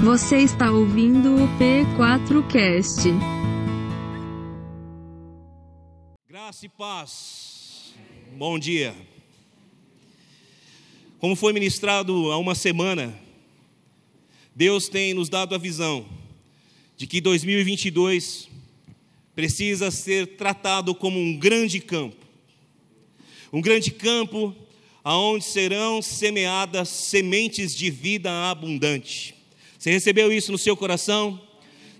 Você está ouvindo o P4Cast. Graça e paz. Bom dia. Como foi ministrado há uma semana, Deus tem nos dado a visão de que 2022 precisa ser tratado como um grande campo. Um grande campo aonde serão semeadas sementes de vida abundante. Você recebeu isso no seu coração?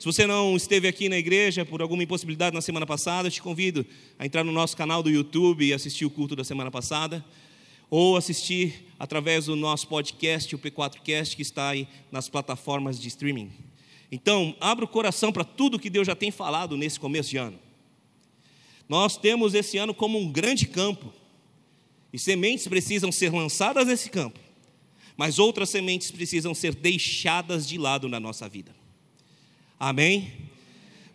Se você não esteve aqui na igreja por alguma impossibilidade na semana passada, eu te convido a entrar no nosso canal do YouTube e assistir o culto da semana passada, ou assistir através do nosso podcast, o P4Cast, que está aí nas plataformas de streaming. Então, abra o coração para tudo que Deus já tem falado nesse começo de ano. Nós temos esse ano como um grande campo, e sementes precisam ser lançadas nesse campo, mas outras sementes precisam ser deixadas de lado na nossa vida. Amém?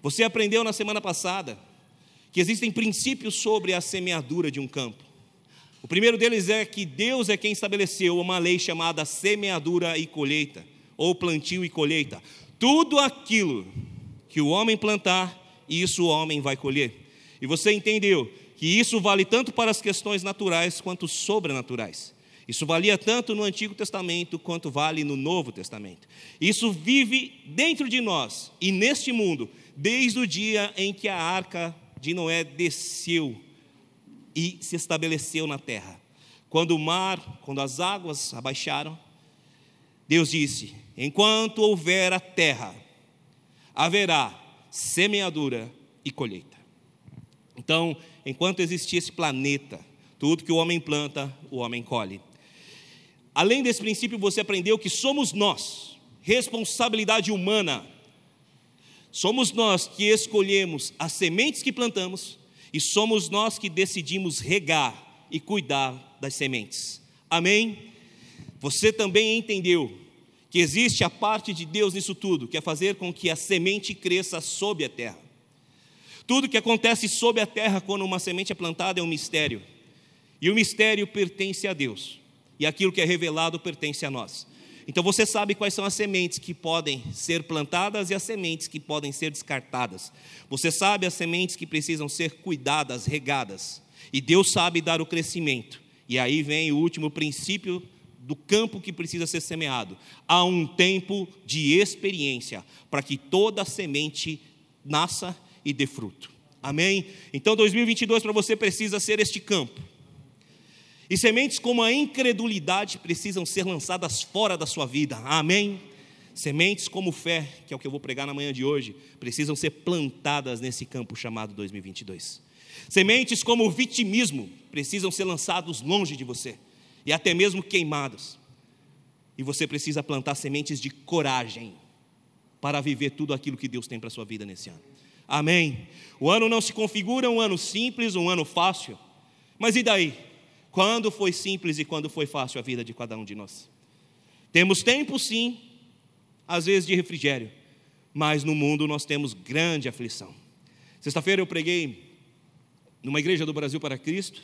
Você aprendeu na semana passada que existem princípios sobre a semeadura de um campo. O primeiro deles é que Deus é quem estabeleceu uma lei chamada semeadura e colheita, ou plantio e colheita. Tudo aquilo que o homem plantar, isso o homem vai colher. E você entendeu que isso vale tanto para as questões naturais quanto sobrenaturais. Isso valia tanto no Antigo Testamento quanto vale no Novo Testamento. Isso vive dentro de nós e neste mundo, desde o dia em que a arca de Noé desceu e se estabeleceu na terra. Quando o mar, quando as águas abaixaram, Deus disse: Enquanto houver a terra, haverá semeadura e colheita. Então, enquanto existir esse planeta, tudo que o homem planta, o homem colhe. Além desse princípio, você aprendeu que somos nós, responsabilidade humana. Somos nós que escolhemos as sementes que plantamos e somos nós que decidimos regar e cuidar das sementes. Amém? Você também entendeu que existe a parte de Deus nisso tudo, que é fazer com que a semente cresça sob a terra. Tudo que acontece sob a terra quando uma semente é plantada é um mistério. E o mistério pertence a Deus. E aquilo que é revelado pertence a nós. Então você sabe quais são as sementes que podem ser plantadas e as sementes que podem ser descartadas. Você sabe as sementes que precisam ser cuidadas, regadas. E Deus sabe dar o crescimento. E aí vem o último princípio do campo que precisa ser semeado. Há um tempo de experiência para que toda semente nasça e dê fruto. Amém? Então 2022 para você precisa ser este campo. E sementes como a incredulidade precisam ser lançadas fora da sua vida. Amém? Sementes como fé, que é o que eu vou pregar na manhã de hoje, precisam ser plantadas nesse campo chamado 2022. Sementes como o vitimismo precisam ser lançados longe de você e até mesmo queimados. E você precisa plantar sementes de coragem para viver tudo aquilo que Deus tem para a sua vida nesse ano. Amém. O ano não se configura um ano simples, um ano fácil. Mas e daí? Quando foi simples e quando foi fácil a vida de cada um de nós? Temos tempo, sim, às vezes de refrigério, mas no mundo nós temos grande aflição. Sexta-feira eu preguei numa igreja do Brasil para Cristo,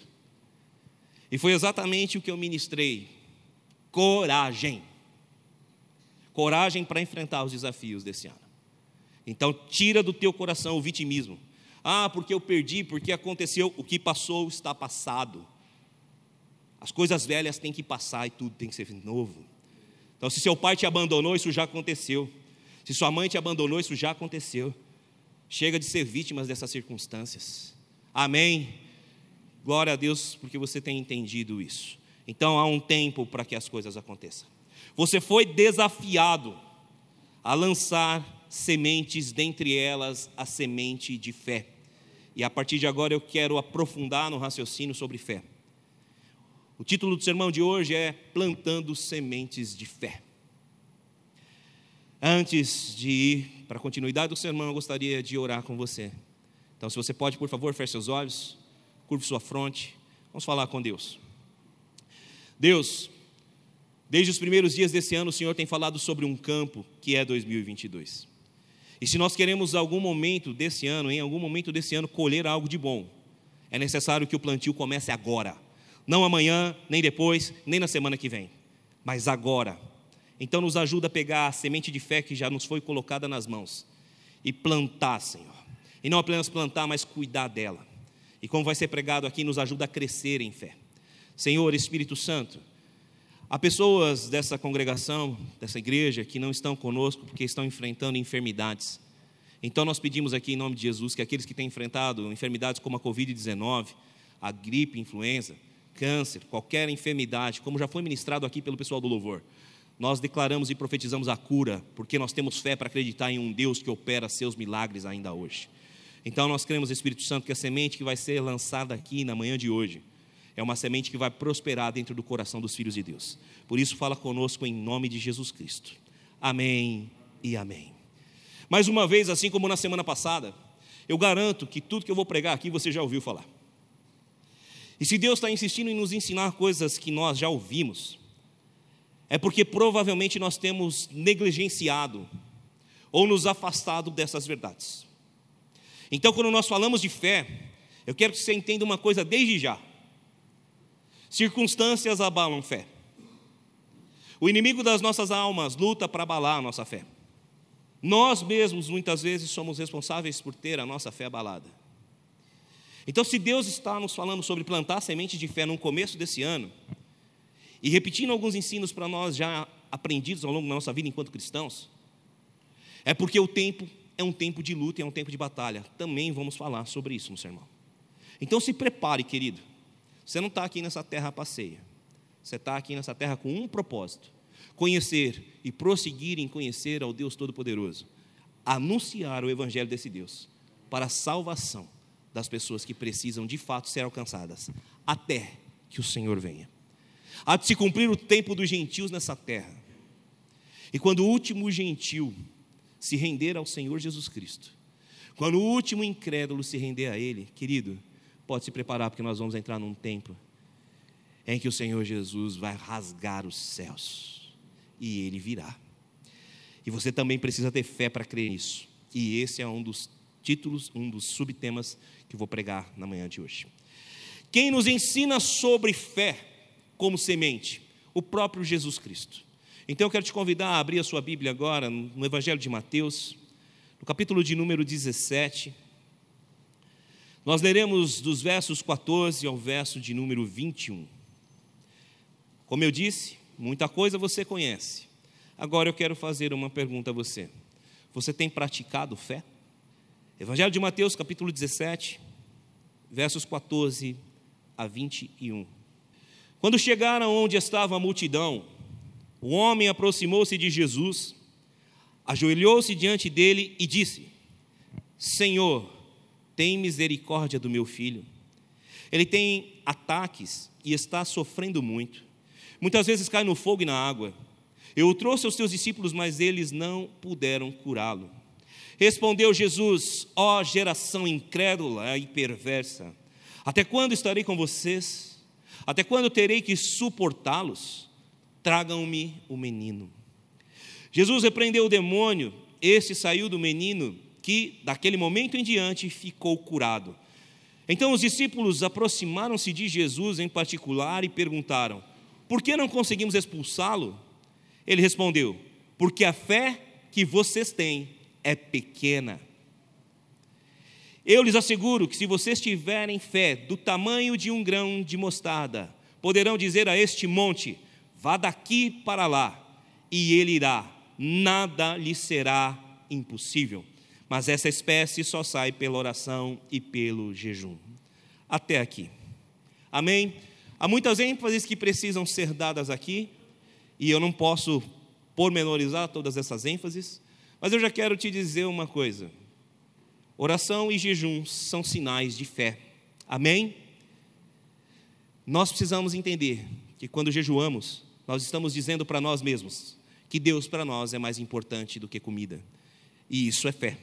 e foi exatamente o que eu ministrei: coragem. Coragem para enfrentar os desafios desse ano. Então, tira do teu coração o vitimismo. Ah, porque eu perdi, porque aconteceu, o que passou está passado. As coisas velhas têm que passar e tudo tem que ser novo. Então, se seu pai te abandonou, isso já aconteceu. Se sua mãe te abandonou, isso já aconteceu. Chega de ser vítimas dessas circunstâncias. Amém. Glória a Deus porque você tem entendido isso. Então há um tempo para que as coisas aconteçam. Você foi desafiado a lançar sementes, dentre elas a semente de fé. E a partir de agora eu quero aprofundar no raciocínio sobre fé. O título do sermão de hoje é Plantando Sementes de Fé. Antes de ir para a continuidade do sermão, eu gostaria de orar com você. Então, se você pode, por favor, feche seus olhos curve sua fronte, vamos falar com Deus. Deus, desde os primeiros dias desse ano, o Senhor tem falado sobre um campo que é 2022. E se nós queremos algum momento desse ano, em algum momento desse ano, colher algo de bom, é necessário que o plantio comece agora. Não amanhã, nem depois, nem na semana que vem, mas agora. Então, nos ajuda a pegar a semente de fé que já nos foi colocada nas mãos e plantar, Senhor. E não apenas plantar, mas cuidar dela. E como vai ser pregado aqui, nos ajuda a crescer em fé. Senhor, Espírito Santo, há pessoas dessa congregação, dessa igreja, que não estão conosco porque estão enfrentando enfermidades. Então nós pedimos aqui em nome de Jesus que aqueles que têm enfrentado enfermidades como a Covid-19, a gripe, influenza, câncer, qualquer enfermidade, como já foi ministrado aqui pelo pessoal do louvor, nós declaramos e profetizamos a cura, porque nós temos fé para acreditar em um Deus que opera seus milagres ainda hoje. Então nós cremos, Espírito Santo, que a semente que vai ser lançada aqui na manhã de hoje é uma semente que vai prosperar dentro do coração dos filhos de Deus. Por isso, fala conosco em nome de Jesus Cristo. Amém e amém. Mais uma vez, assim como na semana passada, eu garanto que tudo que eu vou pregar aqui você já ouviu falar. E se Deus está insistindo em nos ensinar coisas que nós já ouvimos, é porque provavelmente nós temos negligenciado ou nos afastado dessas verdades. Então, quando nós falamos de fé, eu quero que você entenda uma coisa desde já: circunstâncias abalam fé. O inimigo das nossas almas luta para abalar a nossa fé. Nós mesmos, muitas vezes, somos responsáveis por ter a nossa fé abalada. Então, se Deus está nos falando sobre plantar semente de fé no começo desse ano, e repetindo alguns ensinos para nós já aprendidos ao longo da nossa vida enquanto cristãos, é porque o tempo é um tempo de luta e é um tempo de batalha. Também vamos falar sobre isso no sermão. Então, se prepare, querido. Você não está aqui nessa terra a passeia. Você está aqui nessa terra com um propósito: conhecer e prosseguir em conhecer ao Deus Todo-Poderoso, anunciar o Evangelho desse Deus para a salvação das pessoas que precisam de fato ser alcançadas, até que o Senhor venha. Há de se cumprir o tempo dos gentios nessa terra. E quando o último gentil se render ao Senhor Jesus Cristo, quando o último incrédulo se render a Ele, querido, pode se preparar, porque nós vamos entrar num tempo em que o Senhor Jesus vai rasgar os céus e ele virá. E você também precisa ter fé para crer nisso. E esse é um dos títulos, um dos subtemas que vou pregar na manhã de hoje. Quem nos ensina sobre fé como semente? O próprio Jesus Cristo. Então eu quero te convidar a abrir a sua Bíblia agora no Evangelho de Mateus, no capítulo de número 17. Nós leremos dos versos 14 ao verso de número 21. Como eu disse, Muita coisa você conhece. Agora eu quero fazer uma pergunta a você. Você tem praticado fé? Evangelho de Mateus, capítulo 17, versos 14 a 21. Quando chegaram onde estava a multidão, o homem aproximou-se de Jesus, ajoelhou-se diante dele e disse: Senhor, tem misericórdia do meu filho. Ele tem ataques e está sofrendo muito. Muitas vezes cai no fogo e na água. Eu o trouxe aos teus discípulos, mas eles não puderam curá-lo. Respondeu Jesus: Ó oh, geração incrédula e perversa, até quando estarei com vocês? Até quando terei que suportá-los? Tragam-me o menino. Jesus repreendeu o demônio, esse saiu do menino, que daquele momento em diante ficou curado. Então os discípulos aproximaram-se de Jesus em particular e perguntaram: por que não conseguimos expulsá-lo? Ele respondeu: Porque a fé que vocês têm é pequena. Eu lhes asseguro que se vocês tiverem fé do tamanho de um grão de mostarda, poderão dizer a este monte: vá daqui para lá, e ele irá, nada lhe será impossível. Mas essa espécie só sai pela oração e pelo jejum. Até aqui. Amém? Há muitas ênfases que precisam ser dadas aqui, e eu não posso pormenorizar todas essas ênfases, mas eu já quero te dizer uma coisa: oração e jejum são sinais de fé, amém? Nós precisamos entender que quando jejuamos, nós estamos dizendo para nós mesmos que Deus para nós é mais importante do que comida, e isso é fé.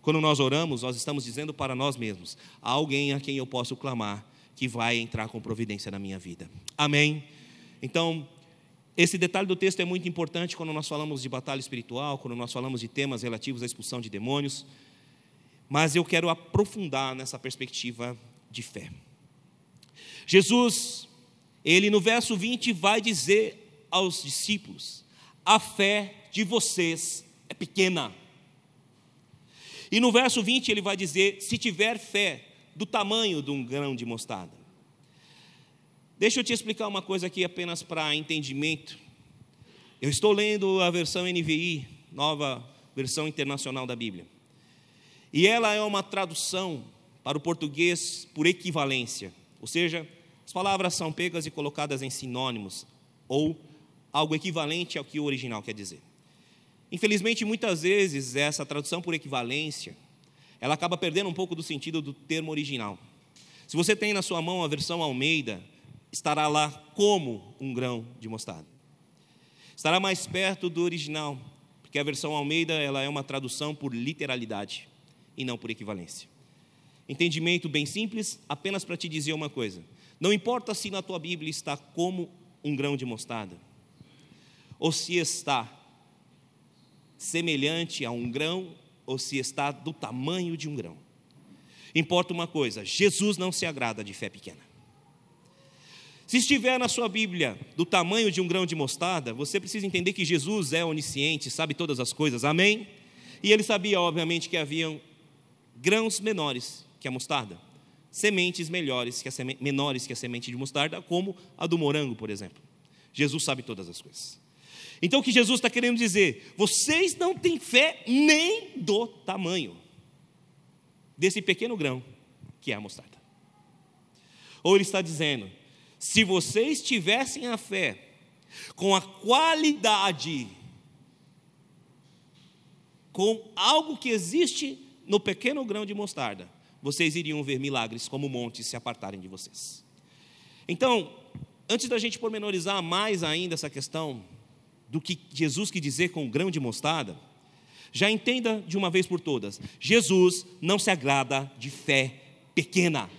Quando nós oramos, nós estamos dizendo para nós mesmos: há alguém a quem eu posso clamar que vai entrar com providência na minha vida. Amém? Então, esse detalhe do texto é muito importante quando nós falamos de batalha espiritual, quando nós falamos de temas relativos à expulsão de demônios, mas eu quero aprofundar nessa perspectiva de fé. Jesus, ele no verso 20 vai dizer aos discípulos: a fé de vocês é pequena. E no verso 20 ele vai dizer: se tiver fé do tamanho de um grão de mostarda. Deixa eu te explicar uma coisa aqui apenas para entendimento. Eu estou lendo a versão NVI, nova versão internacional da Bíblia. E ela é uma tradução para o português por equivalência, ou seja, as palavras são pegas e colocadas em sinônimos ou algo equivalente ao que o original quer dizer. Infelizmente, muitas vezes essa tradução por equivalência, ela acaba perdendo um pouco do sentido do termo original. Se você tem na sua mão a versão Almeida, estará lá como um grão de mostarda. Estará mais perto do original, porque a versão Almeida ela é uma tradução por literalidade e não por equivalência. Entendimento bem simples, apenas para te dizer uma coisa: não importa se na tua Bíblia está como um grão de mostarda, ou se está semelhante a um grão, ou se está do tamanho de um grão. Importa uma coisa: Jesus não se agrada de fé pequena. Se estiver na sua Bíblia do tamanho de um grão de mostarda, você precisa entender que Jesus é onisciente, sabe todas as coisas, amém? E ele sabia, obviamente, que haviam grãos menores que a mostarda, sementes melhores que a semente, menores que a semente de mostarda, como a do morango, por exemplo. Jesus sabe todas as coisas. Então o que Jesus está querendo dizer? Vocês não têm fé nem do tamanho desse pequeno grão que é a mostarda. Ou ele está dizendo: se vocês tivessem a fé com a qualidade, com algo que existe no pequeno grão de mostarda, vocês iriam ver milagres como montes se apartarem de vocês. Então, antes da gente pormenorizar mais ainda essa questão do que Jesus quis dizer com o grão de mostarda, já entenda de uma vez por todas: Jesus não se agrada de fé pequena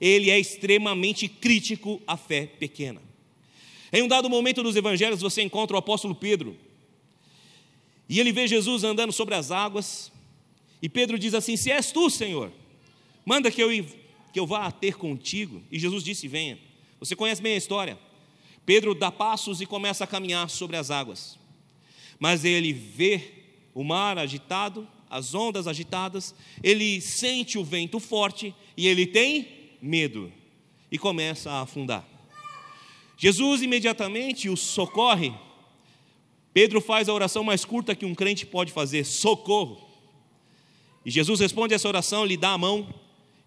ele é extremamente crítico à fé pequena. Em um dado momento dos evangelhos, você encontra o apóstolo Pedro, e ele vê Jesus andando sobre as águas, e Pedro diz assim: Se és tu, Senhor, manda que eu, que eu vá ter contigo. E Jesus disse: Venha. Você conhece bem a história. Pedro dá passos e começa a caminhar sobre as águas, mas ele vê o mar agitado, as ondas agitadas, ele sente o vento forte e ele tem medo e começa a afundar. Jesus imediatamente o socorre. Pedro faz a oração mais curta que um crente pode fazer: socorro. E Jesus responde essa oração, lhe dá a mão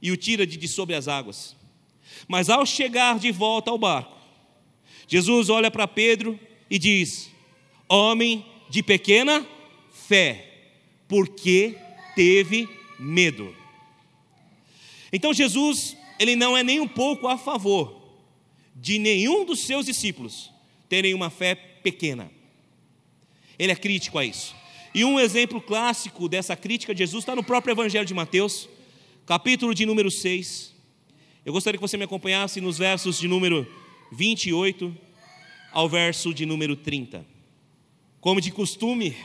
e o tira de sobre as águas. Mas ao chegar de volta ao barco, Jesus olha para Pedro e diz: Homem de pequena fé, porque teve medo. Então Jesus ele não é nem um pouco a favor de nenhum dos seus discípulos terem uma fé pequena. Ele é crítico a isso. E um exemplo clássico dessa crítica de Jesus está no próprio Evangelho de Mateus, capítulo de número 6. Eu gostaria que você me acompanhasse nos versos de número 28 ao verso de número 30. Como de costume,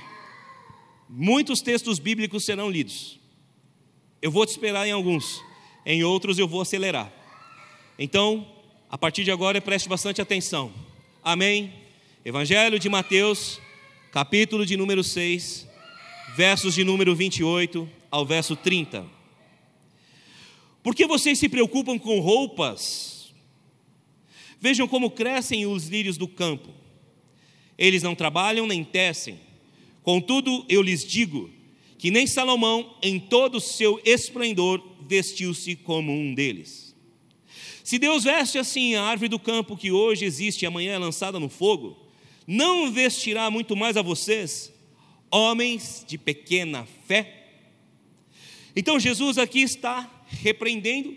muitos textos bíblicos serão lidos. Eu vou te esperar em alguns em outros eu vou acelerar. Então, a partir de agora, preste bastante atenção. Amém? Evangelho de Mateus, capítulo de número 6, versos de número 28 ao verso 30. Por que vocês se preocupam com roupas? Vejam como crescem os lírios do campo. Eles não trabalham nem tecem. Contudo, eu lhes digo que nem Salomão, em todo o seu esplendor, vestiu-se como um deles. Se Deus veste assim a árvore do campo que hoje existe e amanhã é lançada no fogo, não vestirá muito mais a vocês, homens de pequena fé? Então Jesus aqui está repreendendo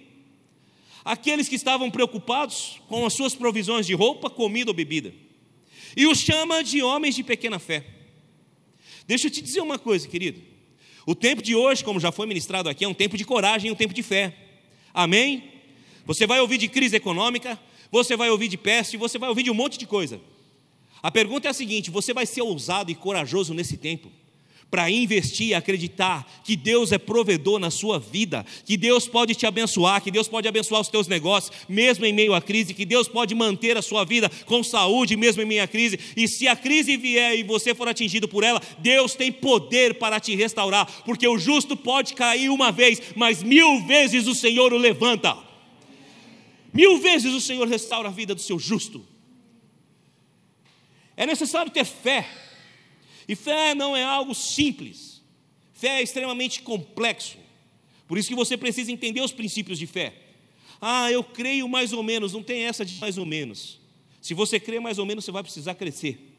aqueles que estavam preocupados com as suas provisões de roupa, comida ou bebida, e os chama de homens de pequena fé. Deixa eu te dizer uma coisa, querido. O tempo de hoje, como já foi ministrado aqui, é um tempo de coragem um tempo de fé. Amém? Você vai ouvir de crise econômica, você vai ouvir de peste, você vai ouvir de um monte de coisa. A pergunta é a seguinte: você vai ser ousado e corajoso nesse tempo? Para investir e acreditar que Deus é provedor na sua vida, que Deus pode te abençoar, que Deus pode abençoar os teus negócios, mesmo em meio à crise, que Deus pode manter a sua vida com saúde, mesmo em meio à crise, e se a crise vier e você for atingido por ela, Deus tem poder para te restaurar, porque o justo pode cair uma vez, mas mil vezes o Senhor o levanta, mil vezes o Senhor restaura a vida do seu justo. É necessário ter fé e fé não é algo simples. Fé é extremamente complexo. Por isso que você precisa entender os princípios de fé. Ah, eu creio mais ou menos, não tem essa de mais ou menos. Se você crê mais ou menos, você vai precisar crescer.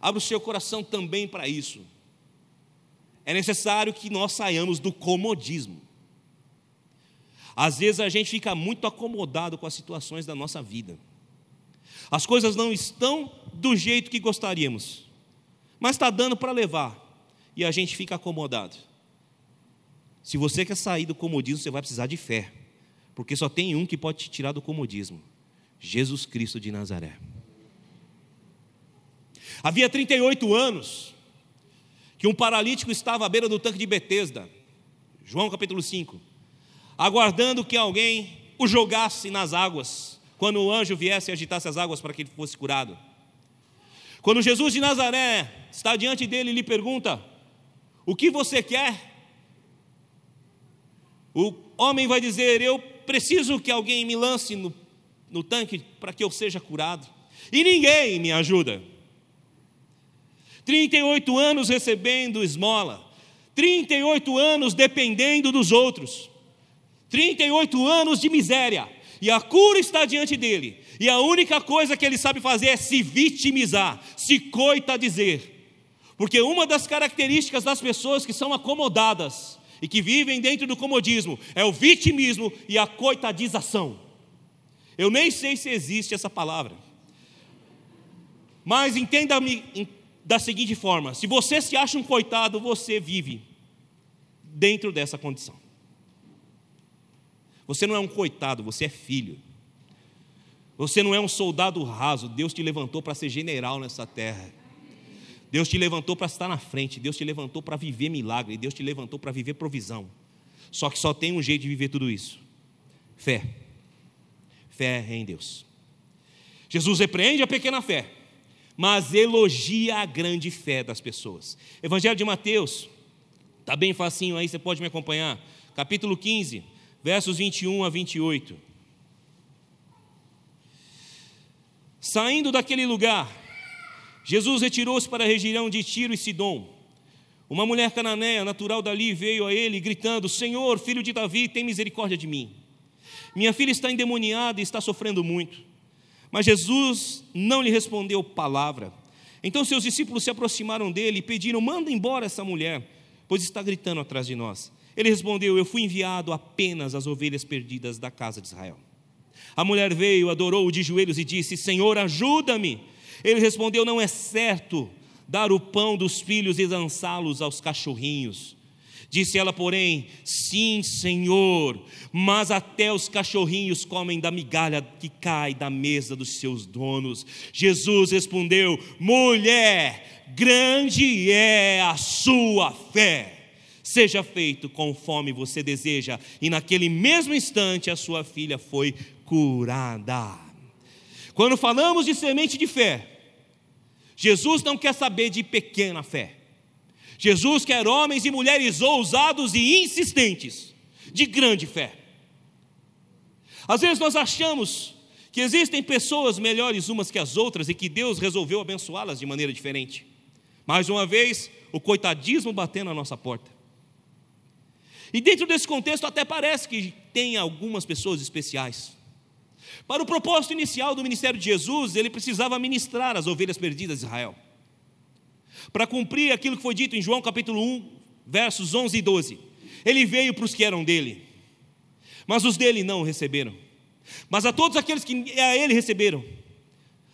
Abra o seu coração também para isso. É necessário que nós saiamos do comodismo. Às vezes a gente fica muito acomodado com as situações da nossa vida. As coisas não estão do jeito que gostaríamos mas está dando para levar, e a gente fica acomodado. Se você quer sair do comodismo, você vai precisar de fé, porque só tem um que pode te tirar do comodismo: Jesus Cristo de Nazaré. Havia 38 anos que um paralítico estava à beira do tanque de Betesda, João capítulo 5, aguardando que alguém o jogasse nas águas, quando o anjo viesse e agitasse as águas para que ele fosse curado. Quando Jesus de Nazaré está diante dele e lhe pergunta: O que você quer? O homem vai dizer: Eu preciso que alguém me lance no, no tanque para que eu seja curado. E ninguém me ajuda. 38 anos recebendo esmola, 38 anos dependendo dos outros, 38 anos de miséria, e a cura está diante dele, e a única coisa que ele sabe fazer é se vitimizar, se coita dizer. Porque uma das características das pessoas que são acomodadas e que vivem dentro do comodismo é o vitimismo e a coitadização. Eu nem sei se existe essa palavra. Mas entenda-me da seguinte forma: se você se acha um coitado, você vive dentro dessa condição. Você não é um coitado, você é filho. Você não é um soldado raso, Deus te levantou para ser general nessa terra. Deus te levantou para estar na frente, Deus te levantou para viver milagre, Deus te levantou para viver provisão. Só que só tem um jeito de viver tudo isso: fé. Fé em Deus. Jesus repreende a pequena fé, mas elogia a grande fé das pessoas. Evangelho de Mateus, está bem facinho aí, você pode me acompanhar. Capítulo 15, versos 21 a 28. Saindo daquele lugar, Jesus retirou-se para a região de Tiro e Sidom. Uma mulher cananeia, natural dali, veio a ele gritando: Senhor, filho de Davi, tem misericórdia de mim. Minha filha está endemoniada e está sofrendo muito. Mas Jesus não lhe respondeu palavra. Então seus discípulos se aproximaram dele e pediram: Manda embora essa mulher, pois está gritando atrás de nós. Ele respondeu: Eu fui enviado apenas às ovelhas perdidas da casa de Israel. A mulher veio, adorou-o de joelhos e disse: Senhor, ajuda-me. Ele respondeu: Não é certo dar o pão dos filhos e lançá-los aos cachorrinhos. Disse ela, porém: Sim, Senhor, mas até os cachorrinhos comem da migalha que cai da mesa dos seus donos. Jesus respondeu: Mulher, grande é a sua fé. Seja feito conforme você deseja. E naquele mesmo instante a sua filha foi curada. Quando falamos de semente de fé, Jesus não quer saber de pequena fé. Jesus quer homens e mulheres ousados e insistentes, de grande fé. Às vezes nós achamos que existem pessoas melhores umas que as outras e que Deus resolveu abençoá-las de maneira diferente. Mais uma vez, o coitadismo batendo na nossa porta. E dentro desse contexto, até parece que tem algumas pessoas especiais. Para o propósito inicial do ministério de Jesus, ele precisava ministrar as ovelhas perdidas de Israel. Para cumprir aquilo que foi dito em João capítulo 1, versos 11 e 12. Ele veio para os que eram dele, mas os dele não o receberam. Mas a todos aqueles que a ele receberam,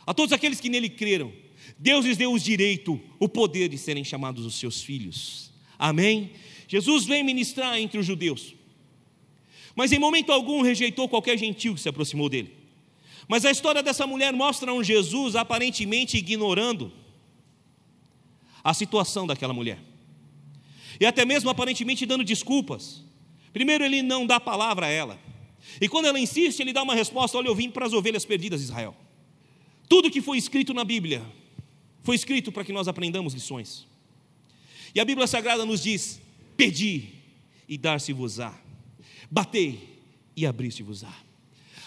a todos aqueles que nele creram, Deus lhes deu o direito, o poder de serem chamados os seus filhos. Amém? Jesus vem ministrar entre os judeus. Mas em momento algum rejeitou qualquer gentil que se aproximou dele. Mas a história dessa mulher mostra um Jesus aparentemente ignorando a situação daquela mulher. e até mesmo aparentemente dando desculpas. Primeiro, ele não dá palavra a ela, e quando ela insiste, ele dá uma resposta: Olha, eu vim para as ovelhas perdidas de Israel. Tudo que foi escrito na Bíblia foi escrito para que nós aprendamos lições. E a Bíblia Sagrada nos diz: Pedi e dar-se-vos-á, batei e abrir-se-vos-á.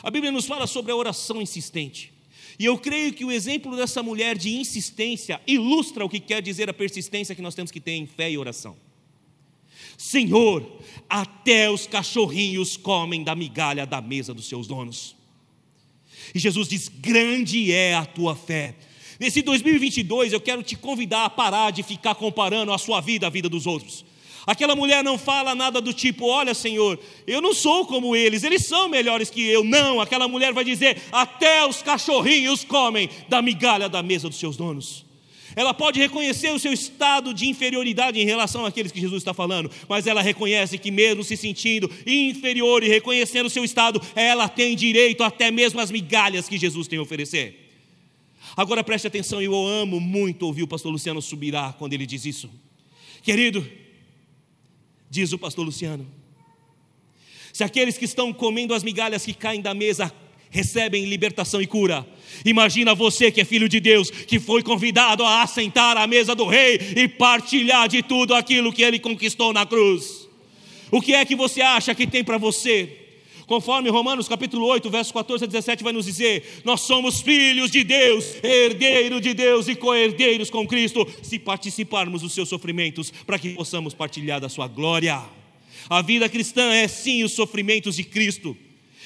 A Bíblia nos fala sobre a oração insistente. E eu creio que o exemplo dessa mulher de insistência ilustra o que quer dizer a persistência que nós temos que ter em fé e oração. Senhor, até os cachorrinhos comem da migalha da mesa dos seus donos. E Jesus diz: Grande é a tua fé. Nesse 2022, eu quero te convidar a parar de ficar comparando a sua vida à vida dos outros. Aquela mulher não fala nada do tipo: Olha, Senhor, eu não sou como eles, eles são melhores que eu. Não, aquela mulher vai dizer: Até os cachorrinhos comem da migalha da mesa dos seus donos. Ela pode reconhecer o seu estado de inferioridade em relação àqueles que Jesus está falando, mas ela reconhece que, mesmo se sentindo inferior e reconhecendo o seu estado, ela tem direito até mesmo às migalhas que Jesus tem a oferecer. Agora preste atenção, eu amo muito ouvir o pastor Luciano Subirá quando ele diz isso. Querido, diz o pastor Luciano. Se aqueles que estão comendo as migalhas que caem da mesa recebem libertação e cura, imagina você que é filho de Deus, que foi convidado a assentar à mesa do rei e partilhar de tudo aquilo que ele conquistou na cruz. O que é que você acha que tem para você? Conforme Romanos capítulo 8, versos 14 a 17 vai nos dizer: Nós somos filhos de Deus, herdeiro de Deus e co-herdeiros com Cristo, se participarmos dos seus sofrimentos, para que possamos partilhar da sua glória. A vida cristã é sim os sofrimentos de Cristo.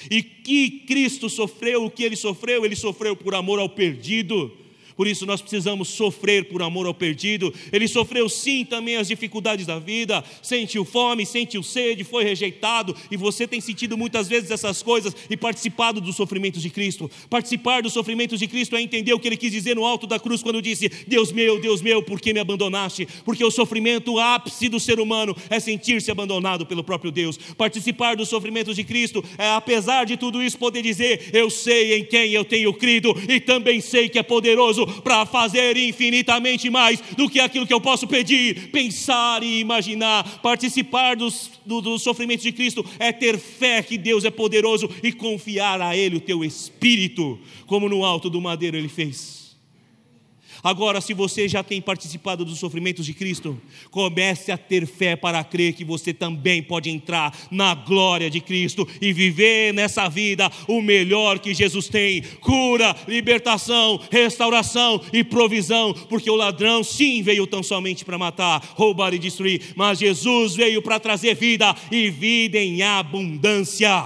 E que Cristo sofreu o que ele sofreu, ele sofreu por amor ao perdido. Por isso nós precisamos sofrer por amor ao perdido. Ele sofreu sim também as dificuldades da vida, sentiu fome, sentiu sede, foi rejeitado, e você tem sentido muitas vezes essas coisas e participado dos sofrimentos de Cristo. Participar dos sofrimentos de Cristo é entender o que ele quis dizer no alto da cruz quando disse: Deus meu, Deus meu, por que me abandonaste? Porque o sofrimento, ápice do ser humano, é sentir-se abandonado pelo próprio Deus. Participar dos sofrimentos de Cristo é, apesar de tudo isso, poder dizer: Eu sei em quem eu tenho crido e também sei que é poderoso para fazer infinitamente mais do que aquilo que eu posso pedir, pensar e imaginar. Participar dos, do, sofrimentos de Cristo é ter fé que Deus é poderoso e confiar a Ele o teu espírito, como no alto do madeiro Ele fez. Agora, se você já tem participado dos sofrimentos de Cristo, comece a ter fé para crer que você também pode entrar na glória de Cristo e viver nessa vida o melhor que Jesus tem: cura, libertação, restauração e provisão, porque o ladrão sim veio tão somente para matar, roubar e destruir, mas Jesus veio para trazer vida e vida em abundância.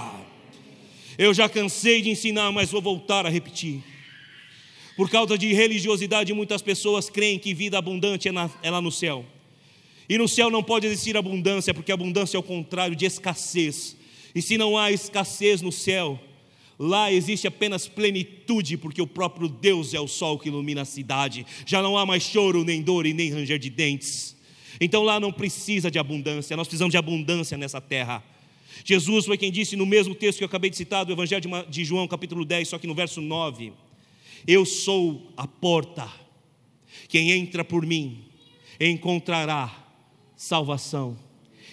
Eu já cansei de ensinar, mas vou voltar a repetir. Por causa de religiosidade, muitas pessoas creem que vida abundante é, na, é lá no céu. E no céu não pode existir abundância, porque abundância é o contrário de escassez. E se não há escassez no céu, lá existe apenas plenitude, porque o próprio Deus é o sol que ilumina a cidade. Já não há mais choro, nem dor e nem ranger de dentes. Então lá não precisa de abundância, nós precisamos de abundância nessa terra. Jesus foi quem disse no mesmo texto que eu acabei de citar, do Evangelho de João, capítulo 10, só que no verso 9. Eu sou a porta. Quem entra por mim encontrará salvação.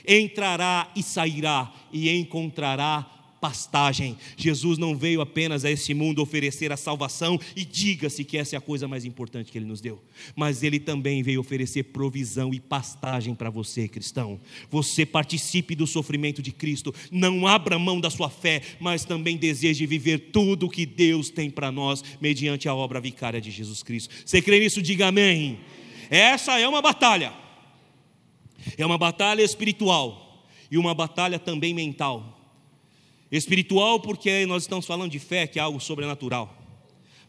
Entrará e sairá e encontrará pastagem. Jesus não veio apenas a esse mundo oferecer a salvação, e diga-se que essa é a coisa mais importante que ele nos deu, mas ele também veio oferecer provisão e pastagem para você, cristão. Você participe do sofrimento de Cristo, não abra mão da sua fé, mas também deseje viver tudo o que Deus tem para nós mediante a obra vicária de Jesus Cristo. Você crê nisso? Diga amém. Essa é uma batalha. É uma batalha espiritual e uma batalha também mental. Espiritual, porque nós estamos falando de fé, que é algo sobrenatural.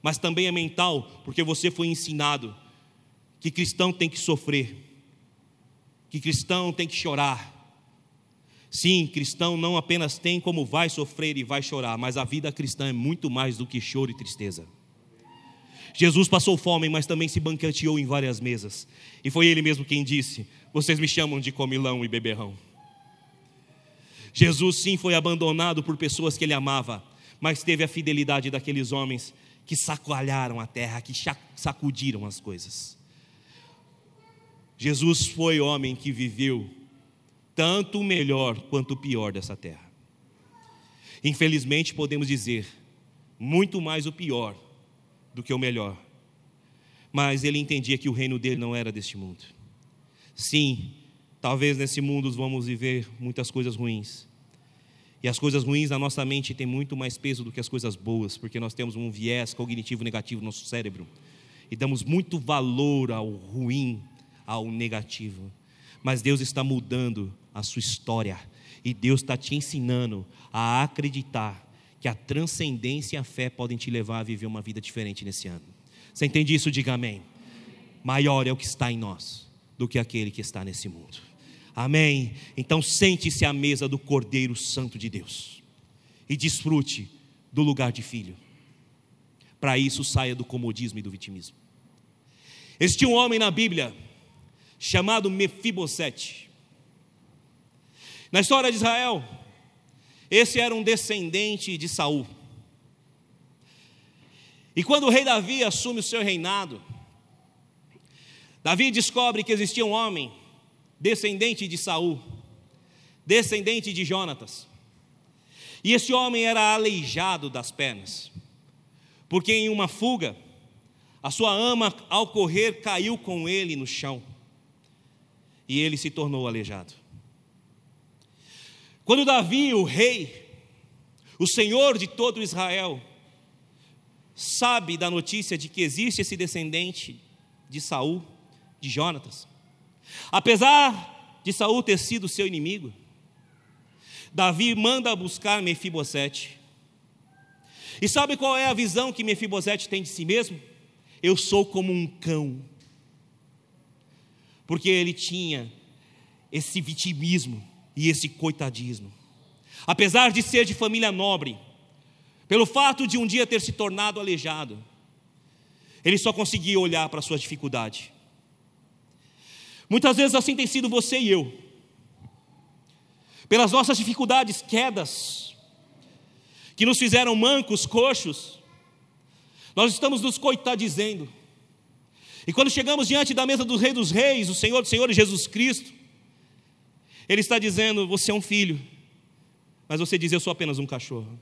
Mas também é mental, porque você foi ensinado que cristão tem que sofrer, que cristão tem que chorar. Sim, cristão não apenas tem como vai sofrer e vai chorar, mas a vida cristã é muito mais do que choro e tristeza. Jesus passou fome, mas também se banqueteou em várias mesas. E foi ele mesmo quem disse: Vocês me chamam de comilão e beberrão. Jesus sim foi abandonado por pessoas que ele amava, mas teve a fidelidade daqueles homens que sacoalharam a terra, que sacudiram as coisas. Jesus foi homem que viveu tanto o melhor quanto o pior dessa terra. Infelizmente, podemos dizer, muito mais o pior do que o melhor. Mas ele entendia que o reino dele não era deste mundo. Sim, talvez nesse mundo vamos viver muitas coisas ruins. E as coisas ruins na nossa mente têm muito mais peso do que as coisas boas, porque nós temos um viés cognitivo negativo no nosso cérebro. E damos muito valor ao ruim, ao negativo. Mas Deus está mudando a sua história. E Deus está te ensinando a acreditar que a transcendência e a fé podem te levar a viver uma vida diferente nesse ano. Você entende isso? Diga amém. Maior é o que está em nós do que aquele que está nesse mundo. Amém. Então sente-se à mesa do Cordeiro Santo de Deus e desfrute do lugar de filho. Para isso, saia do comodismo e do vitimismo. Existia um homem na Bíblia chamado Mefibosete. Na história de Israel, esse era um descendente de Saul. E quando o rei Davi assume o seu reinado, Davi descobre que existia um homem descendente de Saul, descendente de Jonatas. E esse homem era aleijado das pernas, porque em uma fuga, a sua ama, ao correr, caiu com ele no chão, e ele se tornou aleijado. Quando Davi, o rei, o senhor de todo Israel, sabe da notícia de que existe esse descendente de Saul, de Jonatas, apesar de Saul ter sido seu inimigo, Davi manda buscar Mefibosete. E sabe qual é a visão que Mefibosete tem de si mesmo? Eu sou como um cão. Porque ele tinha esse vitimismo, e esse coitadismo. Apesar de ser de família nobre, pelo fato de um dia ter se tornado aleijado, ele só conseguia olhar para sua dificuldade. Muitas vezes assim tem sido você e eu. Pelas nossas dificuldades, quedas, que nos fizeram mancos, coxos, nós estamos nos coitadizendo. E quando chegamos diante da mesa do Rei dos Reis, o Senhor dos Senhores Jesus Cristo, ele está dizendo: Você é um filho, mas você diz: Eu sou apenas um cachorro.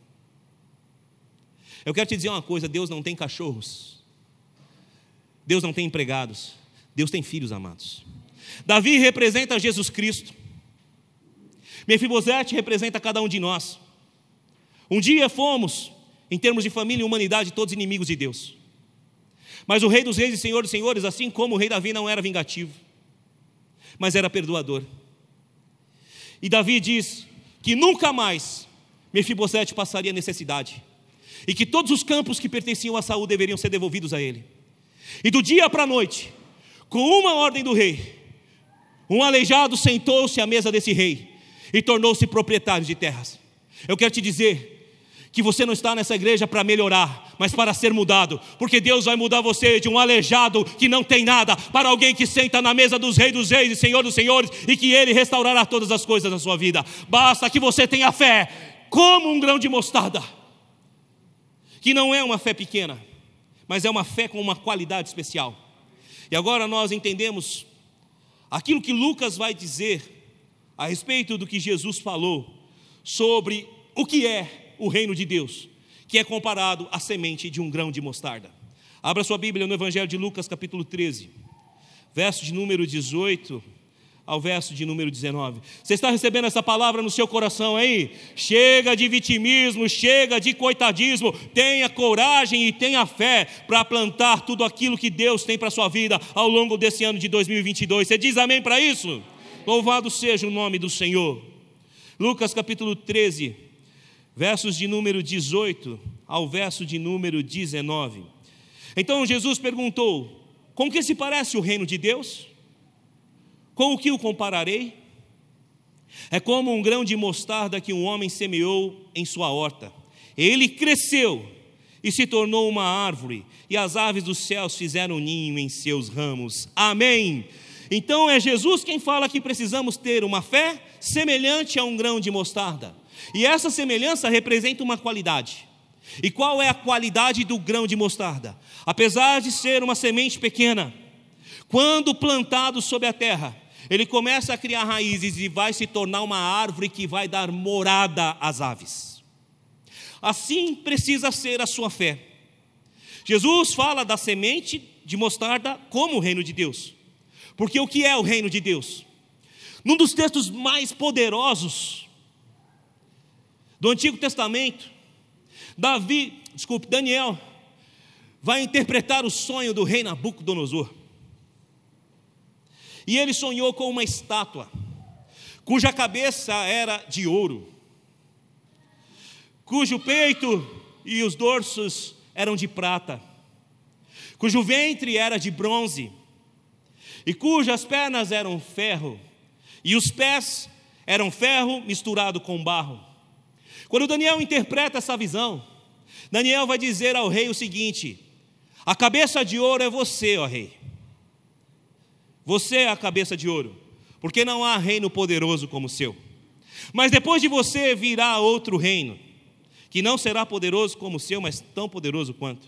Eu quero te dizer uma coisa: Deus não tem cachorros, Deus não tem empregados, Deus tem filhos amados. Davi representa Jesus Cristo, Mefibosete representa cada um de nós. Um dia fomos, em termos de família e humanidade, todos inimigos de Deus. Mas o Rei dos Reis e Senhor dos Senhores, assim como o Rei Davi, não era vingativo, mas era perdoador. E Davi diz que nunca mais Mefibosete passaria necessidade. E que todos os campos que pertenciam a Saul deveriam ser devolvidos a ele. E do dia para a noite, com uma ordem do rei, um aleijado sentou-se à mesa desse rei e tornou-se proprietário de terras. Eu quero te dizer que você não está nessa igreja para melhorar, mas para ser mudado, porque Deus vai mudar você de um aleijado que não tem nada, para alguém que senta na mesa dos reis dos reis e senhor dos senhores, e que Ele restaurará todas as coisas na sua vida. Basta que você tenha fé, como um grão de mostarda, que não é uma fé pequena, mas é uma fé com uma qualidade especial. E agora nós entendemos aquilo que Lucas vai dizer a respeito do que Jesus falou sobre o que é o reino de Deus, que é comparado à semente de um grão de mostarda. Abra sua Bíblia no Evangelho de Lucas, capítulo 13, verso de número 18 ao verso de número 19. Você está recebendo essa palavra no seu coração aí? Chega de vitimismo, chega de coitadismo, tenha coragem e tenha fé para plantar tudo aquilo que Deus tem para a sua vida ao longo desse ano de 2022. Você diz amém para isso? Louvado seja o nome do Senhor. Lucas capítulo 13, versos de número 18 ao verso de número 19. Então Jesus perguntou: Com que se parece o reino de Deus? Com o que o compararei? É como um grão de mostarda que um homem semeou em sua horta. Ele cresceu e se tornou uma árvore, e as aves dos céus fizeram ninho em seus ramos. Amém. Então é Jesus quem fala que precisamos ter uma fé semelhante a um grão de mostarda. E essa semelhança representa uma qualidade. E qual é a qualidade do grão de mostarda? Apesar de ser uma semente pequena, quando plantado sobre a terra, ele começa a criar raízes e vai se tornar uma árvore que vai dar morada às aves. Assim precisa ser a sua fé. Jesus fala da semente de mostarda como o reino de Deus. Porque o que é o reino de Deus? Num dos textos mais poderosos do Antigo Testamento, Davi, desculpe, Daniel, vai interpretar o sonho do rei Nabucodonosor. E ele sonhou com uma estátua, cuja cabeça era de ouro, cujo peito e os dorsos eram de prata, cujo ventre era de bronze, e cujas pernas eram ferro, e os pés eram ferro misturado com barro. Quando Daniel interpreta essa visão, Daniel vai dizer ao rei o seguinte: A cabeça de ouro é você, ó rei. Você é a cabeça de ouro, porque não há reino poderoso como o seu. Mas depois de você virá outro reino, que não será poderoso como o seu, mas tão poderoso quanto.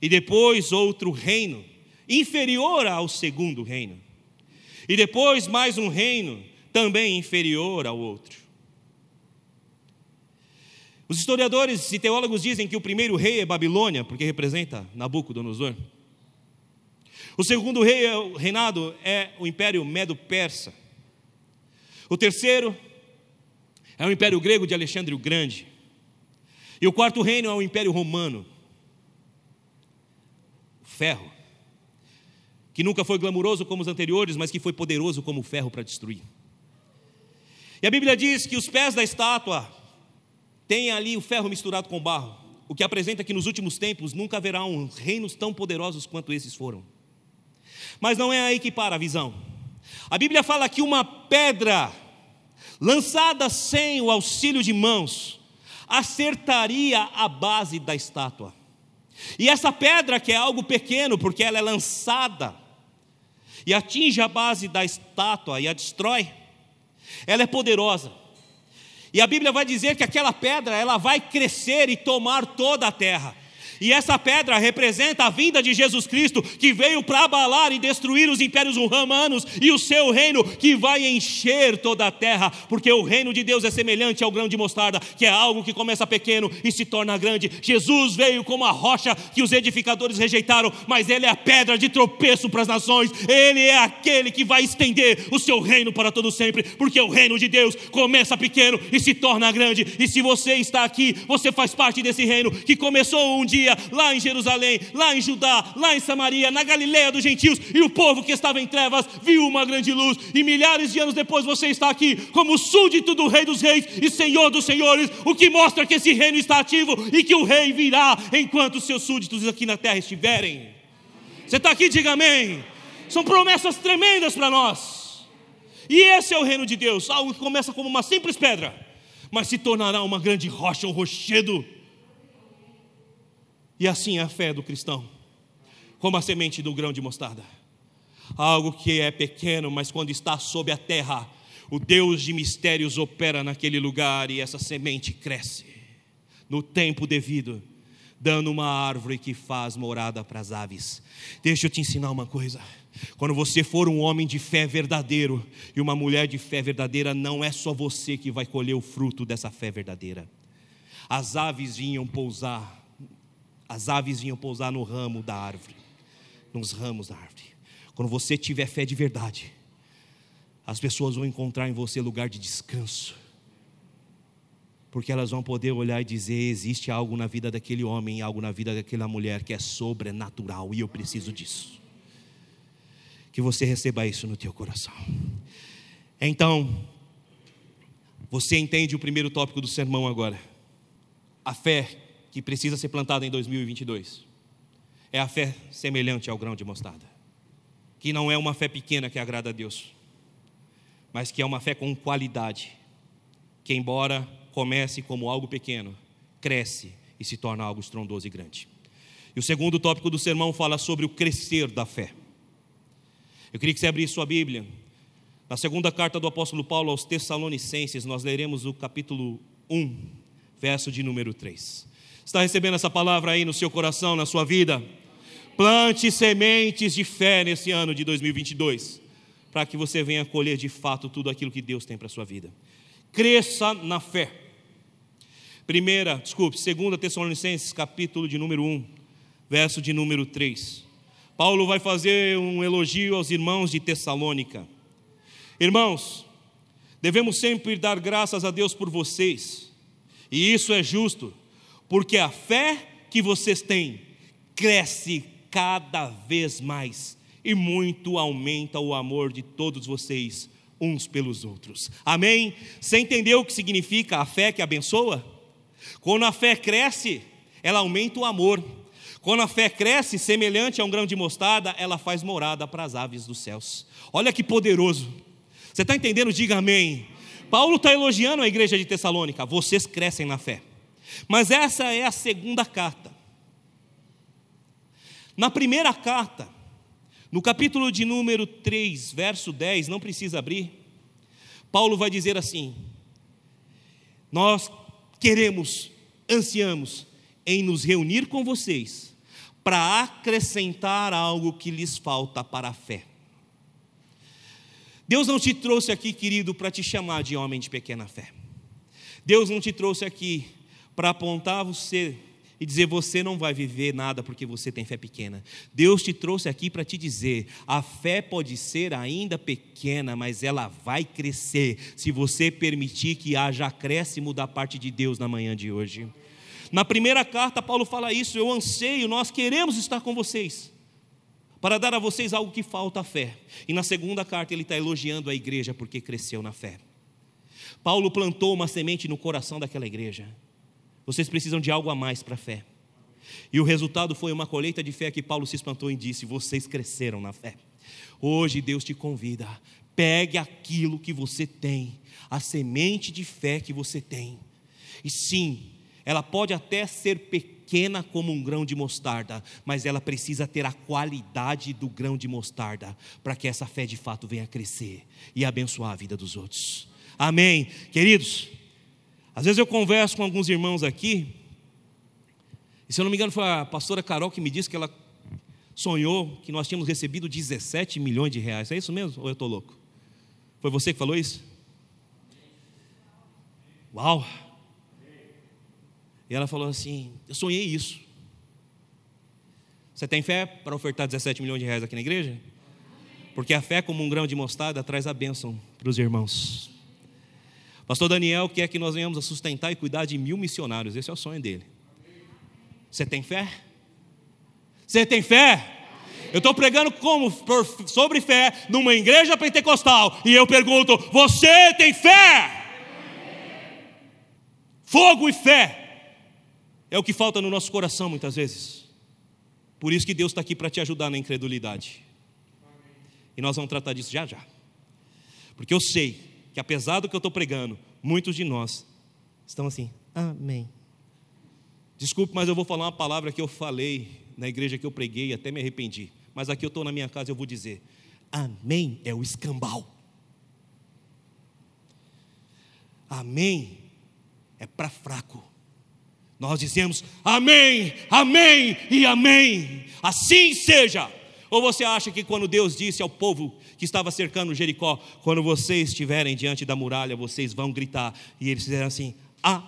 E depois outro reino, inferior ao segundo reino. E depois mais um reino, também inferior ao outro. Os historiadores e teólogos dizem que o primeiro rei é Babilônia, porque representa Nabucodonosor. O segundo rei, é reinado é o Império Medo-Persa. O terceiro é o Império Grego de Alexandre o Grande. E o quarto reino é o Império Romano. O ferro, que nunca foi glamuroso como os anteriores, mas que foi poderoso como o ferro para destruir. E a Bíblia diz que os pés da estátua têm ali o ferro misturado com barro, o que apresenta que nos últimos tempos nunca haverá um reinos tão poderosos quanto esses foram. Mas não é aí que para a visão. A Bíblia fala que uma pedra lançada sem o auxílio de mãos acertaria a base da estátua. E essa pedra, que é algo pequeno, porque ela é lançada e atinge a base da estátua e a destrói, ela é poderosa. E a Bíblia vai dizer que aquela pedra, ela vai crescer e tomar toda a terra. E essa pedra representa a vinda de Jesus Cristo, que veio para abalar e destruir os impérios romanos e o seu reino, que vai encher toda a terra, porque o reino de Deus é semelhante ao grão de mostarda, que é algo que começa pequeno e se torna grande. Jesus veio como a rocha que os edificadores rejeitaram, mas ele é a pedra de tropeço para as nações, ele é aquele que vai estender o seu reino para todo sempre, porque o reino de Deus começa pequeno e se torna grande. E se você está aqui, você faz parte desse reino que começou um dia lá em Jerusalém, lá em Judá, lá em Samaria, na Galiléia dos gentios, e o povo que estava em trevas viu uma grande luz, e milhares de anos depois você está aqui como súdito do Rei dos Reis e Senhor dos Senhores, o que mostra que esse reino está ativo e que o rei virá enquanto seus súditos aqui na terra estiverem. Você está aqui, diga amém. São promessas tremendas para nós. E esse é o reino de Deus, algo que começa como uma simples pedra, mas se tornará uma grande rocha, um rochedo e assim é a fé do cristão, como a semente do grão de mostarda. Algo que é pequeno, mas quando está sob a terra, o Deus de mistérios opera naquele lugar e essa semente cresce no tempo devido, dando uma árvore que faz morada para as aves. Deixa eu te ensinar uma coisa. Quando você for um homem de fé verdadeiro e uma mulher de fé verdadeira, não é só você que vai colher o fruto dessa fé verdadeira. As aves vinham pousar as aves vinham pousar no ramo da árvore, nos ramos da árvore. Quando você tiver fé de verdade, as pessoas vão encontrar em você lugar de descanso, porque elas vão poder olhar e dizer: existe algo na vida daquele homem, algo na vida daquela mulher que é sobrenatural e eu preciso disso. Que você receba isso no teu coração. Então, você entende o primeiro tópico do sermão agora. A fé que precisa ser plantada em 2022 é a fé semelhante ao grão de mostarda, que não é uma fé pequena que agrada a Deus, mas que é uma fé com qualidade, que embora comece como algo pequeno, cresce e se torna algo estrondoso e grande. E o segundo tópico do sermão fala sobre o crescer da fé. Eu queria que você abrisse sua Bíblia. Na segunda carta do apóstolo Paulo aos Tessalonicenses, nós leremos o capítulo 1, verso de número 3. Está recebendo essa palavra aí no seu coração, na sua vida? Plante sementes de fé nesse ano de 2022, para que você venha colher de fato tudo aquilo que Deus tem para a sua vida. Cresça na fé. Primeira, desculpe, segunda Tessalonicenses, capítulo de número 1, verso de número 3. Paulo vai fazer um elogio aos irmãos de Tessalônica. Irmãos, devemos sempre dar graças a Deus por vocês, e isso é justo, porque a fé que vocês têm cresce cada vez mais e muito aumenta o amor de todos vocês uns pelos outros. Amém? Você entendeu o que significa a fé que abençoa? Quando a fé cresce, ela aumenta o amor. Quando a fé cresce, semelhante a um grão de mostarda, ela faz morada para as aves dos céus. Olha que poderoso. Você está entendendo? Diga amém. Paulo está elogiando a igreja de Tessalônica. Vocês crescem na fé. Mas essa é a segunda carta. Na primeira carta, no capítulo de número 3, verso 10, não precisa abrir, Paulo vai dizer assim: Nós queremos, ansiamos em nos reunir com vocês para acrescentar algo que lhes falta para a fé. Deus não te trouxe aqui, querido, para te chamar de homem de pequena fé. Deus não te trouxe aqui para apontar você e dizer você não vai viver nada porque você tem fé pequena. Deus te trouxe aqui para te dizer: a fé pode ser ainda pequena, mas ela vai crescer se você permitir que haja acréscimo da parte de Deus na manhã de hoje. Na primeira carta, Paulo fala isso: eu anseio, nós queremos estar com vocês. Para dar a vocês algo que falta a fé. E na segunda carta, ele está elogiando a igreja porque cresceu na fé. Paulo plantou uma semente no coração daquela igreja. Vocês precisam de algo a mais para a fé. E o resultado foi uma colheita de fé que Paulo se espantou e disse: Vocês cresceram na fé. Hoje Deus te convida, pegue aquilo que você tem, a semente de fé que você tem. E sim, ela pode até ser pequena como um grão de mostarda, mas ela precisa ter a qualidade do grão de mostarda para que essa fé de fato venha crescer e abençoar a vida dos outros. Amém. Queridos, às vezes eu converso com alguns irmãos aqui, e se eu não me engano foi a pastora Carol que me disse que ela sonhou que nós tínhamos recebido 17 milhões de reais. É isso mesmo? Ou eu estou louco? Foi você que falou isso? Uau! E ela falou assim: Eu sonhei isso. Você tem fé para ofertar 17 milhões de reais aqui na igreja? Porque a fé, como um grão de mostarda, traz a bênção para os irmãos. Pastor Daniel quer que nós venhamos a sustentar e cuidar de mil missionários. Esse é o sonho dele. Você tem fé? Você tem fé? Eu estou pregando como sobre fé numa igreja pentecostal e eu pergunto: você tem fé? Fogo e fé é o que falta no nosso coração muitas vezes. Por isso que Deus está aqui para te ajudar na incredulidade. E nós vamos tratar disso já já. Porque eu sei que apesar do que eu estou pregando, muitos de nós estão assim, amém. Desculpe, mas eu vou falar uma palavra que eu falei na igreja que eu preguei até me arrependi. Mas aqui eu estou na minha casa e eu vou dizer: Amém é o escambau. Amém é para fraco. Nós dizemos amém, amém e amém. Assim seja. Ou você acha que quando Deus disse ao povo que estava cercando Jericó: quando vocês estiverem diante da muralha, vocês vão gritar. E eles fizeram assim: ah.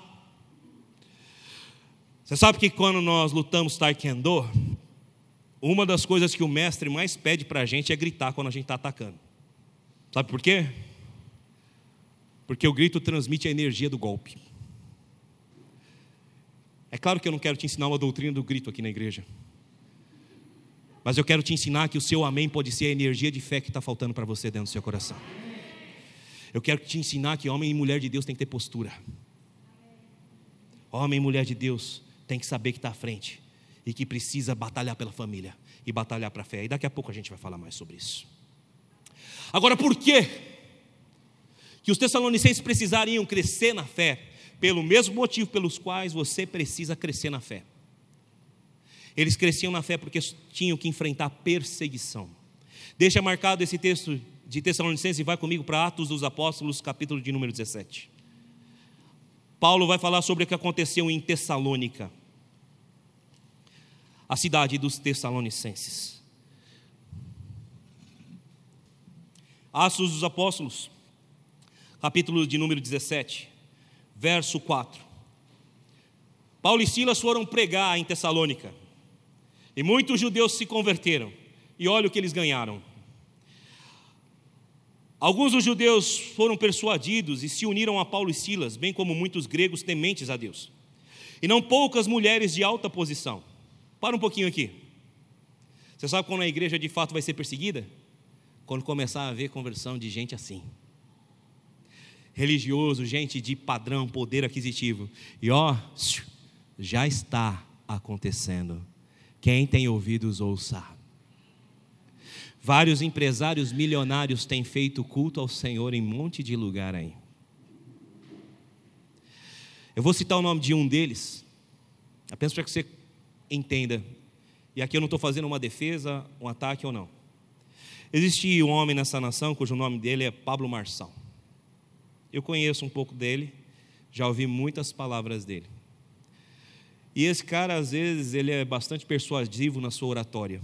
Você sabe que quando nós lutamos taekwondo, uma das coisas que o mestre mais pede para a gente é gritar quando a gente está atacando. Sabe por quê? Porque o grito transmite a energia do golpe. É claro que eu não quero te ensinar uma doutrina do grito aqui na igreja. Mas eu quero te ensinar que o seu amém pode ser a energia de fé que está faltando para você dentro do seu coração. Eu quero te ensinar que homem e mulher de Deus tem que ter postura. Homem e mulher de Deus tem que saber que está à frente e que precisa batalhar pela família e batalhar para a fé. E daqui a pouco a gente vai falar mais sobre isso. Agora, por quê que os tessalonicenses precisariam crescer na fé? Pelo mesmo motivo pelos quais você precisa crescer na fé. Eles cresciam na fé porque tinham que enfrentar perseguição. Deixa marcado esse texto de Tessalonicenses e vai comigo para Atos dos Apóstolos, capítulo de número 17. Paulo vai falar sobre o que aconteceu em Tessalônica, a cidade dos Tessalonicenses. Atos dos Apóstolos, capítulo de número 17, verso 4. Paulo e Silas foram pregar em Tessalônica, e muitos judeus se converteram, e olha o que eles ganharam. Alguns dos judeus foram persuadidos e se uniram a Paulo e Silas, bem como muitos gregos tementes a Deus. E não poucas mulheres de alta posição. Para um pouquinho aqui. Você sabe quando a igreja de fato vai ser perseguida? Quando começar a haver conversão de gente assim. Religioso, gente de padrão, poder aquisitivo. E ó, já está acontecendo. Quem tem ouvidos, ouça. Vários empresários milionários têm feito culto ao Senhor em um monte de lugar aí. Eu vou citar o nome de um deles, apenas para que você entenda. E aqui eu não estou fazendo uma defesa, um ataque ou não. Existe um homem nessa nação cujo nome dele é Pablo Marçal. Eu conheço um pouco dele, já ouvi muitas palavras dele. E esse cara, às vezes, ele é bastante persuasivo na sua oratória.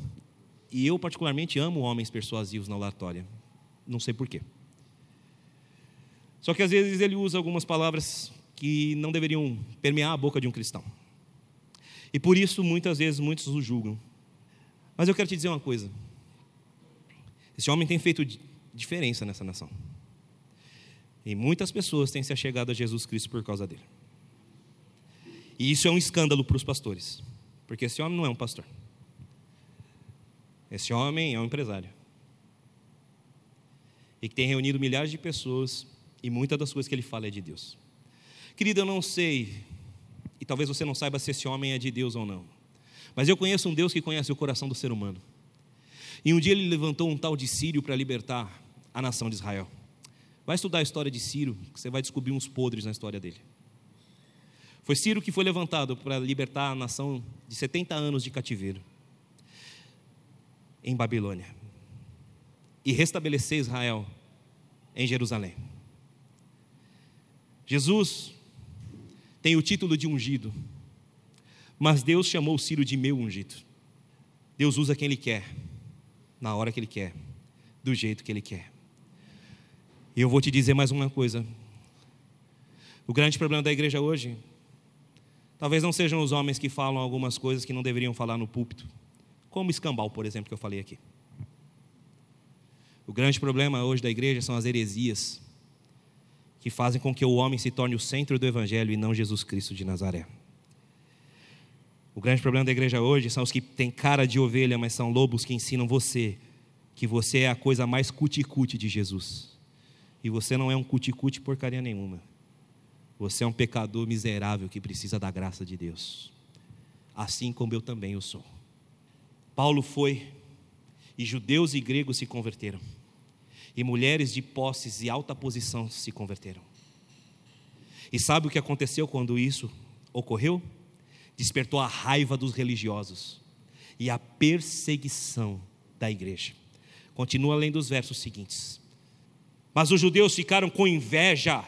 E eu, particularmente, amo homens persuasivos na oratória. Não sei porquê. Só que às vezes ele usa algumas palavras que não deveriam permear a boca de um cristão. E por isso, muitas vezes, muitos o julgam. Mas eu quero te dizer uma coisa: esse homem tem feito diferença nessa nação. E muitas pessoas têm se achegado a Jesus Cristo por causa dele. E isso é um escândalo para os pastores, porque esse homem não é um pastor. Esse homem é um empresário. E que tem reunido milhares de pessoas, e muitas das coisas que ele fala é de Deus. Querido, eu não sei, e talvez você não saiba se esse homem é de Deus ou não, mas eu conheço um Deus que conhece o coração do ser humano. E um dia ele levantou um tal de Sírio para libertar a nação de Israel. Vai estudar a história de Ciro, que você vai descobrir uns podres na história dele. Foi Ciro que foi levantado para libertar a nação de 70 anos de cativeiro em Babilônia e restabelecer Israel em Jerusalém. Jesus tem o título de ungido, mas Deus chamou Ciro de meu ungido. Deus usa quem Ele quer, na hora que Ele quer, do jeito que Ele quer. E eu vou te dizer mais uma coisa. O grande problema da igreja hoje, talvez não sejam os homens que falam algumas coisas que não deveriam falar no púlpito, como escambau, por exemplo, que eu falei aqui. O grande problema hoje da igreja são as heresias que fazem com que o homem se torne o centro do evangelho e não Jesus Cristo de Nazaré. O grande problema da igreja hoje são os que têm cara de ovelha, mas são lobos que ensinam você que você é a coisa mais cuticute de Jesus. E você não é um cuticute porcaria nenhuma. Você é um pecador miserável que precisa da graça de Deus. Assim como eu também o sou. Paulo foi, e judeus e gregos se converteram. E mulheres de posses e alta posição se converteram. E sabe o que aconteceu quando isso ocorreu? Despertou a raiva dos religiosos e a perseguição da igreja. Continua lendo os versos seguintes. Mas os judeus ficaram com inveja.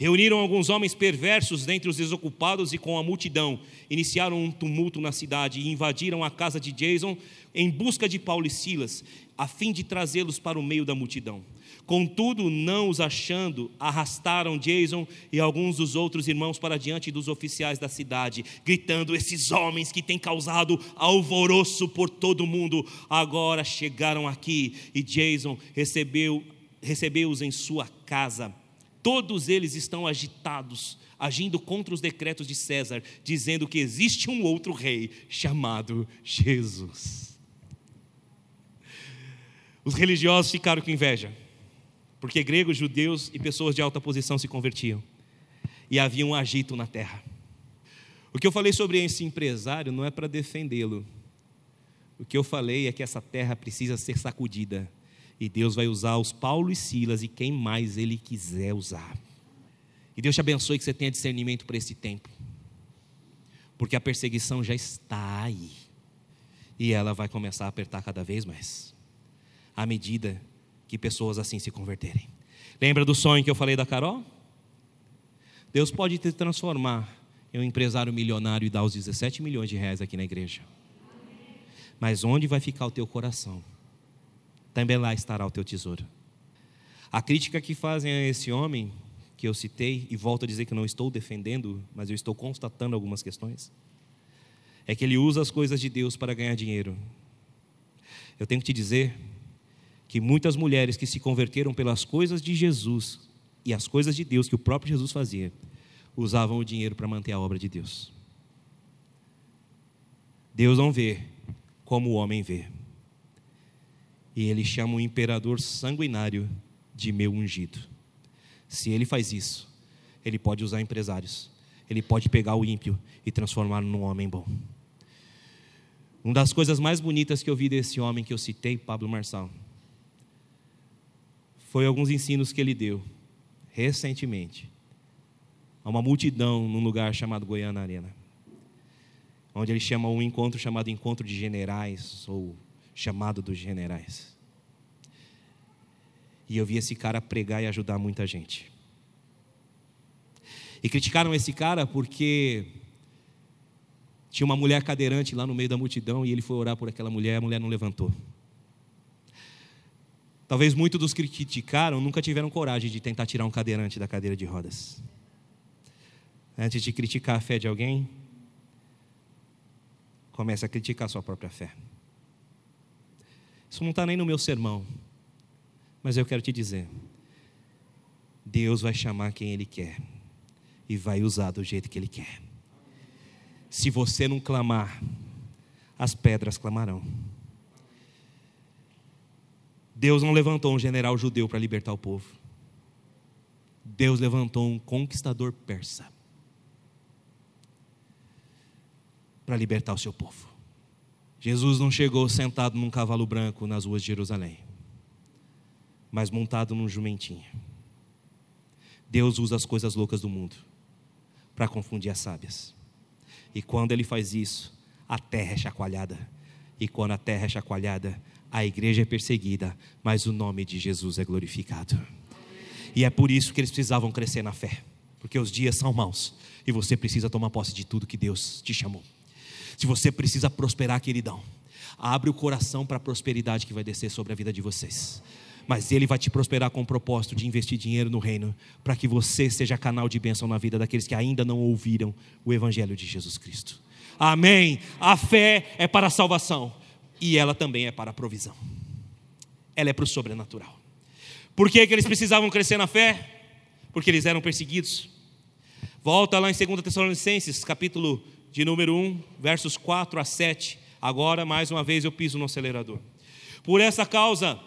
Reuniram alguns homens perversos dentre os desocupados e com a multidão iniciaram um tumulto na cidade e invadiram a casa de Jason em busca de Paulo e Silas, a fim de trazê-los para o meio da multidão. Contudo, não os achando, arrastaram Jason e alguns dos outros irmãos para diante dos oficiais da cidade, gritando: Esses homens que têm causado alvoroço por todo o mundo, agora chegaram aqui. E Jason recebeu recebeu-os em sua casa. Todos eles estão agitados, agindo contra os decretos de César, dizendo que existe um outro rei chamado Jesus. Os religiosos ficaram com inveja, porque gregos, judeus e pessoas de alta posição se convertiam, e havia um agito na terra. O que eu falei sobre esse empresário não é para defendê-lo, o que eu falei é que essa terra precisa ser sacudida e Deus vai usar os Paulo e Silas e quem mais Ele quiser usar. E Deus te abençoe que você tenha discernimento para esse tempo. Porque a perseguição já está aí. E ela vai começar a apertar cada vez mais. À medida que pessoas assim se converterem. Lembra do sonho que eu falei da Carol? Deus pode te transformar em um empresário milionário e dar os 17 milhões de reais aqui na igreja. Mas onde vai ficar o teu coração? Também lá estará o teu tesouro. A crítica que fazem a esse homem, que eu citei, e volto a dizer que não estou defendendo, mas eu estou constatando algumas questões, é que ele usa as coisas de Deus para ganhar dinheiro. Eu tenho que te dizer que muitas mulheres que se converteram pelas coisas de Jesus e as coisas de Deus que o próprio Jesus fazia, usavam o dinheiro para manter a obra de Deus. Deus não vê como o homem vê. E ele chama o imperador sanguinário de meu ungido. Se ele faz isso, ele pode usar empresários, ele pode pegar o ímpio e transformá-lo num homem bom. Uma das coisas mais bonitas que eu vi desse homem que eu citei, Pablo Marçal, foi alguns ensinos que ele deu recentemente a uma multidão num lugar chamado Goiânia Arena, onde ele chama um encontro chamado Encontro de Generais ou chamado dos Generais. E eu vi esse cara pregar e ajudar muita gente. E criticaram esse cara porque tinha uma mulher cadeirante lá no meio da multidão e ele foi orar por aquela mulher, a mulher não levantou. Talvez muitos dos que criticaram nunca tiveram coragem de tentar tirar um cadeirante da cadeira de rodas. Antes de criticar a fé de alguém, comece a criticar a sua própria fé. Isso não está nem no meu sermão, mas eu quero te dizer: Deus vai chamar quem Ele quer e vai usar do jeito que Ele quer. Se você não clamar, as pedras clamarão. Deus não levantou um general judeu para libertar o povo. Deus levantou um conquistador persa para libertar o seu povo. Jesus não chegou sentado num cavalo branco nas ruas de Jerusalém, mas montado num jumentinho. Deus usa as coisas loucas do mundo para confundir as sábias. E quando ele faz isso, a terra é chacoalhada. E quando a terra é chacoalhada, a igreja é perseguida, mas o nome de Jesus é glorificado. E é por isso que eles precisavam crescer na fé, porque os dias são maus e você precisa tomar posse de tudo que Deus te chamou. Se você precisa prosperar, queridão, abre o coração para a prosperidade que vai descer sobre a vida de vocês mas Ele vai te prosperar com o propósito de investir dinheiro no reino, para que você seja canal de bênção na vida daqueles que ainda não ouviram o Evangelho de Jesus Cristo. Amém. A fé é para a salvação e ela também é para a provisão. Ela é para o sobrenatural. Por que, que eles precisavam crescer na fé? Porque eles eram perseguidos. Volta lá em 2 Tessalonicenses, capítulo de número 1, versos 4 a 7. Agora, mais uma vez, eu piso no acelerador. Por essa causa,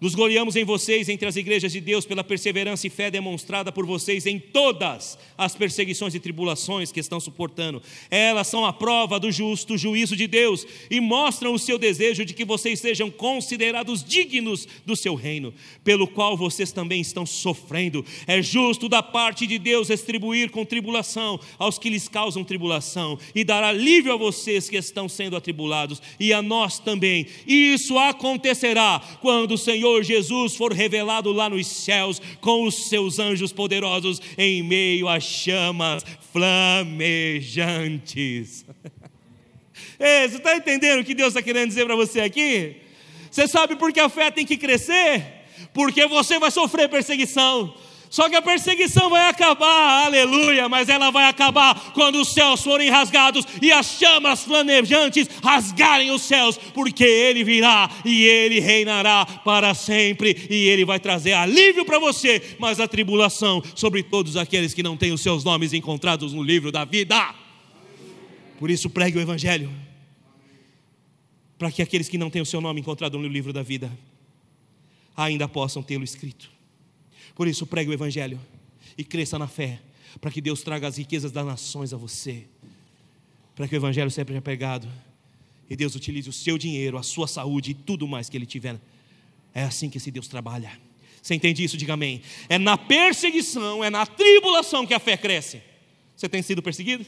nos gloriamos em vocês entre as igrejas de Deus pela perseverança e fé demonstrada por vocês em todas as perseguições e tribulações que estão suportando. Elas são a prova do justo juízo de Deus e mostram o seu desejo de que vocês sejam considerados dignos do seu reino, pelo qual vocês também estão sofrendo. É justo da parte de Deus distribuir com tribulação aos que lhes causam tribulação e dar alívio a vocês que estão sendo atribulados e a nós também. E isso acontecerá quando o Senhor Senhor Jesus for revelado lá nos céus com os seus anjos poderosos em meio a chamas flamejantes. Ei, você está entendendo o que Deus está querendo dizer para você aqui? Você sabe por que a fé tem que crescer? Porque você vai sofrer perseguição. Só que a perseguição vai acabar, aleluia, mas ela vai acabar quando os céus forem rasgados e as chamas flamejantes rasgarem os céus, porque ele virá e ele reinará para sempre e ele vai trazer alívio para você, mas a tribulação sobre todos aqueles que não têm os seus nomes encontrados no livro da vida. Por isso pregue o evangelho. Para que aqueles que não têm o seu nome encontrado no livro da vida ainda possam tê-lo escrito. Por isso, pregue o Evangelho e cresça na fé, para que Deus traga as riquezas das nações a você, para que o Evangelho seja pregado e Deus utilize o seu dinheiro, a sua saúde e tudo mais que Ele tiver. É assim que esse Deus trabalha. Você entende isso? Diga amém. É na perseguição, é na tribulação que a fé cresce. Você tem sido perseguido?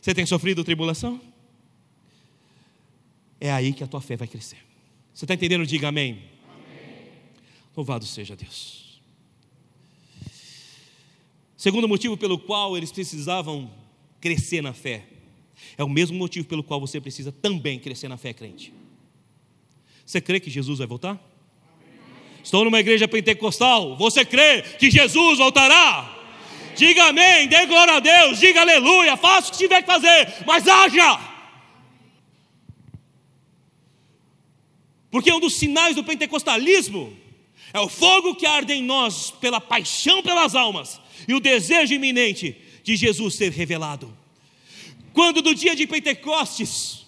Você tem sofrido tribulação? É aí que a tua fé vai crescer. Você está entendendo? Diga amém. Louvado seja Deus. Segundo motivo pelo qual eles precisavam crescer na fé, é o mesmo motivo pelo qual você precisa também crescer na fé, crente. Você crê que Jesus vai voltar? Estou numa igreja pentecostal. Você crê que Jesus voltará? Diga amém, dê glória a Deus, diga aleluia, faça o que tiver que fazer, mas haja. Porque um dos sinais do pentecostalismo é o fogo que arde em nós pela paixão pelas almas e o desejo iminente de Jesus ser revelado. Quando do dia de Pentecostes,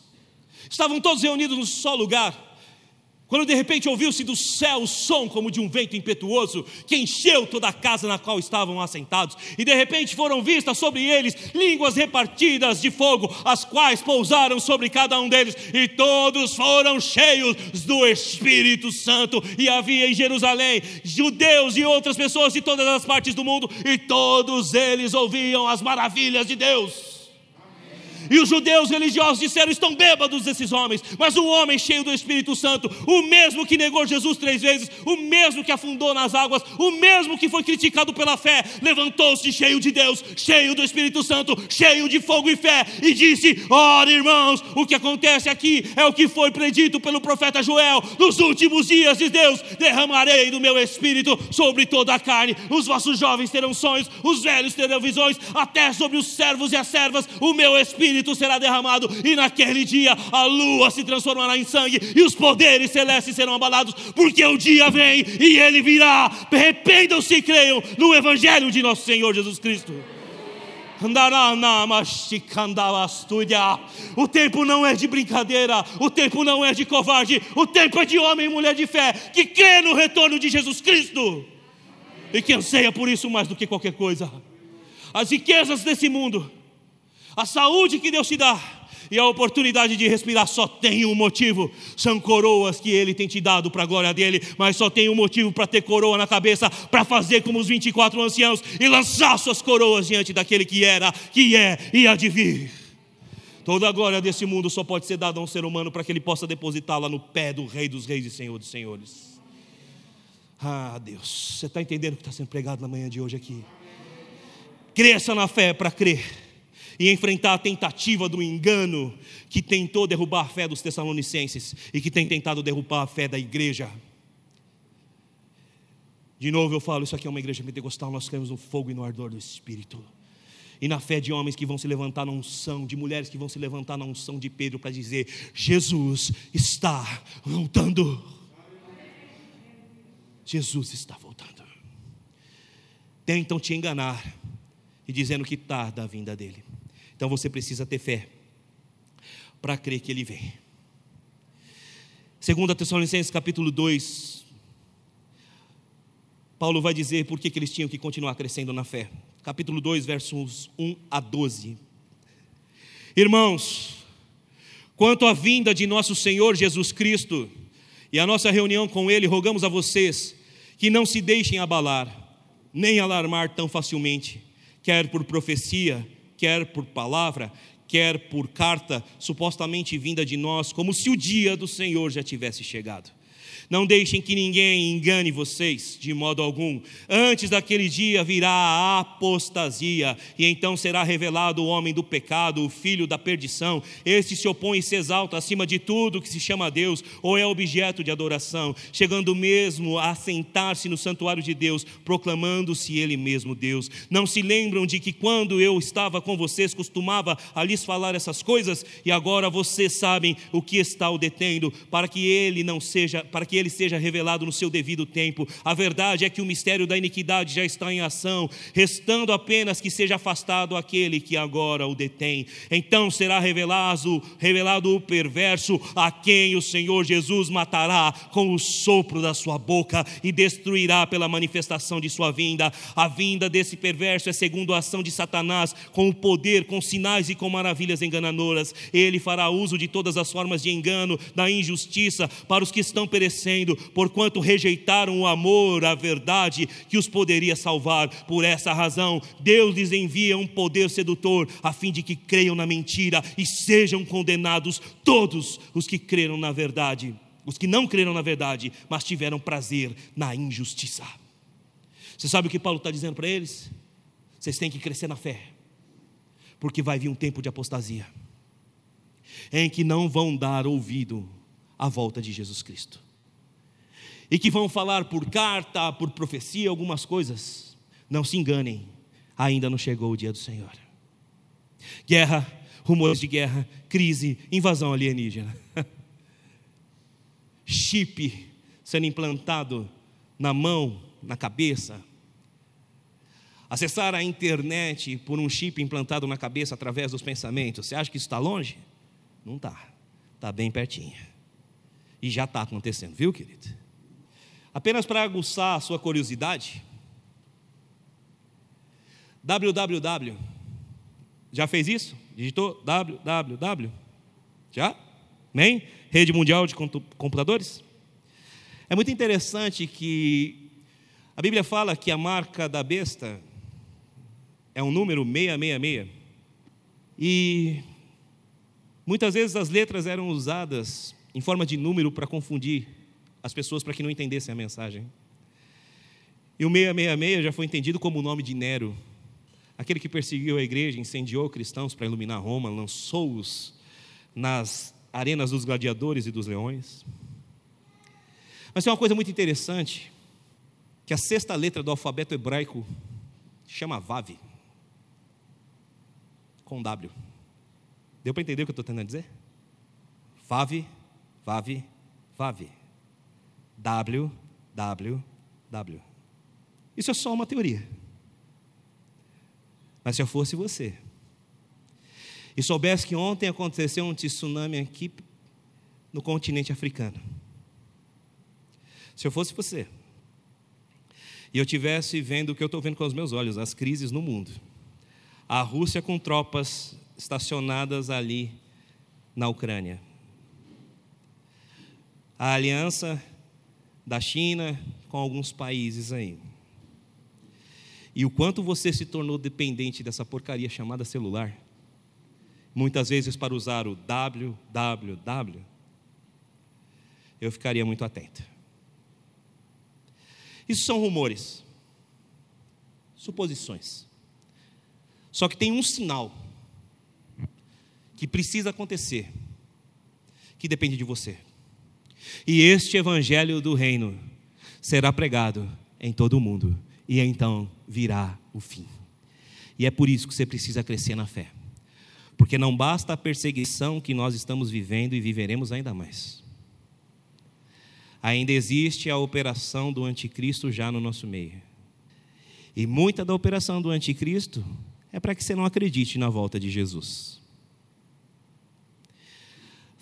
estavam todos reunidos num só lugar, quando de repente ouviu-se do céu o som como de um vento impetuoso, que encheu toda a casa na qual estavam assentados, e de repente foram vistas sobre eles línguas repartidas de fogo, as quais pousaram sobre cada um deles, e todos foram cheios do Espírito Santo. E havia em Jerusalém judeus e outras pessoas de todas as partes do mundo, e todos eles ouviam as maravilhas de Deus. E os judeus religiosos disseram: estão bêbados esses homens. Mas um homem cheio do Espírito Santo, o mesmo que negou Jesus três vezes, o mesmo que afundou nas águas, o mesmo que foi criticado pela fé, levantou-se cheio de Deus, cheio do Espírito Santo, cheio de fogo e fé, e disse: Ora, irmãos, o que acontece aqui é o que foi predito pelo profeta Joel: nos últimos dias de Deus, derramarei do meu espírito sobre toda a carne. Os vossos jovens terão sonhos, os velhos terão visões, até sobre os servos e as servas, o meu espírito Espírito será derramado, e naquele dia a lua se transformará em sangue, e os poderes celestes serão abalados, porque o dia vem e ele virá. Arrependam-se e creiam no Evangelho de nosso Senhor Jesus Cristo. O tempo não é de brincadeira, o tempo não é de covarde, o tempo é de homem e mulher de fé que crê no retorno de Jesus Cristo e que anseia por isso mais do que qualquer coisa. As riquezas desse mundo a saúde que Deus te dá e a oportunidade de respirar só tem um motivo: são coroas que Ele tem te dado para a glória dele, mas só tem um motivo para ter coroa na cabeça, para fazer como os 24 anciãos e lançar suas coroas diante daquele que era, que é e há de vir. Toda a glória desse mundo só pode ser dada a um ser humano para que ele possa depositá-la no pé do Rei dos Reis e Senhor dos Senhores. Ah, Deus, você está entendendo o que está sendo pregado na manhã de hoje aqui? Cresça na fé para crer e enfrentar a tentativa do engano que tentou derrubar a fé dos Tessalonicenses e que tem tentado derrubar a fé da igreja. De novo eu falo, isso aqui é uma igreja pentecostal, nós cremos no fogo e no ardor do Espírito. E na fé de homens que vão se levantar na unção, de mulheres que vão se levantar na unção de Pedro para dizer: Jesus está voltando. Jesus está voltando. Tentam te enganar e dizendo que tarda a vinda dele. Então você precisa ter fé para crer que ele vem. Segundo a Tessalonicenses capítulo 2, Paulo vai dizer por que, eles tinham que continuar crescendo na fé. Capítulo 2, versos 1 a 12. Irmãos, quanto à vinda de nosso Senhor Jesus Cristo e a nossa reunião com Ele, rogamos a vocês que não se deixem abalar, nem alarmar tão facilmente, quer por profecia, quer por palavra, quer por carta, supostamente vinda de nós, como se o dia do Senhor já tivesse chegado. Não deixem que ninguém engane vocês de modo algum. Antes daquele dia virá a apostasia, e então será revelado o homem do pecado, o filho da perdição. Este se opõe e se exalta acima de tudo que se chama Deus ou é objeto de adoração, chegando mesmo a sentar-se no santuário de Deus, proclamando-se ele mesmo Deus. Não se lembram de que quando eu estava com vocês costumava a lhes falar essas coisas, e agora vocês sabem o que está o detendo, para que ele não seja, para que ele seja revelado no seu devido tempo. A verdade é que o mistério da iniquidade já está em ação, restando apenas que seja afastado aquele que agora o detém. Então será revelado, revelado o perverso, a quem o Senhor Jesus matará com o sopro da sua boca e destruirá pela manifestação de sua vinda. A vinda desse perverso é segundo a ação de Satanás, com o poder, com sinais e com maravilhas enganadoras. Ele fará uso de todas as formas de engano, da injustiça para os que estão perecendo porquanto rejeitaram o amor, a verdade que os poderia salvar. Por essa razão, Deus lhes envia um poder sedutor, a fim de que creiam na mentira e sejam condenados todos os que creram na verdade. Os que não creram na verdade, mas tiveram prazer na injustiça. Você sabe o que Paulo está dizendo para eles? Vocês têm que crescer na fé, porque vai vir um tempo de apostasia, em que não vão dar ouvido à volta de Jesus Cristo. E que vão falar por carta, por profecia, algumas coisas. Não se enganem, ainda não chegou o dia do Senhor. Guerra, rumores de guerra, crise, invasão alienígena. Chip sendo implantado na mão, na cabeça. Acessar a internet por um chip implantado na cabeça através dos pensamentos. Você acha que isso está longe? Não está. Está bem pertinho. E já está acontecendo, viu, querido? Apenas para aguçar a sua curiosidade. www. Já fez isso? Digitou www? Já? Amém? Rede Mundial de Computadores? É muito interessante que a Bíblia fala que a marca da besta é um número 666. E muitas vezes as letras eram usadas em forma de número para confundir as pessoas para que não entendessem a mensagem. E o 666 já foi entendido como o nome de Nero, aquele que perseguiu a igreja, incendiou cristãos para iluminar Roma, lançou-os nas arenas dos gladiadores e dos leões. Mas tem uma coisa muito interessante, que a sexta letra do alfabeto hebraico chama Vav, com W. Deu para entender o que eu estou tentando dizer? Vav, Vav, Vav. W, W, W. Isso é só uma teoria. Mas se eu fosse você, e soubesse que ontem aconteceu um tsunami aqui no continente africano, se eu fosse você, e eu tivesse vendo o que eu estou vendo com os meus olhos, as crises no mundo, a Rússia com tropas estacionadas ali na Ucrânia, a aliança da China com alguns países aí. E o quanto você se tornou dependente dessa porcaria chamada celular, muitas vezes para usar o www, eu ficaria muito atento. Isso são rumores, suposições. Só que tem um sinal que precisa acontecer, que depende de você. E este evangelho do reino será pregado em todo o mundo, e então virá o fim. E é por isso que você precisa crescer na fé. Porque não basta a perseguição que nós estamos vivendo e viveremos ainda mais. Ainda existe a operação do anticristo já no nosso meio. E muita da operação do anticristo é para que você não acredite na volta de Jesus.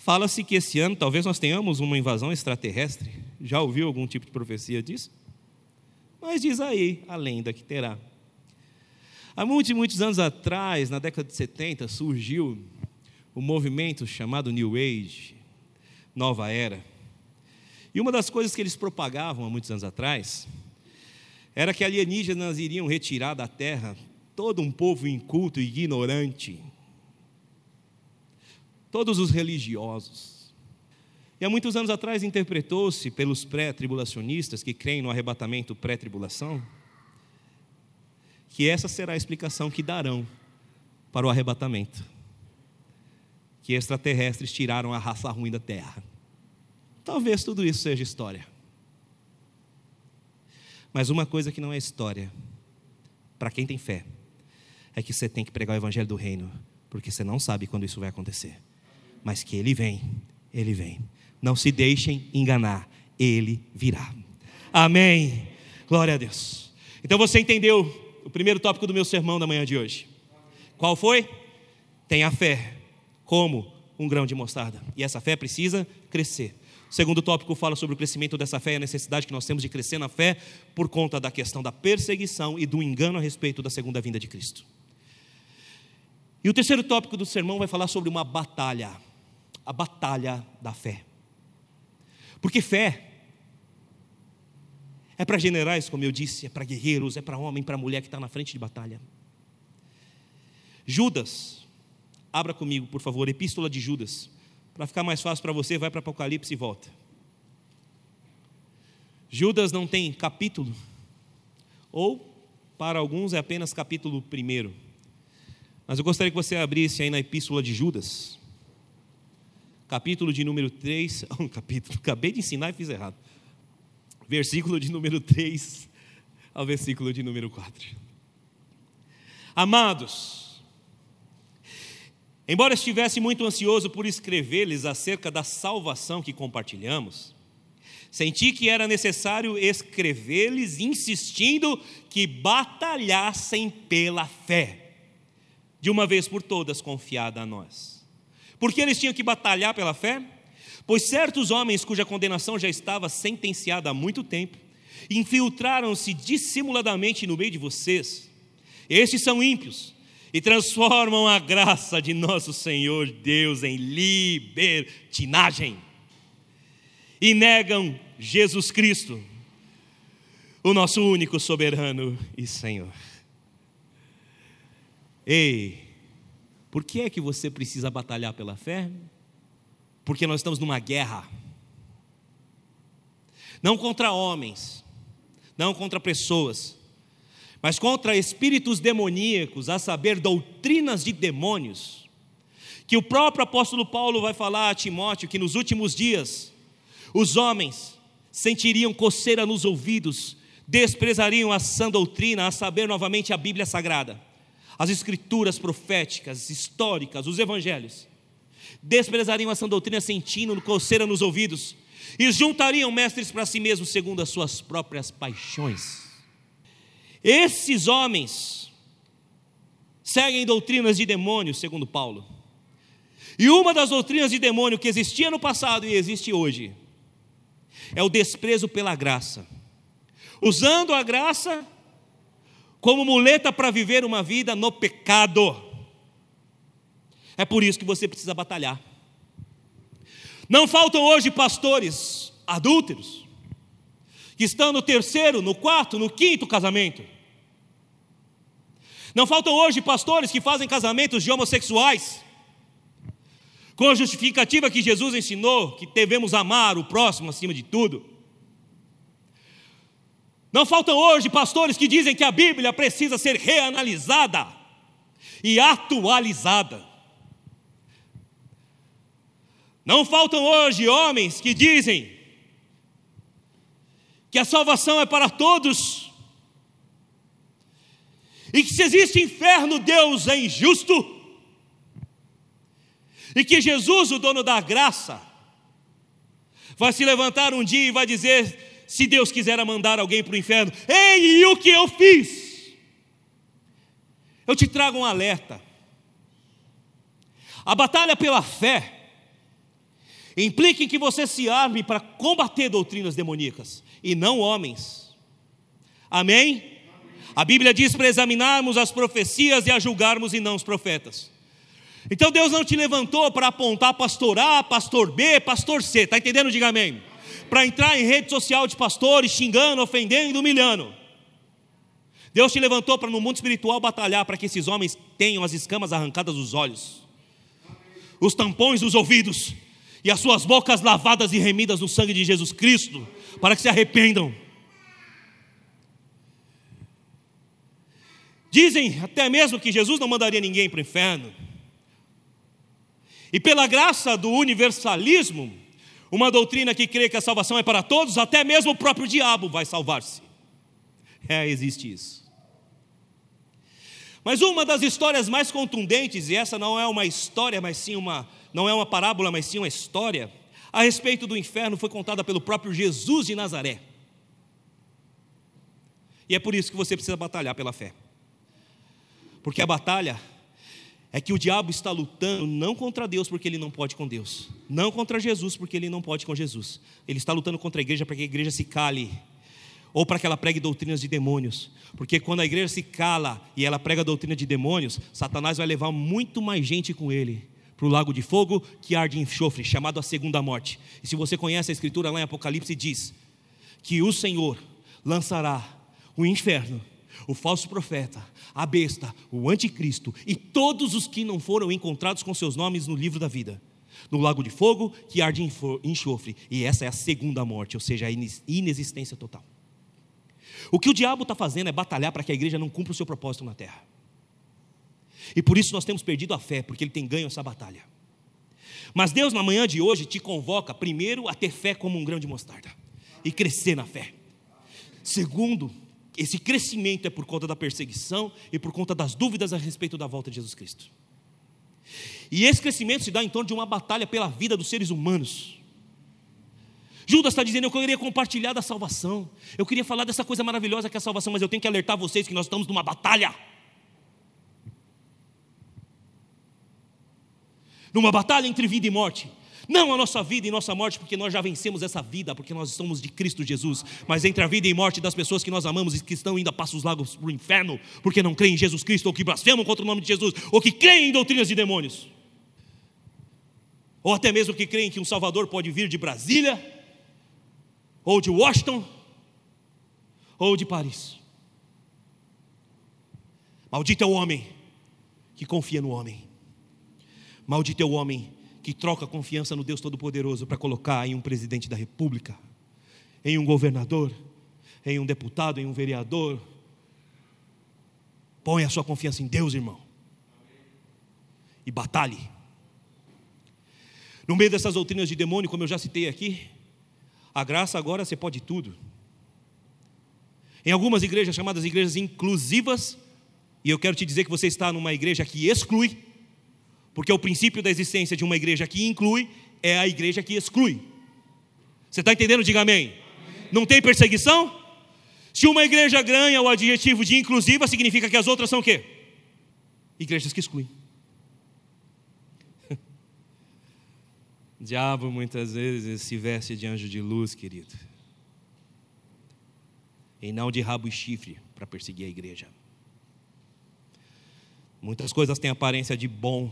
Fala-se que esse ano talvez nós tenhamos uma invasão extraterrestre. Já ouviu algum tipo de profecia disso? Mas diz aí a lenda que terá. Há muitos muitos anos atrás, na década de 70, surgiu o um movimento chamado New Age, Nova Era. E uma das coisas que eles propagavam há muitos anos atrás era que alienígenas iriam retirar da Terra todo um povo inculto e ignorante, todos os religiosos. E há muitos anos atrás interpretou-se pelos pré-tribulacionistas que creem no arrebatamento pré-tribulação, que essa será a explicação que darão para o arrebatamento. Que extraterrestres tiraram a raça ruim da terra. Talvez tudo isso seja história. Mas uma coisa que não é história, para quem tem fé, é que você tem que pregar o evangelho do reino, porque você não sabe quando isso vai acontecer mas que ele vem, ele vem. Não se deixem enganar, ele virá. Amém. Glória a Deus. Então você entendeu o primeiro tópico do meu sermão da manhã de hoje. Qual foi? Tenha fé como um grão de mostarda. E essa fé precisa crescer. O segundo tópico fala sobre o crescimento dessa fé e a necessidade que nós temos de crescer na fé por conta da questão da perseguição e do engano a respeito da segunda vinda de Cristo. E o terceiro tópico do sermão vai falar sobre uma batalha a batalha da fé. Porque fé é para generais, como eu disse, é para guerreiros, é para homem, para mulher que está na frente de batalha. Judas, abra comigo, por favor, Epístola de Judas. Para ficar mais fácil para você, vai para Apocalipse e volta. Judas não tem capítulo, ou para alguns é apenas capítulo primeiro. Mas eu gostaria que você abrisse aí na Epístola de Judas capítulo de número 3, um capítulo, acabei de ensinar e fiz errado. versículo de número 3 ao versículo de número 4. Amados, embora estivesse muito ansioso por escrever-lhes acerca da salvação que compartilhamos, senti que era necessário escrever-lhes insistindo que batalhassem pela fé, de uma vez por todas confiada a nós. Por que eles tinham que batalhar pela fé? Pois certos homens cuja condenação já estava sentenciada há muito tempo, infiltraram-se dissimuladamente no meio de vocês. Estes são ímpios e transformam a graça de nosso Senhor Deus em libertinagem. E negam Jesus Cristo, o nosso único soberano e Senhor. Ei, por que é que você precisa batalhar pela fé? porque nós estamos numa guerra. Não contra homens, não contra pessoas, mas contra espíritos demoníacos, a saber, doutrinas de demônios. Que o próprio apóstolo Paulo vai falar a Timóteo que nos últimos dias os homens sentiriam coceira nos ouvidos, desprezariam a sã doutrina, a saber, novamente a Bíblia Sagrada, as escrituras proféticas, históricas, os evangelhos desprezariam essa doutrina sentindo coceira nos ouvidos e juntariam mestres para si mesmos segundo as suas próprias paixões. Esses homens seguem doutrinas de demônio, segundo Paulo. E uma das doutrinas de demônio que existia no passado e existe hoje é o desprezo pela graça. Usando a graça como muleta para viver uma vida no pecado. É por isso que você precisa batalhar. Não faltam hoje pastores adúlteros, que estão no terceiro, no quarto, no quinto casamento. Não faltam hoje pastores que fazem casamentos de homossexuais, com a justificativa que Jesus ensinou, que devemos amar o próximo acima de tudo. Não faltam hoje pastores que dizem que a Bíblia precisa ser reanalisada e atualizada. Não faltam hoje homens que dizem que a salvação é para todos, e que se existe inferno, Deus é injusto, e que Jesus, o dono da graça, vai se levantar um dia e vai dizer: se Deus quiser mandar alguém para o inferno, ei, e o que eu fiz? Eu te trago um alerta. A batalha pela fé implica em que você se arme para combater doutrinas demoníacas e não homens. Amém? A Bíblia diz para examinarmos as profecias e a julgarmos e não os profetas. Então Deus não te levantou para apontar pastor A, pastor B, pastor C, está entendendo? Diga amém. Para entrar em rede social de pastores, xingando, ofendendo, humilhando. Deus te levantou para no mundo espiritual batalhar para que esses homens tenham as escamas arrancadas dos olhos, os tampões dos ouvidos, e as suas bocas lavadas e remidas no sangue de Jesus Cristo, para que se arrependam. Dizem até mesmo que Jesus não mandaria ninguém para o inferno. E pela graça do universalismo, uma doutrina que crê que a salvação é para todos, até mesmo o próprio diabo vai salvar-se. É, existe isso. Mas uma das histórias mais contundentes, e essa não é uma história, mas sim uma não é uma parábola, mas sim uma história, a respeito do inferno foi contada pelo próprio Jesus de Nazaré. E é por isso que você precisa batalhar pela fé. Porque a batalha é que o diabo está lutando não contra Deus porque ele não pode com Deus, não contra Jesus porque ele não pode com Jesus. Ele está lutando contra a igreja para que a igreja se cale, ou para que ela pregue doutrinas de demônios. Porque quando a igreja se cala e ela prega doutrina de demônios, Satanás vai levar muito mais gente com ele para o lago de fogo que arde em enxofre, chamado a segunda morte. E se você conhece a escritura lá em Apocalipse, diz que o Senhor lançará o inferno, o falso profeta, a besta, o anticristo e todos os que não foram encontrados com seus nomes no livro da vida, no lago de fogo que arde em enxofre. E essa é a segunda morte, ou seja, a inexistência total. O que o diabo está fazendo é batalhar para que a igreja não cumpra o seu propósito na terra. E por isso nós temos perdido a fé, porque ele tem ganho essa batalha. Mas Deus, na manhã de hoje, te convoca primeiro a ter fé como um grão de mostarda e crescer na fé. Segundo, esse crescimento é por conta da perseguição e por conta das dúvidas a respeito da volta de Jesus Cristo. E esse crescimento se dá em torno de uma batalha pela vida dos seres humanos. Judas está dizendo: Eu queria compartilhar da salvação, eu queria falar dessa coisa maravilhosa que é a salvação, mas eu tenho que alertar vocês que nós estamos numa batalha. Numa batalha entre vida e morte. Não a nossa vida e nossa morte, porque nós já vencemos essa vida, porque nós somos de Cristo Jesus, mas entre a vida e morte das pessoas que nós amamos e que estão indo a passos largos para o inferno, porque não creem em Jesus Cristo, ou que blasfemam contra o nome de Jesus, ou que creem em doutrinas de demônios, ou até mesmo que creem que um Salvador pode vir de Brasília, ou de Washington, ou de Paris. Maldito é o homem que confia no homem. Maldito é o homem que troca confiança no Deus Todo-Poderoso para colocar em um presidente da República, em um governador, em um deputado, em um vereador. Põe a sua confiança em Deus, irmão. E batalhe. No meio dessas doutrinas de demônio, como eu já citei aqui, a graça agora você pode tudo. Em algumas igrejas chamadas igrejas inclusivas, e eu quero te dizer que você está numa igreja que exclui, porque o princípio da existência de uma igreja que inclui é a igreja que exclui. Você está entendendo? Diga amém. Não tem perseguição? Se uma igreja ganha o adjetivo de inclusiva, significa que as outras são o quê? Igrejas que excluem. O diabo muitas vezes se veste de anjo de luz, querido. E não de rabo e chifre para perseguir a igreja. Muitas coisas têm aparência de bom,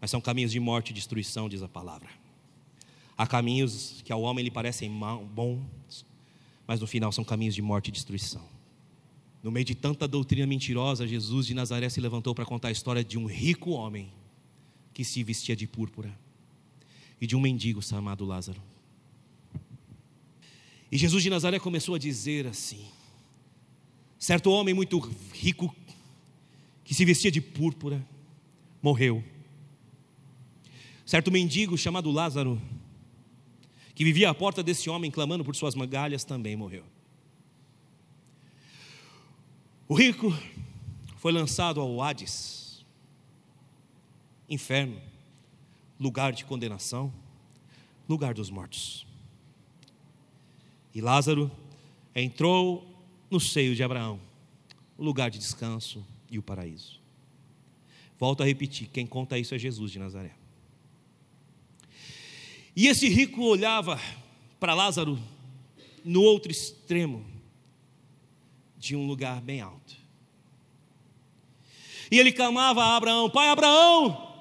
mas são caminhos de morte e destruição, diz a palavra. Há caminhos que ao homem lhe parecem bons, mas no final são caminhos de morte e destruição. No meio de tanta doutrina mentirosa, Jesus de Nazaré se levantou para contar a história de um rico homem que se vestia de púrpura e de um mendigo chamado Lázaro. E Jesus de Nazaré começou a dizer assim: certo homem muito rico, que se vestia de púrpura, morreu Certo mendigo chamado Lázaro, que vivia à porta desse homem clamando por suas migalhas, também morreu. O rico foi lançado ao Hades, inferno, lugar de condenação, lugar dos mortos. E Lázaro entrou no seio de Abraão, o lugar de descanso e o paraíso. Volto a repetir: quem conta isso é Jesus de Nazaré. E esse rico olhava para Lázaro no outro extremo de um lugar bem alto. E ele clamava a Abraão: Pai Abraão,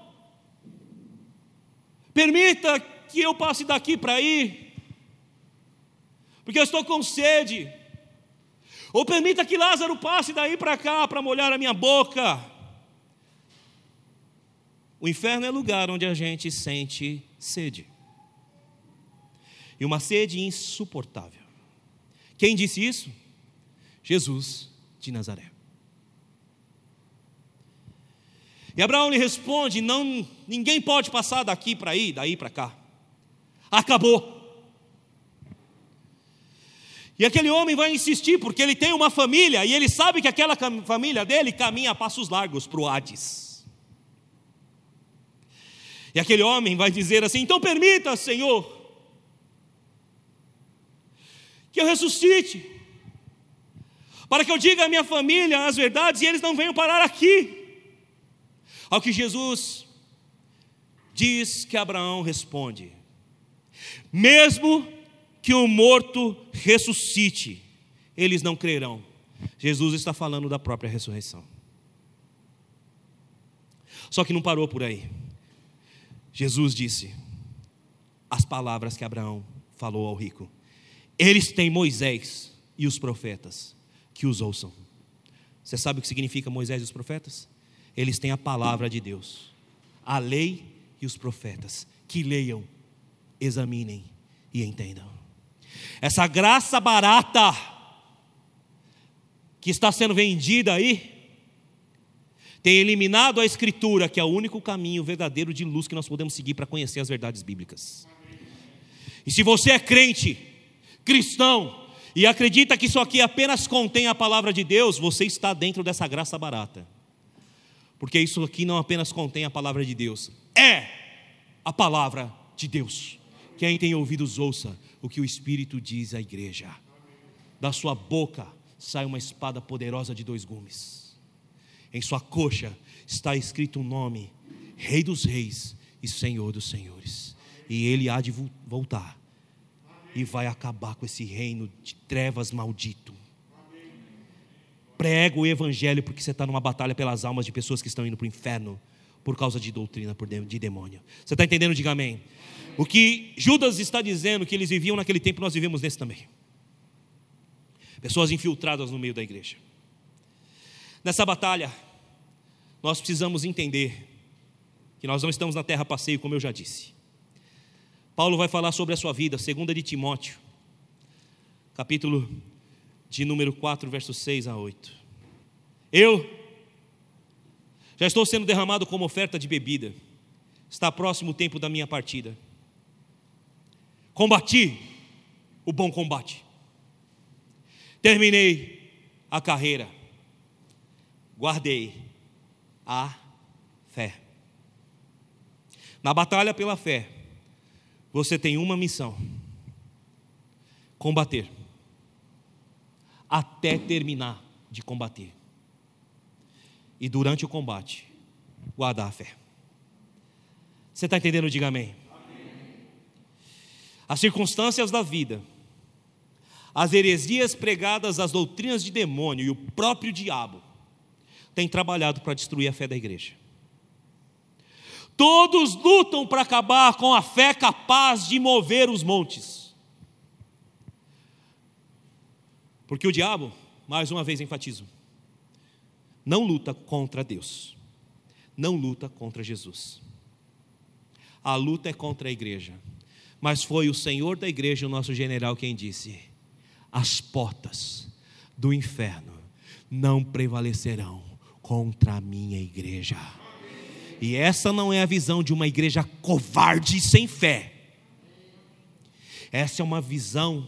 permita que eu passe daqui para ir, porque eu estou com sede. Ou permita que Lázaro passe daí para cá para molhar a minha boca. O inferno é lugar onde a gente sente sede e uma sede insuportável. Quem disse isso? Jesus de Nazaré. E Abraão lhe responde: não, ninguém pode passar daqui para aí, daí para cá. Acabou. E aquele homem vai insistir, porque ele tem uma família, e ele sabe que aquela família dele caminha a passos largos para o Hades. E aquele homem vai dizer assim: então permita, Senhor, que eu ressuscite, para que eu diga à minha família as verdades e eles não venham parar aqui. Ao que Jesus diz que Abraão responde: mesmo que o morto ressuscite, eles não crerão. Jesus está falando da própria ressurreição. Só que não parou por aí. Jesus disse as palavras que Abraão falou ao rico: eles têm Moisés e os profetas que os ouçam. Você sabe o que significa Moisés e os profetas? Eles têm a palavra de Deus, a lei e os profetas, que leiam, examinem e entendam. Essa graça barata que está sendo vendida aí, tem eliminado a Escritura, que é o único caminho verdadeiro de luz que nós podemos seguir para conhecer as verdades bíblicas. E se você é crente, cristão e acredita que isso aqui apenas contém a palavra de Deus, você está dentro dessa graça barata. Porque isso aqui não apenas contém a palavra de Deus, é a palavra de Deus. Quem tem ouvidos, ouça o que o Espírito diz à igreja. Da sua boca sai uma espada poderosa de dois gumes. Em sua coxa está escrito um nome: Rei dos Reis e Senhor dos Senhores. E ele há de voltar e vai acabar com esse reino de trevas maldito. Prega o evangelho porque você está numa batalha pelas almas de pessoas que estão indo para o inferno por causa de doutrina de demônio. Você está entendendo? Diga amém. O que Judas está dizendo que eles viviam naquele tempo, nós vivemos nesse também. Pessoas infiltradas no meio da igreja. Nessa batalha, nós precisamos entender que nós não estamos na terra passeio, como eu já disse. Paulo vai falar sobre a sua vida, segunda de Timóteo, capítulo de número 4, versos 6 a 8. Eu já estou sendo derramado como oferta de bebida. Está próximo o tempo da minha partida. Combati o bom combate. Terminei a carreira. Guardei a fé. Na batalha pela fé, você tem uma missão: combater, até terminar de combater. E durante o combate, guardar a fé. Você está entendendo? Diga amém. As circunstâncias da vida, as heresias pregadas às doutrinas de demônio e o próprio diabo têm trabalhado para destruir a fé da igreja. Todos lutam para acabar com a fé capaz de mover os montes. Porque o diabo, mais uma vez enfatizo, não luta contra Deus, não luta contra Jesus. A luta é contra a igreja. Mas foi o Senhor da igreja, o nosso general, quem disse: as portas do inferno não prevalecerão contra a minha igreja. E essa não é a visão de uma igreja covarde e sem fé. Essa é uma visão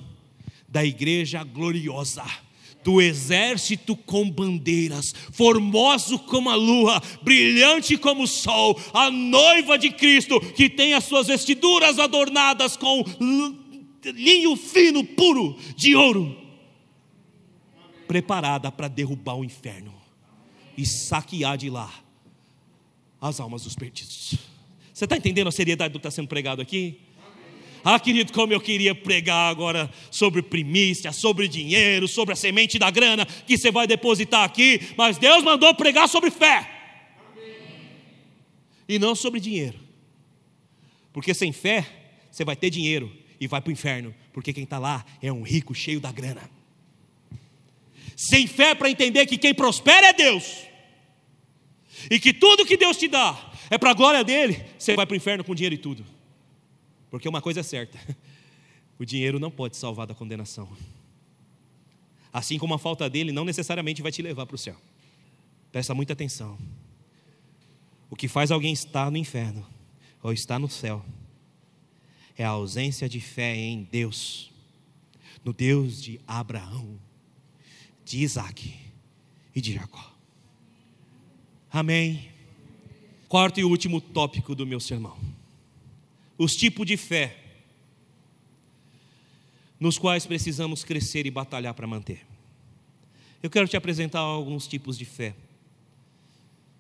da igreja gloriosa, do exército com bandeiras, formoso como a lua, brilhante como o sol, a noiva de Cristo, que tem as suas vestiduras adornadas com linho fino, puro, de ouro, preparada para derrubar o inferno e saquear de lá as almas dos perdidos. Você está entendendo a seriedade do que está sendo pregado aqui? Ah, querido, como eu queria pregar agora sobre primícia, sobre dinheiro, sobre a semente da grana que você vai depositar aqui, mas Deus mandou pregar sobre fé. E não sobre dinheiro. Porque sem fé, você vai ter dinheiro e vai para o inferno, porque quem está lá é um rico cheio da grana. Sem fé para entender que quem prospera é Deus. E que tudo que Deus te dá é para a glória dele, você vai para o inferno com dinheiro e tudo. Porque uma coisa é certa: o dinheiro não pode salvar da condenação. Assim como a falta dele não necessariamente vai te levar para o céu. Presta muita atenção. O que faz alguém estar no inferno ou estar no céu é a ausência de fé em Deus, no Deus de Abraão, de Isaac e de Jacó. Amém. Quarto e último tópico do meu sermão os tipos de fé nos quais precisamos crescer e batalhar para manter. Eu quero te apresentar alguns tipos de fé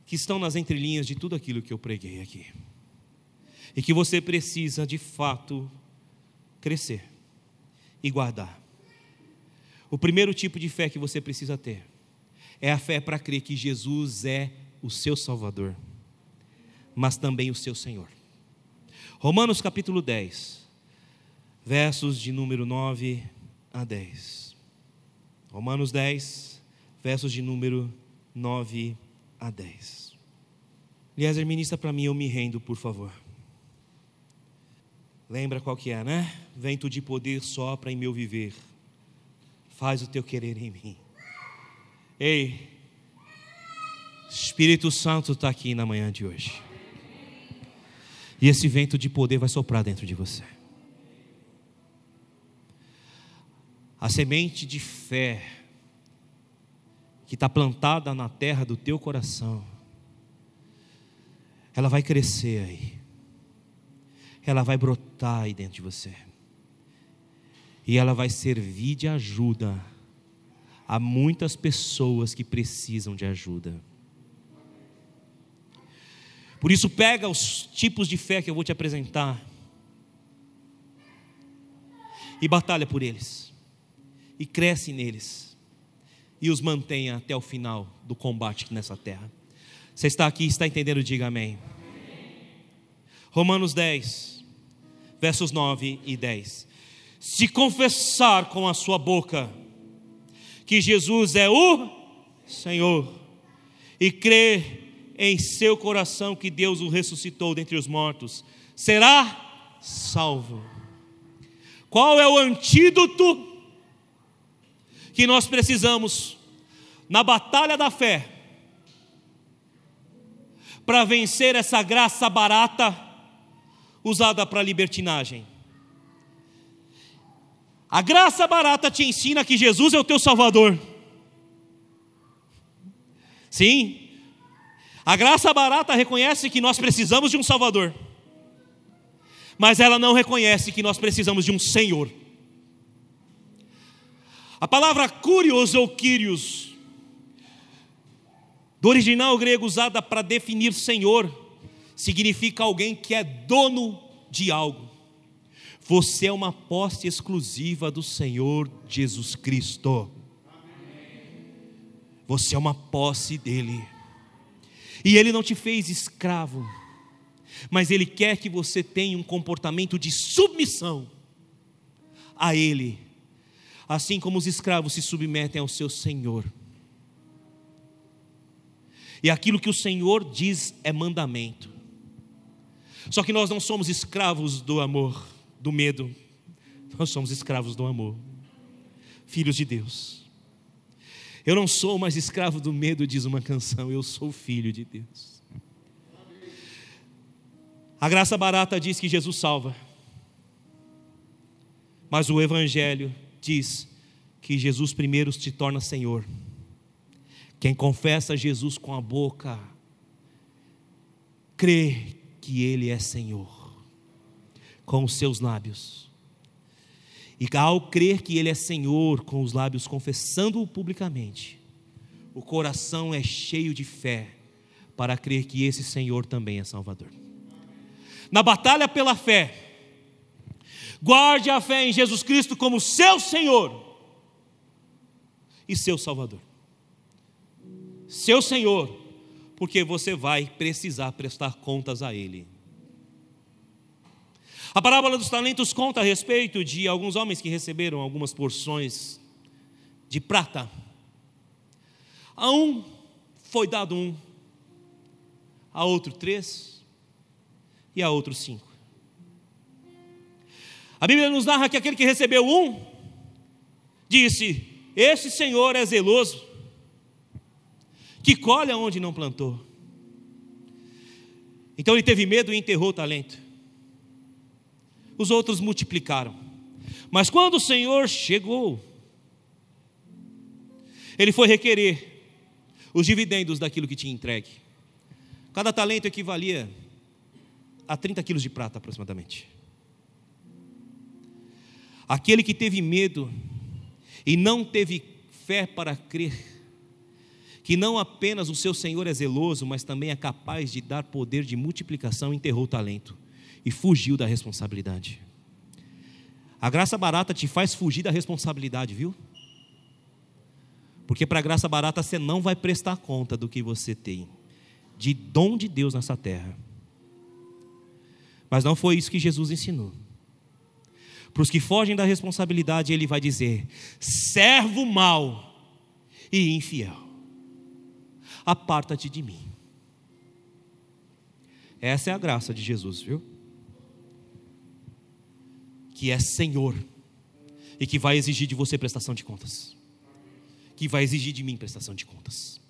que estão nas entrelinhas de tudo aquilo que eu preguei aqui. E que você precisa de fato crescer e guardar. O primeiro tipo de fé que você precisa ter é a fé para crer que Jesus é o seu Salvador, mas também o seu Senhor. Romanos capítulo 10, versos de número 9 a 10. Romanos 10, versos de número 9 a 10. Eliezer, ministra para mim, eu me rendo, por favor. Lembra qual que é, né? Vento de poder sopra em meu viver. Faz o teu querer em mim. Ei, Espírito Santo está aqui na manhã de hoje. E esse vento de poder vai soprar dentro de você. A semente de fé que está plantada na terra do teu coração, ela vai crescer aí, ela vai brotar aí dentro de você, e ela vai servir de ajuda a muitas pessoas que precisam de ajuda. Por isso, pega os tipos de fé que eu vou te apresentar e batalha por eles, e cresce neles, e os mantenha até o final do combate nessa terra. Você está aqui, está entendendo? Diga amém. Romanos 10, versos 9 e 10. Se confessar com a sua boca que Jesus é o Senhor e crer em seu coração que Deus o ressuscitou dentre os mortos, será salvo. Qual é o antídoto que nós precisamos na batalha da fé para vencer essa graça barata usada para libertinagem? A graça barata te ensina que Jesus é o teu Salvador. Sim, a graça barata reconhece que nós precisamos de um Salvador mas ela não reconhece que nós precisamos de um Senhor. A palavra curios ou kyrios, do original grego usada para definir Senhor, significa alguém que é dono de algo. Você é uma posse exclusiva do Senhor Jesus Cristo. Você é uma posse dele. E ele não te fez escravo mas Ele quer que você tenha um comportamento de submissão a Ele, assim como os escravos se submetem ao seu Senhor. E aquilo que o Senhor diz é mandamento. Só que nós não somos escravos do amor, do medo, nós somos escravos do amor, filhos de Deus. Eu não sou mais escravo do medo, diz uma canção, eu sou filho de Deus. A graça barata diz que Jesus salva, mas o Evangelho diz que Jesus primeiro te torna Senhor. Quem confessa Jesus com a boca, crê que Ele é Senhor, com os seus lábios. E ao crer que Ele é Senhor, com os lábios confessando-o publicamente, o coração é cheio de fé para crer que esse Senhor também é Salvador na batalha pela fé, guarde a fé em Jesus Cristo como seu Senhor e seu Salvador. Seu Senhor, porque você vai precisar prestar contas a Ele. A parábola dos talentos conta a respeito de alguns homens que receberam algumas porções de prata. A um foi dado um, a outro três, e a outros cinco. A Bíblia nos narra que aquele que recebeu um disse: Esse Senhor é zeloso, que colhe onde não plantou. Então ele teve medo e enterrou o talento. Os outros multiplicaram. Mas quando o Senhor chegou, ele foi requerer os dividendos daquilo que tinha entregue. Cada talento equivalia a 30 quilos de prata aproximadamente. Aquele que teve medo e não teve fé para crer, que não apenas o seu Senhor é zeloso, mas também é capaz de dar poder de multiplicação, enterrou o talento e fugiu da responsabilidade. A graça barata te faz fugir da responsabilidade, viu? Porque para a graça barata você não vai prestar conta do que você tem, de dom de Deus nessa terra. Mas não foi isso que Jesus ensinou. Para os que fogem da responsabilidade, ele vai dizer: servo mau e infiel, aparta-te de mim. Essa é a graça de Jesus, viu? Que é Senhor e que vai exigir de você prestação de contas, que vai exigir de mim prestação de contas.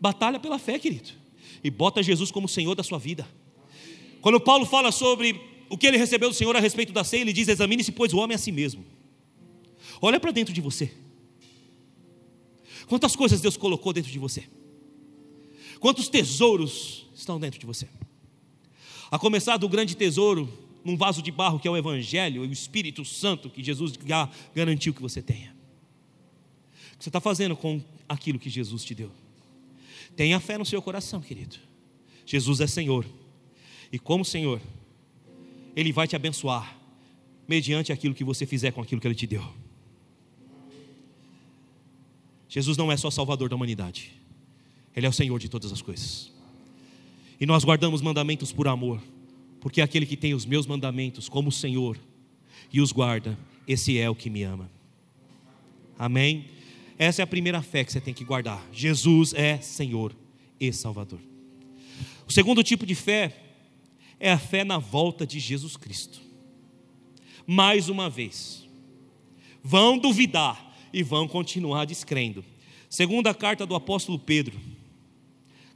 Batalha pela fé, querido, e bota Jesus como Senhor da sua vida. Quando Paulo fala sobre o que ele recebeu do Senhor a respeito da ceia, ele diz: examine-se, pois, o homem a si mesmo. Olha para dentro de você. Quantas coisas Deus colocou dentro de você? Quantos tesouros estão dentro de você? A começar do grande tesouro num vaso de barro que é o Evangelho e o Espírito Santo que Jesus garantiu que você tenha. O que você está fazendo com aquilo que Jesus te deu? Tenha fé no seu coração, querido. Jesus é Senhor. E como Senhor, Ele vai te abençoar mediante aquilo que você fizer com aquilo que Ele te deu. Jesus não é só Salvador da humanidade, Ele é o Senhor de todas as coisas. E nós guardamos mandamentos por amor, porque aquele que tem os meus mandamentos como Senhor e os guarda, esse é o que me ama. Amém? Essa é a primeira fé que você tem que guardar. Jesus é Senhor e Salvador. O segundo tipo de fé é a fé na volta de Jesus Cristo. Mais uma vez, vão duvidar e vão continuar descrendo. Segunda carta do apóstolo Pedro,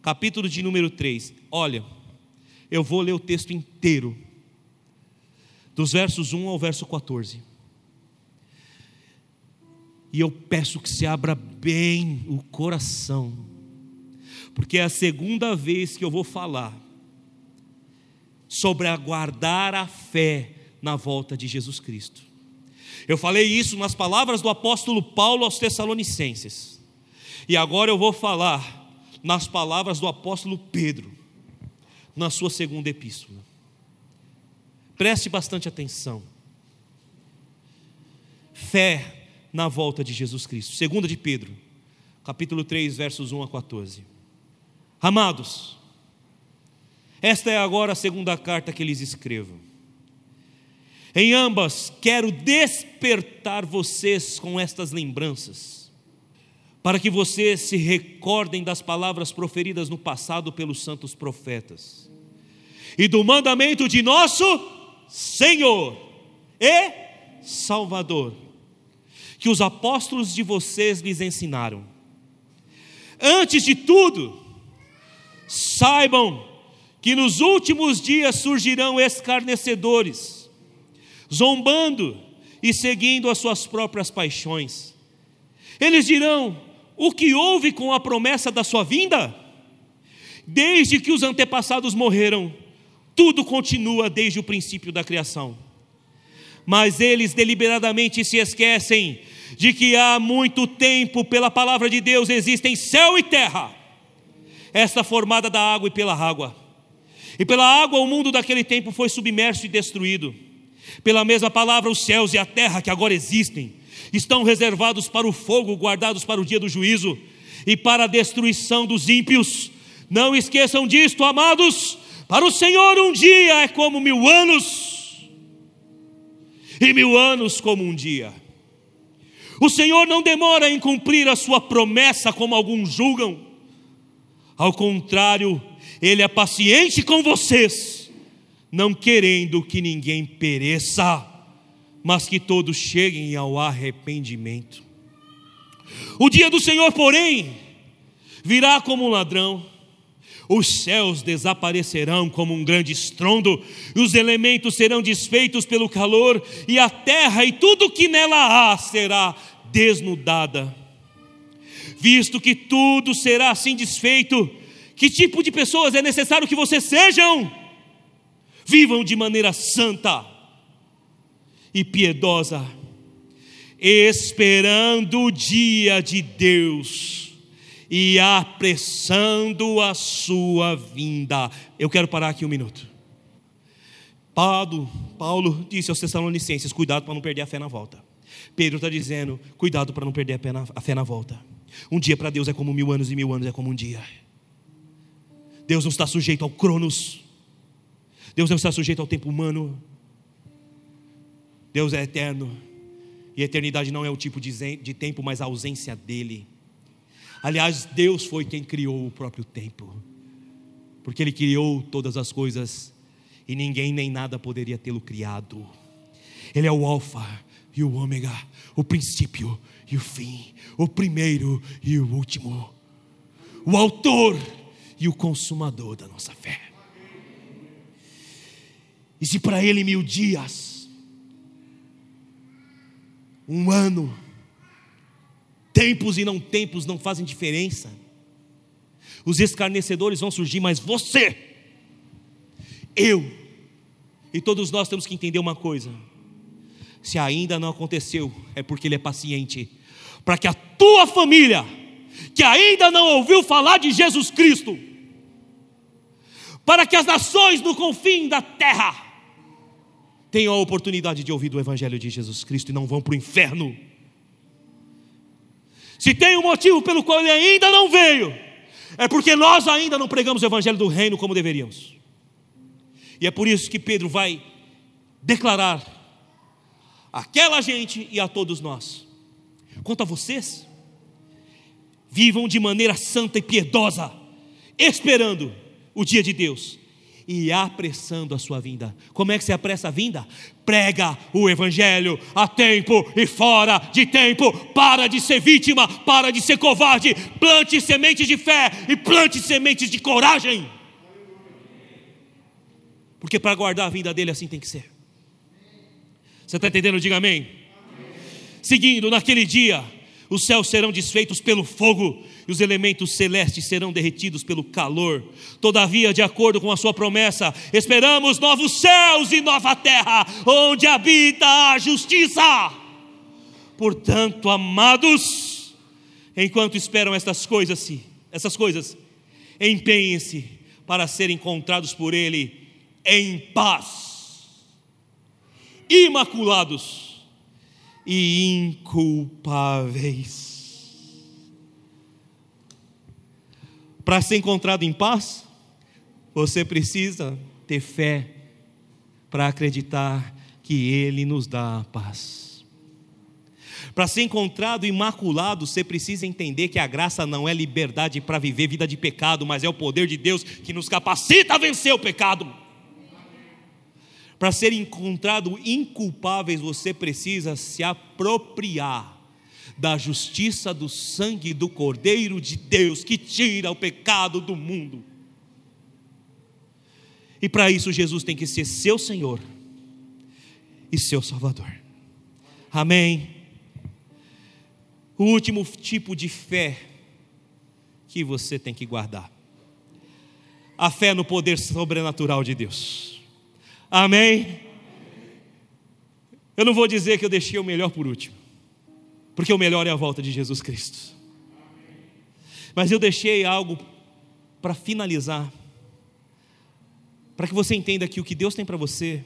capítulo de número 3. Olha, eu vou ler o texto inteiro, dos versos 1 ao verso 14. E eu peço que se abra bem o coração, porque é a segunda vez que eu vou falar sobre aguardar a fé na volta de Jesus Cristo. Eu falei isso nas palavras do apóstolo Paulo aos Tessalonicenses, e agora eu vou falar nas palavras do apóstolo Pedro, na sua segunda epístola. Preste bastante atenção. Fé na volta de Jesus Cristo. Segunda de Pedro, capítulo 3, versos 1 a 14. Amados, esta é agora a segunda carta que lhes escrevo. Em ambas quero despertar vocês com estas lembranças, para que vocês se recordem das palavras proferidas no passado pelos santos profetas e do mandamento de nosso Senhor e Salvador que os apóstolos de vocês lhes ensinaram. Antes de tudo, saibam que nos últimos dias surgirão escarnecedores, zombando e seguindo as suas próprias paixões. Eles dirão: O que houve com a promessa da sua vinda? Desde que os antepassados morreram, tudo continua desde o princípio da criação. Mas eles deliberadamente se esquecem de que há muito tempo, pela palavra de Deus, existem céu e terra, esta formada da água e pela água. E pela água o mundo daquele tempo foi submerso e destruído. Pela mesma palavra, os céus e a terra que agora existem estão reservados para o fogo, guardados para o dia do juízo e para a destruição dos ímpios. Não esqueçam disto, amados. Para o Senhor, um dia é como mil anos, e mil anos como um dia. O Senhor não demora em cumprir a sua promessa, como alguns julgam. Ao contrário, Ele é paciente com vocês, não querendo que ninguém pereça, mas que todos cheguem ao arrependimento. O dia do Senhor, porém, virá como um ladrão. Os céus desaparecerão como um grande estrondo, e os elementos serão desfeitos pelo calor, e a terra e tudo que nela há será desnudada. Visto que tudo será assim desfeito, que tipo de pessoas é necessário que vocês sejam? Vivam de maneira santa e piedosa, esperando o dia de Deus e apressando a sua vinda. Eu quero parar aqui um minuto. Paulo, Paulo disse aos Tessalonicenses: cuidado para não perder a fé na volta. Pedro está dizendo: cuidado para não perder a na, a fé na volta. Um dia para Deus é como mil anos, e mil anos é como um dia. Deus não está sujeito ao cronos. Deus não está sujeito ao tempo humano. Deus é eterno. E eternidade não é o tipo de tempo, mas a ausência dele. Aliás, Deus foi quem criou o próprio tempo, porque Ele criou todas as coisas e ninguém nem nada poderia tê-lo criado. Ele é o Alfa e o Ômega, o princípio e o fim, o primeiro e o último, o Autor e o Consumador da nossa fé. E se para Ele mil dias Um ano. Tempos e não tempos não fazem diferença. Os escarnecedores vão surgir, mas você, eu e todos nós temos que entender uma coisa: se ainda não aconteceu, é porque Ele é paciente, para que a tua família, que ainda não ouviu falar de Jesus Cristo, para que as nações no confim da terra tenham a oportunidade de ouvir do Evangelho de Jesus Cristo e não vão para o inferno. Se tem um motivo pelo qual ele ainda não veio, é porque nós ainda não pregamos o Evangelho do Reino como deveríamos. E é por isso que Pedro vai declarar àquela gente e a todos nós: quanto a vocês, vivam de maneira santa e piedosa, esperando o dia de Deus e apressando a sua vinda. Como é que se apressa a vinda? Prega o Evangelho a tempo e fora de tempo. Para de ser vítima, para de ser covarde. Plante sementes de fé e plante sementes de coragem. Porque para guardar a vinda dele assim tem que ser. Você está entendendo? Diga amém. amém. Seguindo, naquele dia, os céus serão desfeitos pelo fogo e os elementos celestes serão derretidos pelo calor. Todavia, de acordo com a sua promessa, esperamos novos céus e nova terra, onde habita a justiça. Portanto, amados, enquanto esperam estas coisas, essas coisas, empenhem-se para serem encontrados por Ele em paz, imaculados e inculpáveis. Para ser encontrado em paz, você precisa ter fé para acreditar que Ele nos dá paz. Para ser encontrado imaculado, você precisa entender que a graça não é liberdade para viver vida de pecado, mas é o poder de Deus que nos capacita a vencer o pecado. Para ser encontrado inculpáveis, você precisa se apropriar da justiça do sangue do Cordeiro de Deus que tira o pecado do mundo. E para isso Jesus tem que ser seu Senhor e seu Salvador. Amém. O último tipo de fé que você tem que guardar. A fé no poder sobrenatural de Deus. Amém. Eu não vou dizer que eu deixei o melhor por último porque o melhor é a volta de Jesus Cristo. Mas eu deixei algo para finalizar, para que você entenda que o que Deus tem para você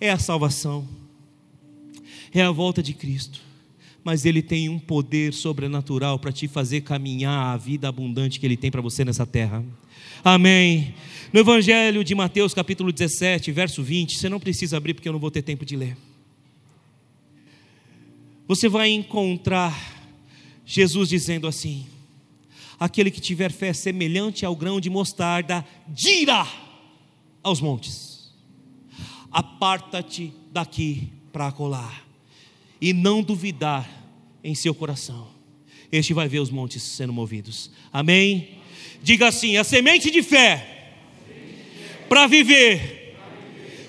é a salvação, é a volta de Cristo, mas Ele tem um poder sobrenatural para te fazer caminhar a vida abundante que Ele tem para você nessa terra. Amém. No Evangelho de Mateus, capítulo 17, verso 20, você não precisa abrir porque eu não vou ter tempo de ler você vai encontrar Jesus dizendo assim: aquele que tiver fé semelhante ao grão de mostarda, dirá aos montes: aparta-te daqui para colar, e não duvidar em seu coração. Este vai ver os montes sendo movidos. Amém? Diga assim: a semente de fé para viver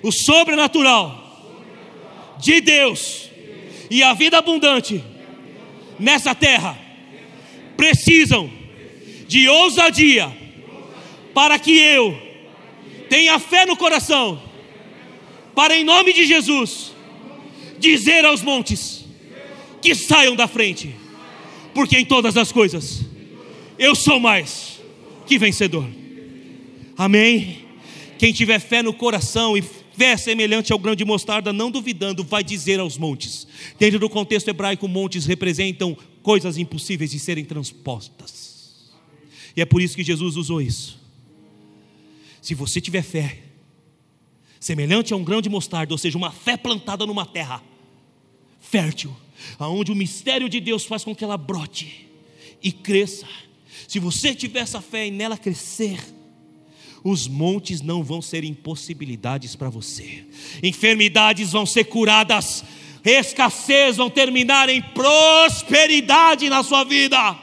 o sobrenatural de Deus e a vida abundante nessa terra precisam de ousadia para que eu tenha fé no coração, para em nome de Jesus dizer aos montes que saiam da frente, porque em todas as coisas eu sou mais que vencedor. Amém. Quem tiver fé no coração e fé semelhante ao grão de mostarda, não duvidando, vai dizer aos montes. Dentro do contexto hebraico, montes representam coisas impossíveis de serem transpostas. E é por isso que Jesus usou isso. Se você tiver fé, semelhante a um grão de mostarda, ou seja, uma fé plantada numa terra fértil, aonde o mistério de Deus faz com que ela brote e cresça. Se você tiver essa fé e nela crescer, os montes não vão ser impossibilidades para você, enfermidades vão ser curadas, escassez vão terminar em prosperidade na sua vida.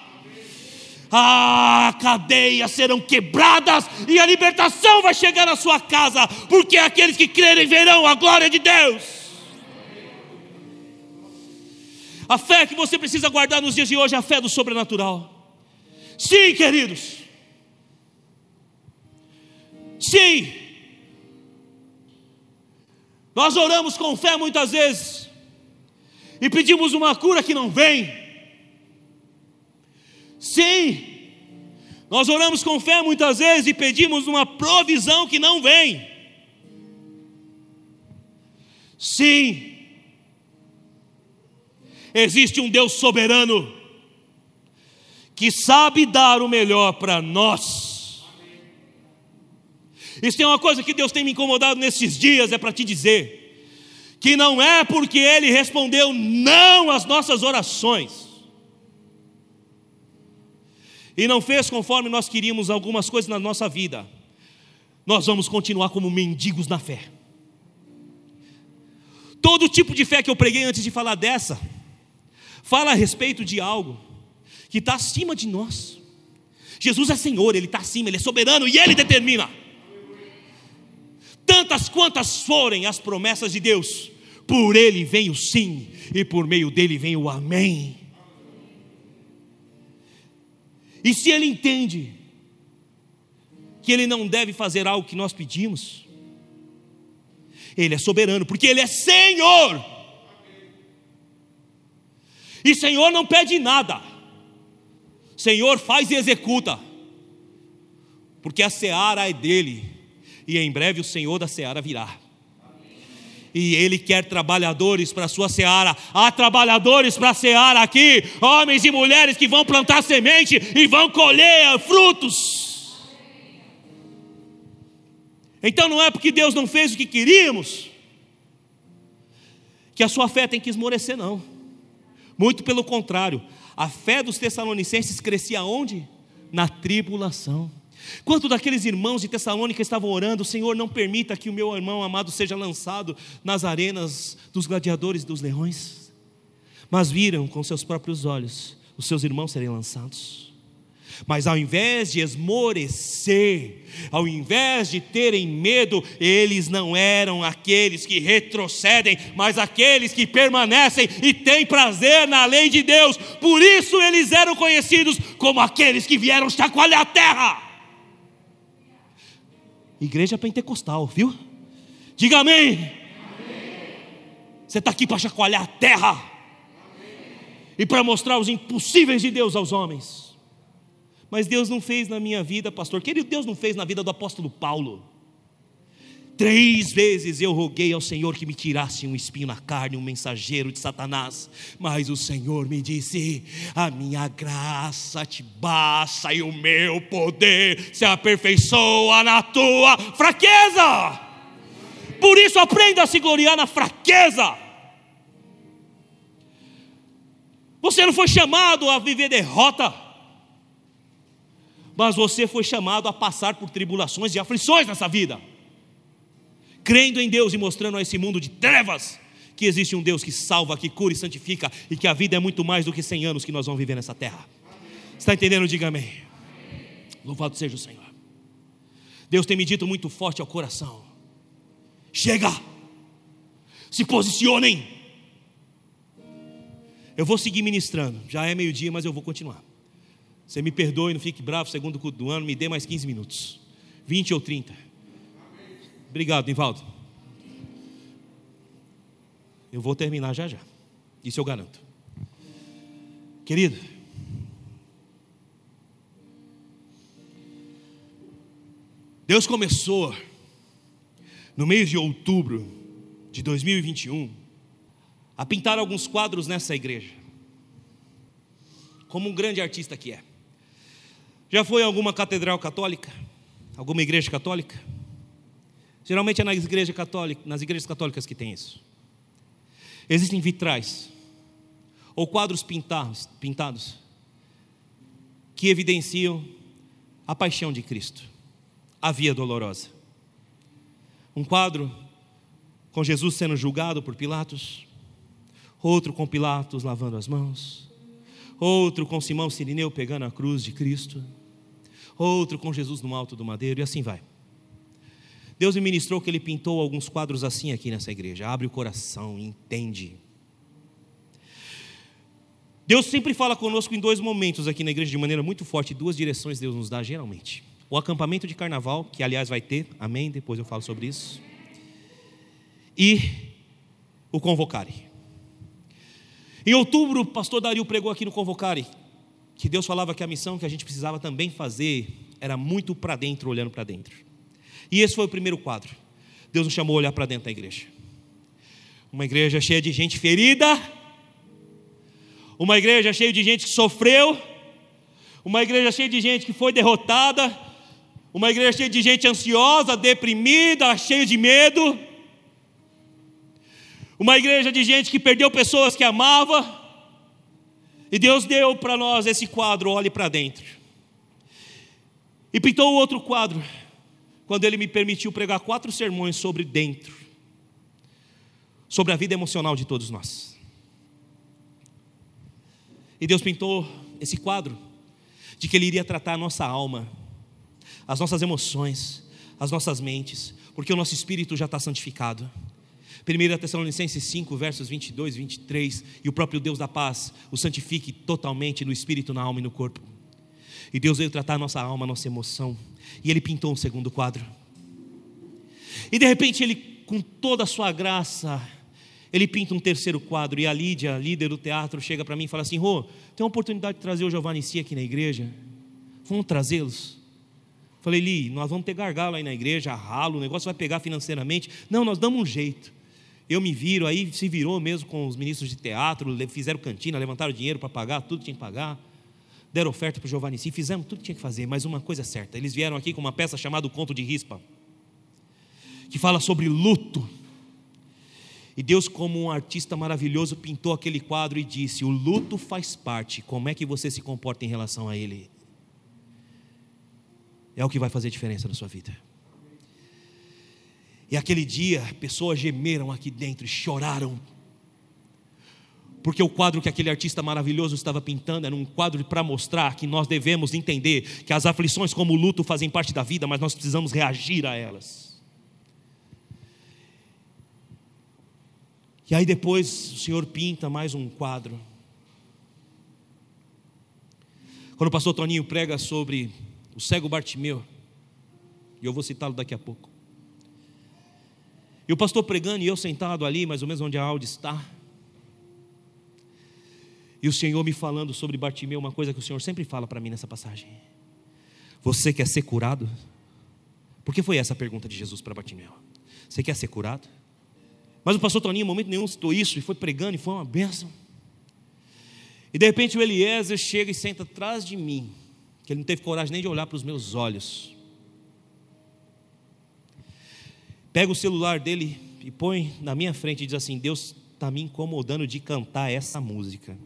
Ah, cadeias serão quebradas e a libertação vai chegar à sua casa, porque aqueles que crerem verão a glória de Deus. A fé que você precisa guardar nos dias de hoje é a fé do sobrenatural. Sim, queridos. Sim. Nós oramos com fé muitas vezes e pedimos uma cura que não vem. Sim. Nós oramos com fé muitas vezes e pedimos uma provisão que não vem. Sim. Existe um Deus soberano que sabe dar o melhor para nós. Isso tem uma coisa que Deus tem me incomodado nesses dias, é para te dizer que não é porque Ele respondeu não às nossas orações e não fez conforme nós queríamos algumas coisas na nossa vida, nós vamos continuar como mendigos na fé. Todo tipo de fé que eu preguei antes de falar dessa, fala a respeito de algo que está acima de nós. Jesus é Senhor, Ele está acima, Ele é soberano e Ele determina. Tantas quantas forem as promessas de Deus, por Ele vem o sim, e por meio dele vem o amém. E se ele entende que ele não deve fazer algo que nós pedimos, ele é soberano, porque ele é Senhor. E Senhor não pede nada, Senhor faz e executa, porque a seara é dele, e em breve o Senhor da seara virá e Ele quer trabalhadores para a sua seara. Há trabalhadores para a seara aqui, homens e mulheres que vão plantar semente e vão colher frutos. Então não é porque Deus não fez o que queríamos, que a sua fé tem que esmorecer, não. Muito pelo contrário, a fé dos Tessalonicenses crescia onde? Na tribulação. Quanto daqueles irmãos de Tessalônica estavam orando, Senhor, não permita que o meu irmão amado seja lançado nas arenas dos gladiadores e dos leões. Mas viram com seus próprios olhos os seus irmãos serem lançados. Mas ao invés de esmorecer, ao invés de terem medo, eles não eram aqueles que retrocedem, mas aqueles que permanecem e têm prazer na lei de Deus. Por isso eles eram conhecidos como aqueles que vieram chacoalhar a terra. Igreja pentecostal, viu? Diga amém. amém. Você está aqui para chacoalhar a terra amém. e para mostrar os impossíveis de Deus aos homens. Mas Deus não fez na minha vida, pastor. Querido, Deus não fez na vida do apóstolo Paulo. Três vezes eu roguei ao Senhor que me tirasse um espinho na carne, um mensageiro de Satanás. Mas o Senhor me disse: A minha graça te basta e o meu poder se aperfeiçoa na tua fraqueza. Por isso aprenda a se gloriar na fraqueza. Você não foi chamado a viver derrota, mas você foi chamado a passar por tribulações e aflições nessa vida crendo em Deus e mostrando a esse mundo de trevas que existe um Deus que salva, que cura e santifica e que a vida é muito mais do que 100 anos que nós vamos viver nessa terra. Está entendendo? Diga amém. Louvado seja o Senhor. Deus tem me dito muito forte ao coração: chega, se posicionem. Eu vou seguir ministrando, já é meio-dia, mas eu vou continuar. Você me perdoe, não fique bravo, segundo culto do ano, me dê mais 15 minutos, 20 ou 30. Obrigado, Nivaldo. Eu vou terminar já já. Isso eu garanto. Querido, Deus começou no mês de outubro de 2021 a pintar alguns quadros nessa igreja. Como um grande artista que é. Já foi a alguma catedral católica? Alguma igreja católica? Geralmente é nas igrejas católicas, nas igrejas católicas que tem isso. Existem vitrais ou quadros pintados, pintados que evidenciam a paixão de Cristo, a via dolorosa. Um quadro com Jesus sendo julgado por Pilatos, outro com Pilatos lavando as mãos, outro com Simão Sirineu pegando a cruz de Cristo, outro com Jesus no alto do madeiro, e assim vai. Deus me ministrou que ele pintou alguns quadros assim aqui nessa igreja. Abre o coração, entende. Deus sempre fala conosco em dois momentos aqui na igreja de maneira muito forte, duas direções Deus nos dá geralmente. O acampamento de carnaval, que aliás vai ter, amém, depois eu falo sobre isso. E o convocare. Em outubro, o pastor Dario pregou aqui no convocare que Deus falava que a missão que a gente precisava também fazer era muito para dentro, olhando para dentro. E esse foi o primeiro quadro. Deus nos chamou a olhar para dentro da igreja. Uma igreja cheia de gente ferida, uma igreja cheia de gente que sofreu, uma igreja cheia de gente que foi derrotada, uma igreja cheia de gente ansiosa, deprimida, cheia de medo, uma igreja de gente que perdeu pessoas que amava, e Deus deu para nós esse quadro, olhe para dentro. E pintou outro quadro, quando Ele me permitiu pregar quatro sermões sobre dentro, sobre a vida emocional de todos nós. E Deus pintou esse quadro de que Ele iria tratar a nossa alma, as nossas emoções, as nossas mentes, porque o nosso espírito já está santificado. 1 Tessalonicenses 5, versos 22 e 23, e o próprio Deus da paz o santifique totalmente no espírito, na alma e no corpo. E Deus veio tratar a nossa alma, a nossa emoção, e Ele pintou um segundo quadro. E de repente Ele, com toda a sua graça, Ele pinta um terceiro quadro, e a Lídia, líder do teatro, chega para mim e fala assim: Rô, tem uma oportunidade de trazer o Giovanni Si aqui na igreja? Vamos trazê-los? Falei, Li, nós vamos ter gargalo aí na igreja, ralo, o negócio vai pegar financeiramente. Não, nós damos um jeito. Eu me viro, aí se virou mesmo com os ministros de teatro, fizeram cantina, levantaram dinheiro para pagar, tudo tinha que pagar. Deram oferta para Giovanni Sim, fizemos tudo que tinha que fazer, mas uma coisa é certa: eles vieram aqui com uma peça chamada O Conto de Rispa, que fala sobre luto. E Deus, como um artista maravilhoso, pintou aquele quadro e disse: O luto faz parte, como é que você se comporta em relação a ele? É o que vai fazer diferença na sua vida. E aquele dia, pessoas gemeram aqui dentro e choraram. Porque o quadro que aquele artista maravilhoso estava pintando era um quadro para mostrar que nós devemos entender que as aflições, como o luto, fazem parte da vida, mas nós precisamos reagir a elas. E aí depois o Senhor pinta mais um quadro. Quando o pastor Toninho prega sobre o cego Bartimeu, e eu vou citá-lo daqui a pouco. E o pastor pregando e eu sentado ali, mais ou menos onde a Audi está. E o Senhor me falando sobre Bartimeu, uma coisa que o Senhor sempre fala para mim nessa passagem. Você quer ser curado? Porque foi essa a pergunta de Jesus para Bartimeu. Você quer ser curado? Mas o pastor Toninho, em momento nenhum, citou isso e foi pregando e foi uma bênção. E de repente o Eliezer chega e senta atrás de mim, que ele não teve coragem nem de olhar para os meus olhos. pega o celular dele e põe na minha frente e diz assim: Deus está me incomodando de cantar essa música.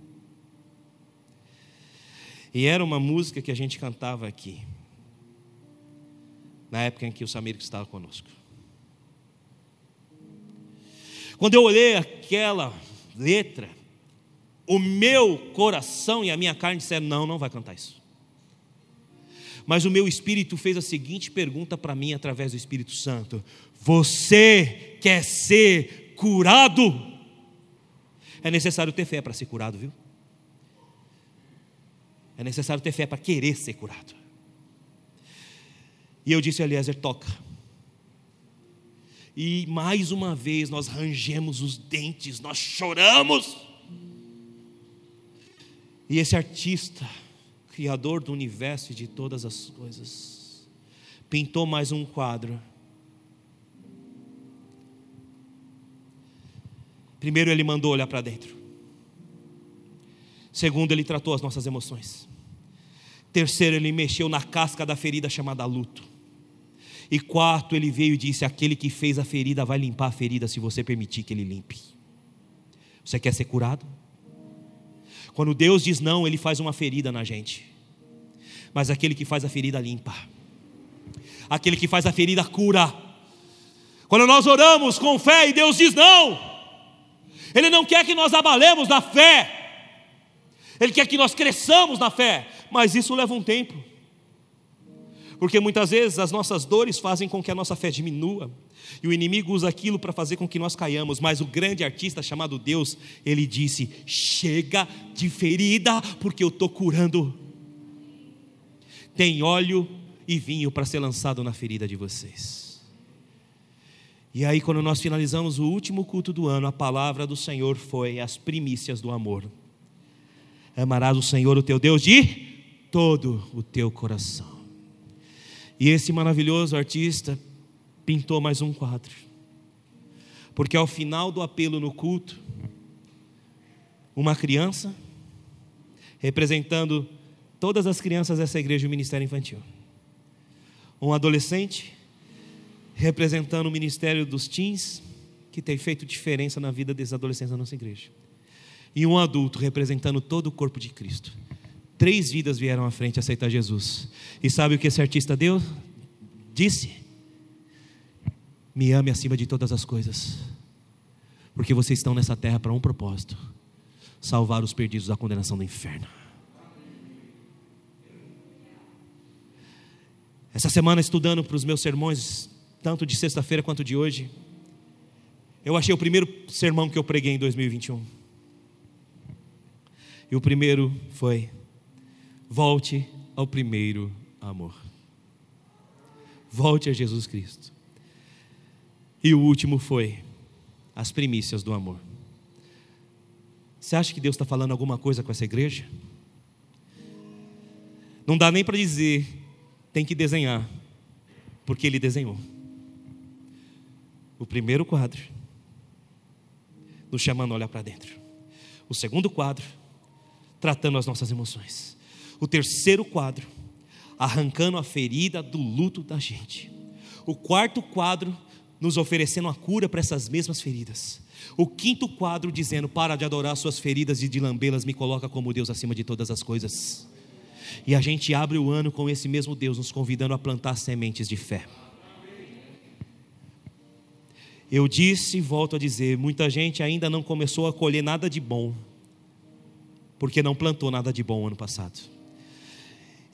E era uma música que a gente cantava aqui, na época em que o Samir estava conosco. Quando eu olhei aquela letra, o meu coração e a minha carne disseram: não, não vai cantar isso. Mas o meu espírito fez a seguinte pergunta para mim através do Espírito Santo: você quer ser curado? É necessário ter fé para ser curado, viu? É necessário ter fé para querer ser curado. E eu disse a Eliezer: toca. E mais uma vez nós rangemos os dentes, nós choramos. E esse artista, Criador do universo e de todas as coisas, pintou mais um quadro Primeiro, ele mandou olhar para dentro. Segundo, ele tratou as nossas emoções. Terceiro, ele mexeu na casca da ferida chamada luto. E quarto, ele veio e disse: Aquele que fez a ferida vai limpar a ferida se você permitir que ele limpe. Você quer ser curado? Quando Deus diz não, ele faz uma ferida na gente. Mas aquele que faz a ferida limpa. Aquele que faz a ferida cura. Quando nós oramos com fé e Deus diz não, ele não quer que nós abalemos na fé. Ele quer que nós cresçamos na fé, mas isso leva um tempo. Porque muitas vezes as nossas dores fazem com que a nossa fé diminua. E o inimigo usa aquilo para fazer com que nós caiamos. Mas o grande artista chamado Deus, ele disse: Chega de ferida, porque eu estou curando. Tem óleo e vinho para ser lançado na ferida de vocês. E aí, quando nós finalizamos o último culto do ano, a palavra do Senhor foi as primícias do amor. Amarás o Senhor, o teu Deus, de todo o teu coração. E esse maravilhoso artista pintou mais um quadro. Porque ao final do apelo no culto, uma criança, representando todas as crianças dessa igreja o ministério infantil. Um adolescente, representando o ministério dos teens, que tem feito diferença na vida desses adolescentes da nossa igreja. E um adulto, representando todo o corpo de Cristo. Três vidas vieram à frente aceitar Jesus. E sabe o que esse artista deu? Disse: Me ame acima de todas as coisas, porque vocês estão nessa terra para um propósito: salvar os perdidos da condenação do inferno. Essa semana, estudando para os meus sermões, tanto de sexta-feira quanto de hoje, eu achei o primeiro sermão que eu preguei em 2021. E o primeiro foi: Volte ao primeiro amor. Volte a Jesus Cristo. E o último foi as primícias do amor. Você acha que Deus está falando alguma coisa com essa igreja? Não dá nem para dizer, tem que desenhar, porque Ele desenhou. O primeiro quadro, nos chamando a olhar para dentro. O segundo quadro, tratando as nossas emoções. O terceiro quadro, arrancando a ferida do luto da gente. O quarto quadro, nos oferecendo a cura para essas mesmas feridas. O quinto quadro, dizendo: Para de adorar suas feridas e de lambê-las, me coloca como Deus acima de todas as coisas. E a gente abre o ano com esse mesmo Deus, nos convidando a plantar sementes de fé. Eu disse e volto a dizer: muita gente ainda não começou a colher nada de bom, porque não plantou nada de bom ano passado.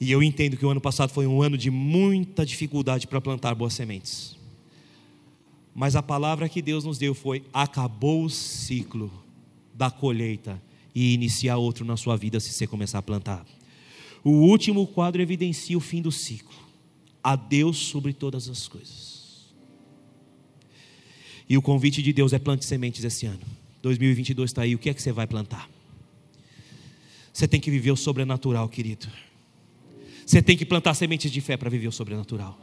E eu entendo que o ano passado foi um ano de muita dificuldade para plantar boas sementes. Mas a palavra que Deus nos deu foi: acabou o ciclo da colheita e iniciar outro na sua vida se você começar a plantar. O último quadro evidencia o fim do ciclo. A Deus sobre todas as coisas. E o convite de Deus é plante sementes esse ano. 2022 está aí. O que é que você vai plantar? Você tem que viver o sobrenatural, querido. Você tem que plantar sementes de fé para viver o sobrenatural.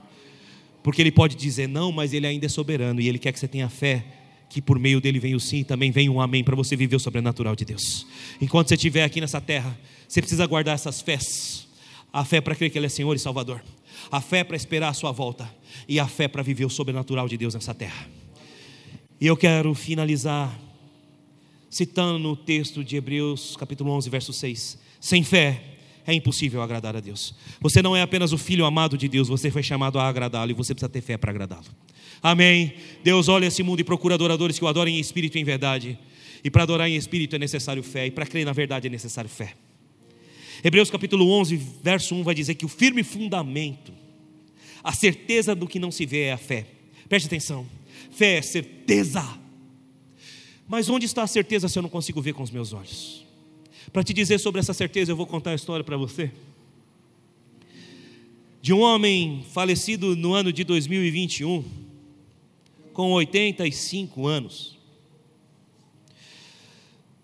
Porque ele pode dizer não, mas ele ainda é soberano e ele quer que você tenha fé que por meio dele vem o sim e também vem um amém para você viver o sobrenatural de Deus. Enquanto você estiver aqui nessa terra, você precisa guardar essas fés. A fé para crer que ele é Senhor e Salvador. A fé para esperar a sua volta e a fé para viver o sobrenatural de Deus nessa terra. E eu quero finalizar citando o texto de Hebreus, capítulo 11, verso 6. Sem fé é impossível agradar a Deus. Você não é apenas o filho amado de Deus, você foi chamado a agradá-lo e você precisa ter fé para agradá-lo. Amém. Deus olha esse mundo e procura adoradores que o adorem em espírito e em verdade. E para adorar em espírito é necessário fé, e para crer na verdade é necessário fé. Hebreus capítulo 11, verso 1 vai dizer que o firme fundamento, a certeza do que não se vê é a fé. Preste atenção. Fé é certeza. Mas onde está a certeza se eu não consigo ver com os meus olhos? Para te dizer sobre essa certeza, eu vou contar a história para você. De um homem falecido no ano de 2021, com 85 anos.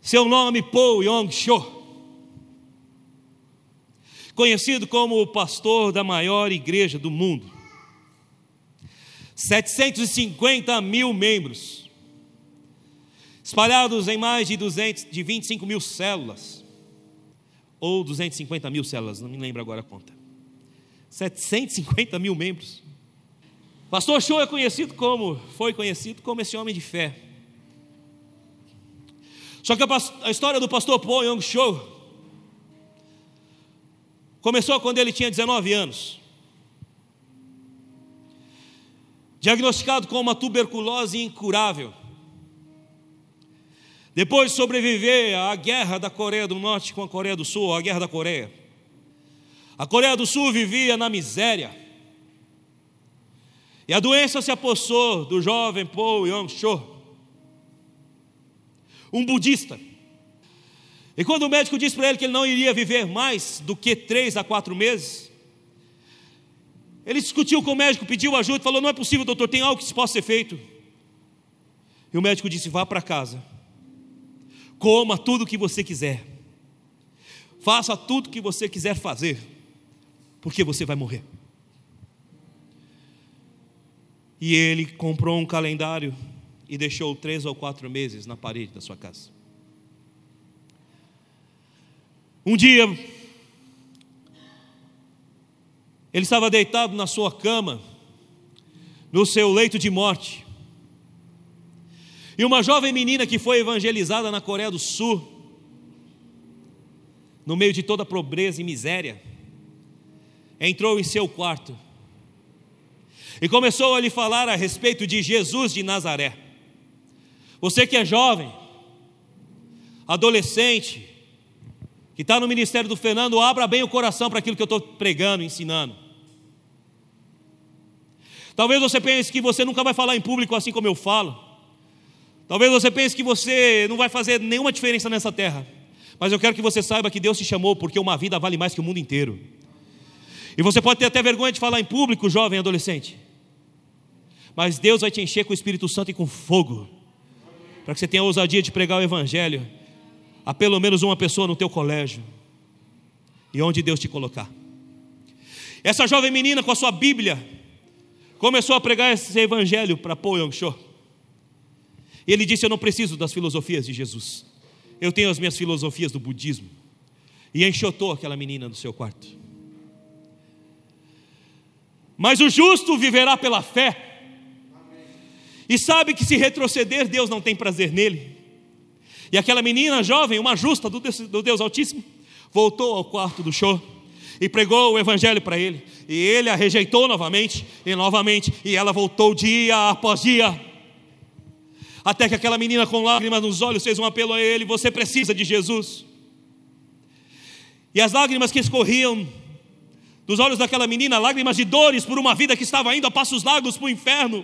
Seu nome Paul Yong Cho. Conhecido como o pastor da maior igreja do mundo. 750 mil membros, espalhados em mais de, 200, de 25 mil células ou 250 mil células, não me lembro agora a conta. 750 mil membros. Pastor Show é conhecido como, foi conhecido como esse homem de fé. Só que a, a história do pastor Paul Young Show começou quando ele tinha 19 anos. Diagnosticado com uma tuberculose incurável. Depois de sobreviver à guerra da Coreia do Norte com a Coreia do Sul, a guerra da Coreia. A Coreia do Sul vivia na miséria. E a doença se apossou do jovem Paul Yong-cho, um budista. E quando o médico disse para ele que ele não iria viver mais do que três a quatro meses, ele discutiu com o médico, pediu ajuda, falou: Não é possível, doutor, tem algo que possa ser feito. E o médico disse: Vá para casa, coma tudo o que você quiser, faça tudo o que você quiser fazer, porque você vai morrer. E ele comprou um calendário e deixou três ou quatro meses na parede da sua casa. Um dia, ele estava deitado na sua cama, no seu leito de morte. E uma jovem menina que foi evangelizada na Coreia do Sul, no meio de toda pobreza e miséria, entrou em seu quarto e começou a lhe falar a respeito de Jesus de Nazaré. Você que é jovem, adolescente, que está no ministério do Fernando, abra bem o coração para aquilo que eu estou pregando, ensinando. Talvez você pense que você nunca vai falar em público assim como eu falo. Talvez você pense que você não vai fazer nenhuma diferença nessa terra. Mas eu quero que você saiba que Deus te chamou porque uma vida vale mais que o mundo inteiro. E você pode ter até vergonha de falar em público, jovem adolescente. Mas Deus vai te encher com o Espírito Santo e com fogo. Para que você tenha a ousadia de pregar o Evangelho a pelo menos uma pessoa no teu colégio. E onde Deus te colocar. Essa jovem menina com a sua Bíblia começou a pregar esse evangelho para Paul Yong-cho. Ele disse: Eu não preciso das filosofias de Jesus. Eu tenho as minhas filosofias do budismo. E enxotou aquela menina no seu quarto. Mas o justo viverá pela fé e sabe que se retroceder, Deus não tem prazer nele. E aquela menina jovem, uma justa do Deus Altíssimo, voltou ao quarto do show e pregou o evangelho para ele. E ele a rejeitou novamente e novamente, e ela voltou dia após dia. Até que aquela menina com lágrimas nos olhos fez um apelo a ele: Você precisa de Jesus. E as lágrimas que escorriam dos olhos daquela menina, lágrimas de dores por uma vida que estava indo a passos largos para o inferno,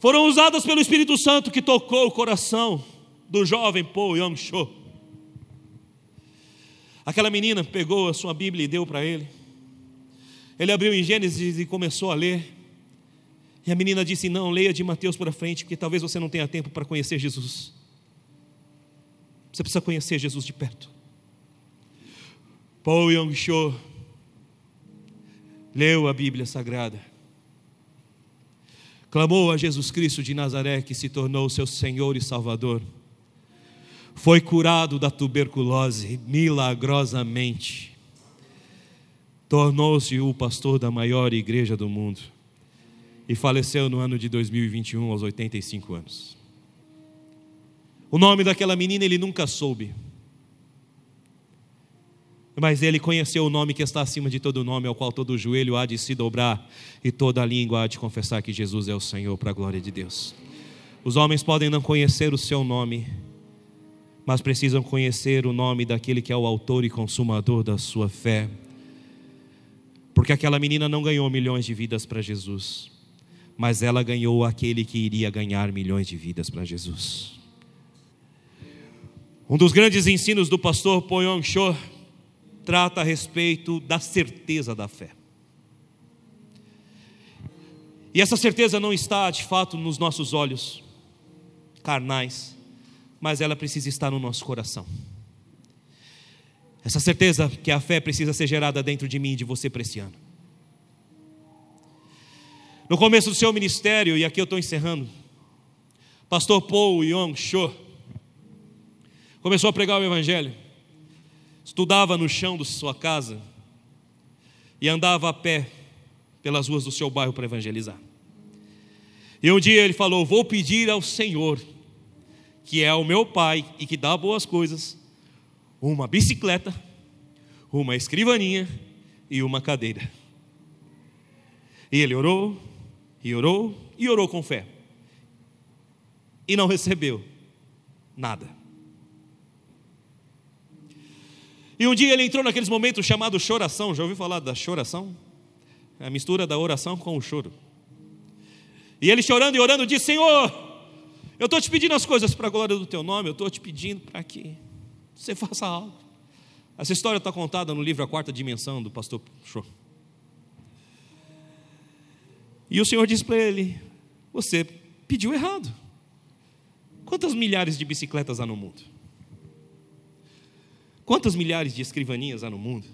foram usadas pelo Espírito Santo que tocou o coração do jovem Paul Yong-cho. Aquela menina pegou a sua Bíblia e deu para ele. Ele abriu em Gênesis e começou a ler. E a menina disse: Não, leia de Mateus para frente, porque talvez você não tenha tempo para conhecer Jesus. Você precisa conhecer Jesus de perto. Paul Yong-cho leu a Bíblia Sagrada clamou a Jesus Cristo de Nazaré, que se tornou seu Senhor e Salvador. Foi curado da tuberculose milagrosamente. Tornou-se o pastor da maior igreja do mundo. E faleceu no ano de 2021, aos 85 anos. O nome daquela menina ele nunca soube mas ele conheceu o nome que está acima de todo nome, ao qual todo joelho há de se dobrar e toda língua há de confessar que Jesus é o Senhor, para a glória de Deus. Os homens podem não conhecer o seu nome, mas precisam conhecer o nome daquele que é o autor e consumador da sua fé. Porque aquela menina não ganhou milhões de vidas para Jesus, mas ela ganhou aquele que iria ganhar milhões de vidas para Jesus. Um dos grandes ensinos do pastor Poyong Cho trata a respeito da certeza da fé. E essa certeza não está de fato nos nossos olhos carnais, mas ela precisa estar no nosso coração. Essa certeza que a fé precisa ser gerada dentro de mim e de você para esse ano. No começo do seu ministério, e aqui eu estou encerrando, pastor Paul Yong Cho começou a pregar o Evangelho estudava no chão de sua casa e andava a pé pelas ruas do seu bairro para evangelizar. E um dia ele falou: Vou pedir ao Senhor, que é o meu Pai e que dá boas coisas, uma bicicleta, uma escrivaninha e uma cadeira. E ele orou, e orou, e orou com fé. E não recebeu nada. E um dia ele entrou naqueles momentos chamados choração. Já ouviu falar da choração? É a mistura da oração com o choro. E ele chorando e orando disse: Senhor, eu estou te pedindo as coisas para a glória do teu nome, eu estou te pedindo para que você faça algo. Essa história está contada no livro A Quarta Dimensão do pastor Show. E o Senhor disse para ele: Você pediu errado. Quantas milhares de bicicletas há no mundo? Quantas milhares de escrivaninhas há no mundo?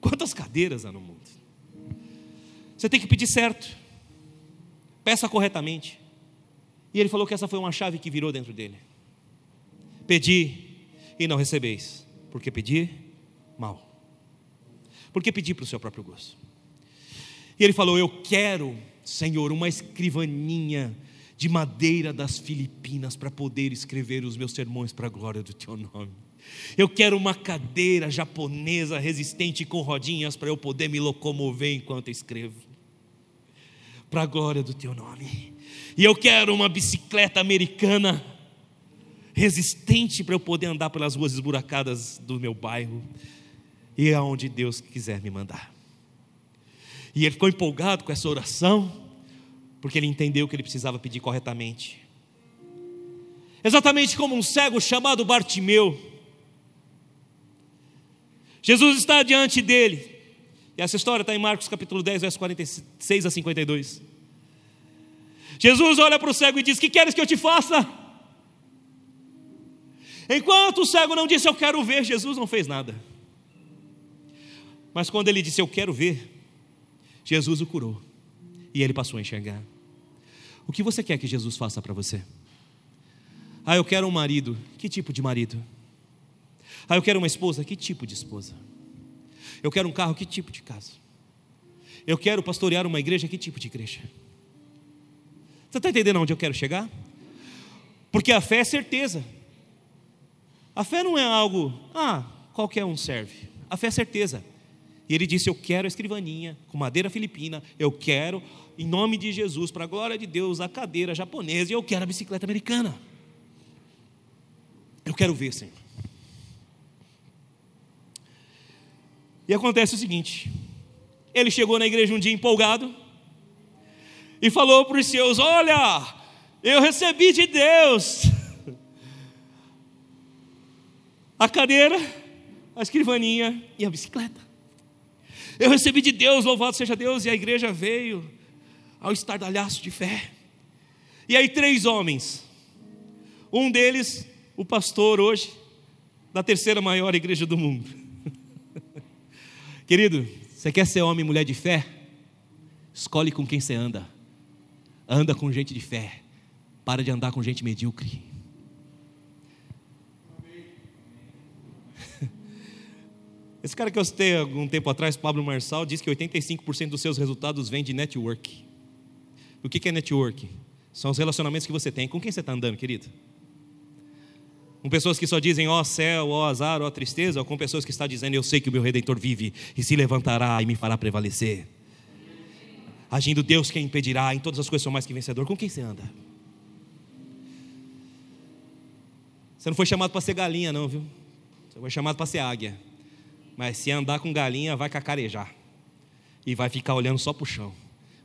Quantas cadeiras há no mundo? Você tem que pedir certo. Peça corretamente. E ele falou que essa foi uma chave que virou dentro dele. Pedi e não recebeis, porque pedir mal. Porque pedir para o seu próprio gosto. E ele falou: Eu quero, Senhor, uma escrivaninha de madeira das Filipinas para poder escrever os meus sermões para a glória do teu nome. Eu quero uma cadeira japonesa resistente com rodinhas para eu poder me locomover enquanto escrevo. Para a glória do teu nome. E eu quero uma bicicleta americana resistente para eu poder andar pelas ruas esburacadas do meu bairro e aonde Deus quiser me mandar. E ele ficou empolgado com essa oração, porque ele entendeu que ele precisava pedir corretamente. Exatamente como um cego chamado Bartimeu. Jesus está diante dele. E essa história está em Marcos capítulo 10, versos 46 a 52. Jesus olha para o cego e diz: Que queres que eu te faça? Enquanto o cego não disse eu quero ver, Jesus não fez nada. Mas quando ele disse eu quero ver, Jesus o curou e ele passou a enxergar. O que você quer que Jesus faça para você? Ah, eu quero um marido. Que tipo de marido? Ah, eu quero uma esposa. Que tipo de esposa? Eu quero um carro. Que tipo de casa? Eu quero pastorear uma igreja. Que tipo de igreja? Você está entendendo onde eu quero chegar? Porque a fé é certeza. A fé não é algo, ah, qualquer um serve. A fé é certeza. E ele disse: Eu quero a escrivaninha com madeira filipina, eu quero, em nome de Jesus, para a glória de Deus, a cadeira japonesa, e eu quero a bicicleta americana. Eu quero ver, Senhor. E acontece o seguinte: ele chegou na igreja um dia empolgado e falou para os seus: Olha, eu recebi de Deus a cadeira, a escrivaninha e a bicicleta. Eu recebi de Deus, louvado seja Deus, e a igreja veio ao estardalhaço de fé. E aí, três homens, um deles, o pastor hoje, da terceira maior igreja do mundo. Querido, você quer ser homem e mulher de fé? Escolhe com quem você anda. Anda com gente de fé. Para de andar com gente medíocre. Esse cara que eu citei algum tempo atrás, Pablo Marçal, diz que 85% dos seus resultados vêm de network. O que é network? São os relacionamentos que você tem. Com quem você está andando, querido? Com pessoas que só dizem ó oh, céu, ó oh, azar, ó oh, tristeza, ou com pessoas que estão dizendo eu sei que o meu redentor vive e se levantará e me fará prevalecer. Agindo Deus quem impedirá, em todas as coisas sou mais que vencedor. Com quem você anda? Você não foi chamado para ser galinha, não, viu? Você foi chamado para ser águia. Mas se andar com galinha, vai cacarejar. E vai ficar olhando só para o chão.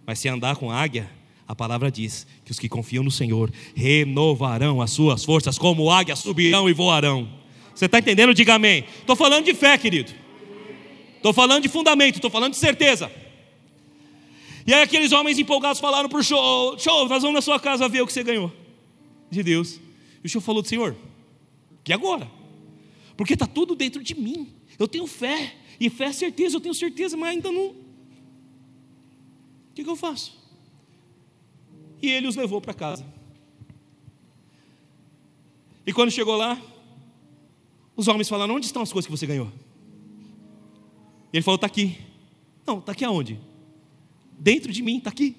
Mas se andar com águia, a palavra diz que os que confiam no Senhor renovarão as suas forças, como águia subirão e voarão. Você está entendendo? Diga amém. Estou falando de fé, querido. Estou falando de fundamento, estou falando de certeza. E aí aqueles homens empolgados falaram para o show: Show, nós vamos na sua casa ver o que você ganhou de Deus. E o show falou do Senhor: E agora? Porque está tudo dentro de mim. Eu tenho fé, e fé é certeza, eu tenho certeza, mas ainda não. O que, que eu faço? E ele os levou para casa. E quando chegou lá, os homens falaram: Onde estão as coisas que você ganhou? E ele falou: Está aqui. Não, está aqui aonde? Dentro de mim, está aqui.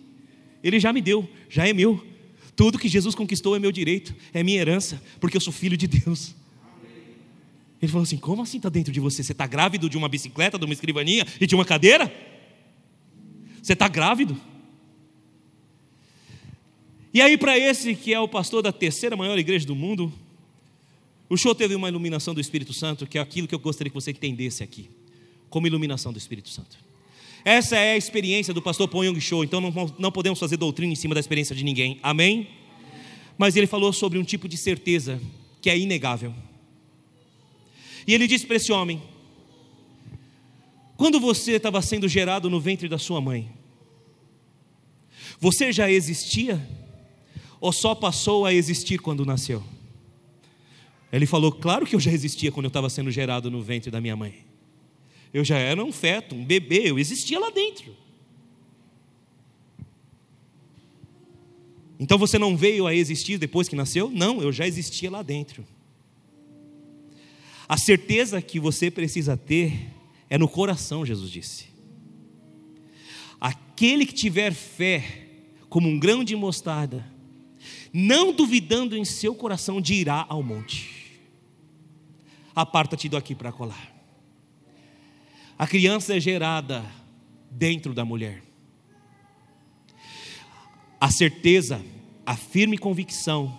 Ele já me deu, já é meu. Tudo que Jesus conquistou é meu direito, é minha herança, porque eu sou filho de Deus. Ele falou assim: como assim está dentro de você? Você está grávido de uma bicicleta, de uma escrivaninha e de uma cadeira? Você está grávido? E aí, para esse que é o pastor da terceira maior igreja do mundo, o show teve uma iluminação do Espírito Santo, que é aquilo que eu gostaria que você entendesse aqui, como iluminação do Espírito Santo. Essa é a experiência do pastor Pyong Show, então não, não podemos fazer doutrina em cima da experiência de ninguém. Amém? Mas ele falou sobre um tipo de certeza que é inegável. E ele disse para esse homem: Quando você estava sendo gerado no ventre da sua mãe, você já existia? Ou só passou a existir quando nasceu? Ele falou: Claro que eu já existia quando eu estava sendo gerado no ventre da minha mãe. Eu já era um feto, um bebê, eu existia lá dentro. Então você não veio a existir depois que nasceu? Não, eu já existia lá dentro. A certeza que você precisa ter é no coração, Jesus disse. Aquele que tiver fé como um grão de mostarda, não duvidando em seu coração, dirá ao monte: Aparta-te daqui para colar. A criança é gerada dentro da mulher. A certeza, a firme convicção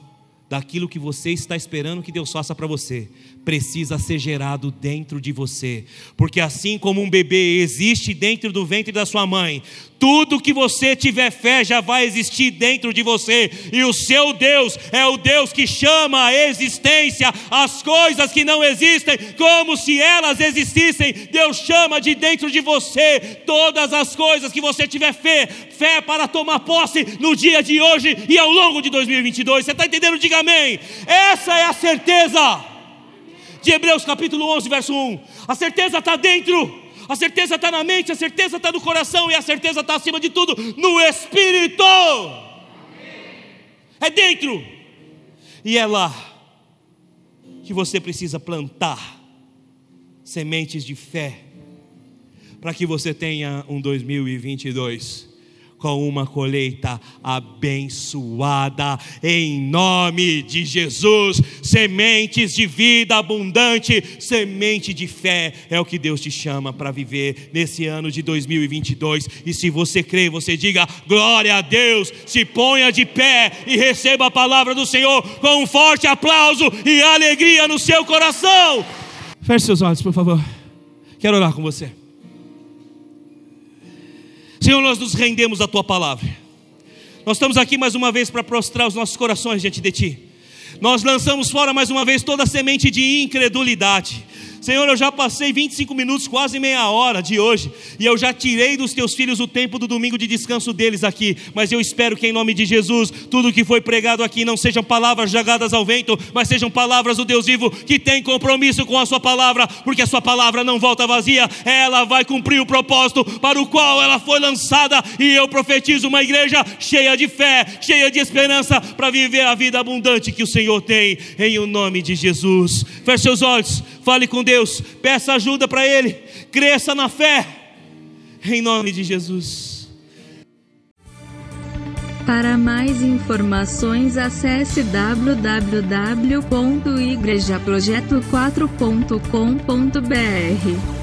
daquilo que você está esperando que Deus faça para você, precisa ser gerado dentro de você, porque assim como um bebê existe dentro do ventre da sua mãe, tudo que você tiver fé já vai existir dentro de você, e o seu Deus é o Deus que chama a existência as coisas que não existem, como se elas existissem. Deus chama de dentro de você todas as coisas que você tiver fé, fé para tomar posse no dia de hoje e ao longo de 2022. Você está entendendo? Diga amém. Essa é a certeza de Hebreus capítulo 11, verso 1. A certeza está dentro, a certeza está na mente, a certeza está no coração e a certeza está acima de tudo no espírito. É dentro, e é lá que você precisa plantar sementes de fé para que você tenha um 2022 com uma colheita abençoada, em nome de Jesus. Sementes de vida abundante, semente de fé, é o que Deus te chama para viver nesse ano de 2022. E se você crê, você diga glória a Deus, se ponha de pé e receba a palavra do Senhor com um forte aplauso e alegria no seu coração. Feche seus olhos, por favor. Quero orar com você. Senhor, nós nos rendemos à tua palavra. Nós estamos aqui mais uma vez para prostrar os nossos corações diante de ti. Nós lançamos fora mais uma vez toda a semente de incredulidade Senhor, eu já passei 25 minutos, quase meia hora de hoje, e eu já tirei dos teus filhos o tempo do domingo de descanso deles aqui, mas eu espero que em nome de Jesus, tudo que foi pregado aqui não sejam palavras jogadas ao vento, mas sejam palavras do Deus vivo que tem compromisso com a Sua palavra, porque a Sua palavra não volta vazia, ela vai cumprir o propósito para o qual ela foi lançada, e eu profetizo uma igreja cheia de fé, cheia de esperança, para viver a vida abundante que o Senhor tem, em o nome de Jesus. Feche seus olhos, fale com Deus. Peça ajuda para Ele, cresça na fé, em nome de Jesus. Para mais informações, acesse www.igrejaprojeto4.com.br.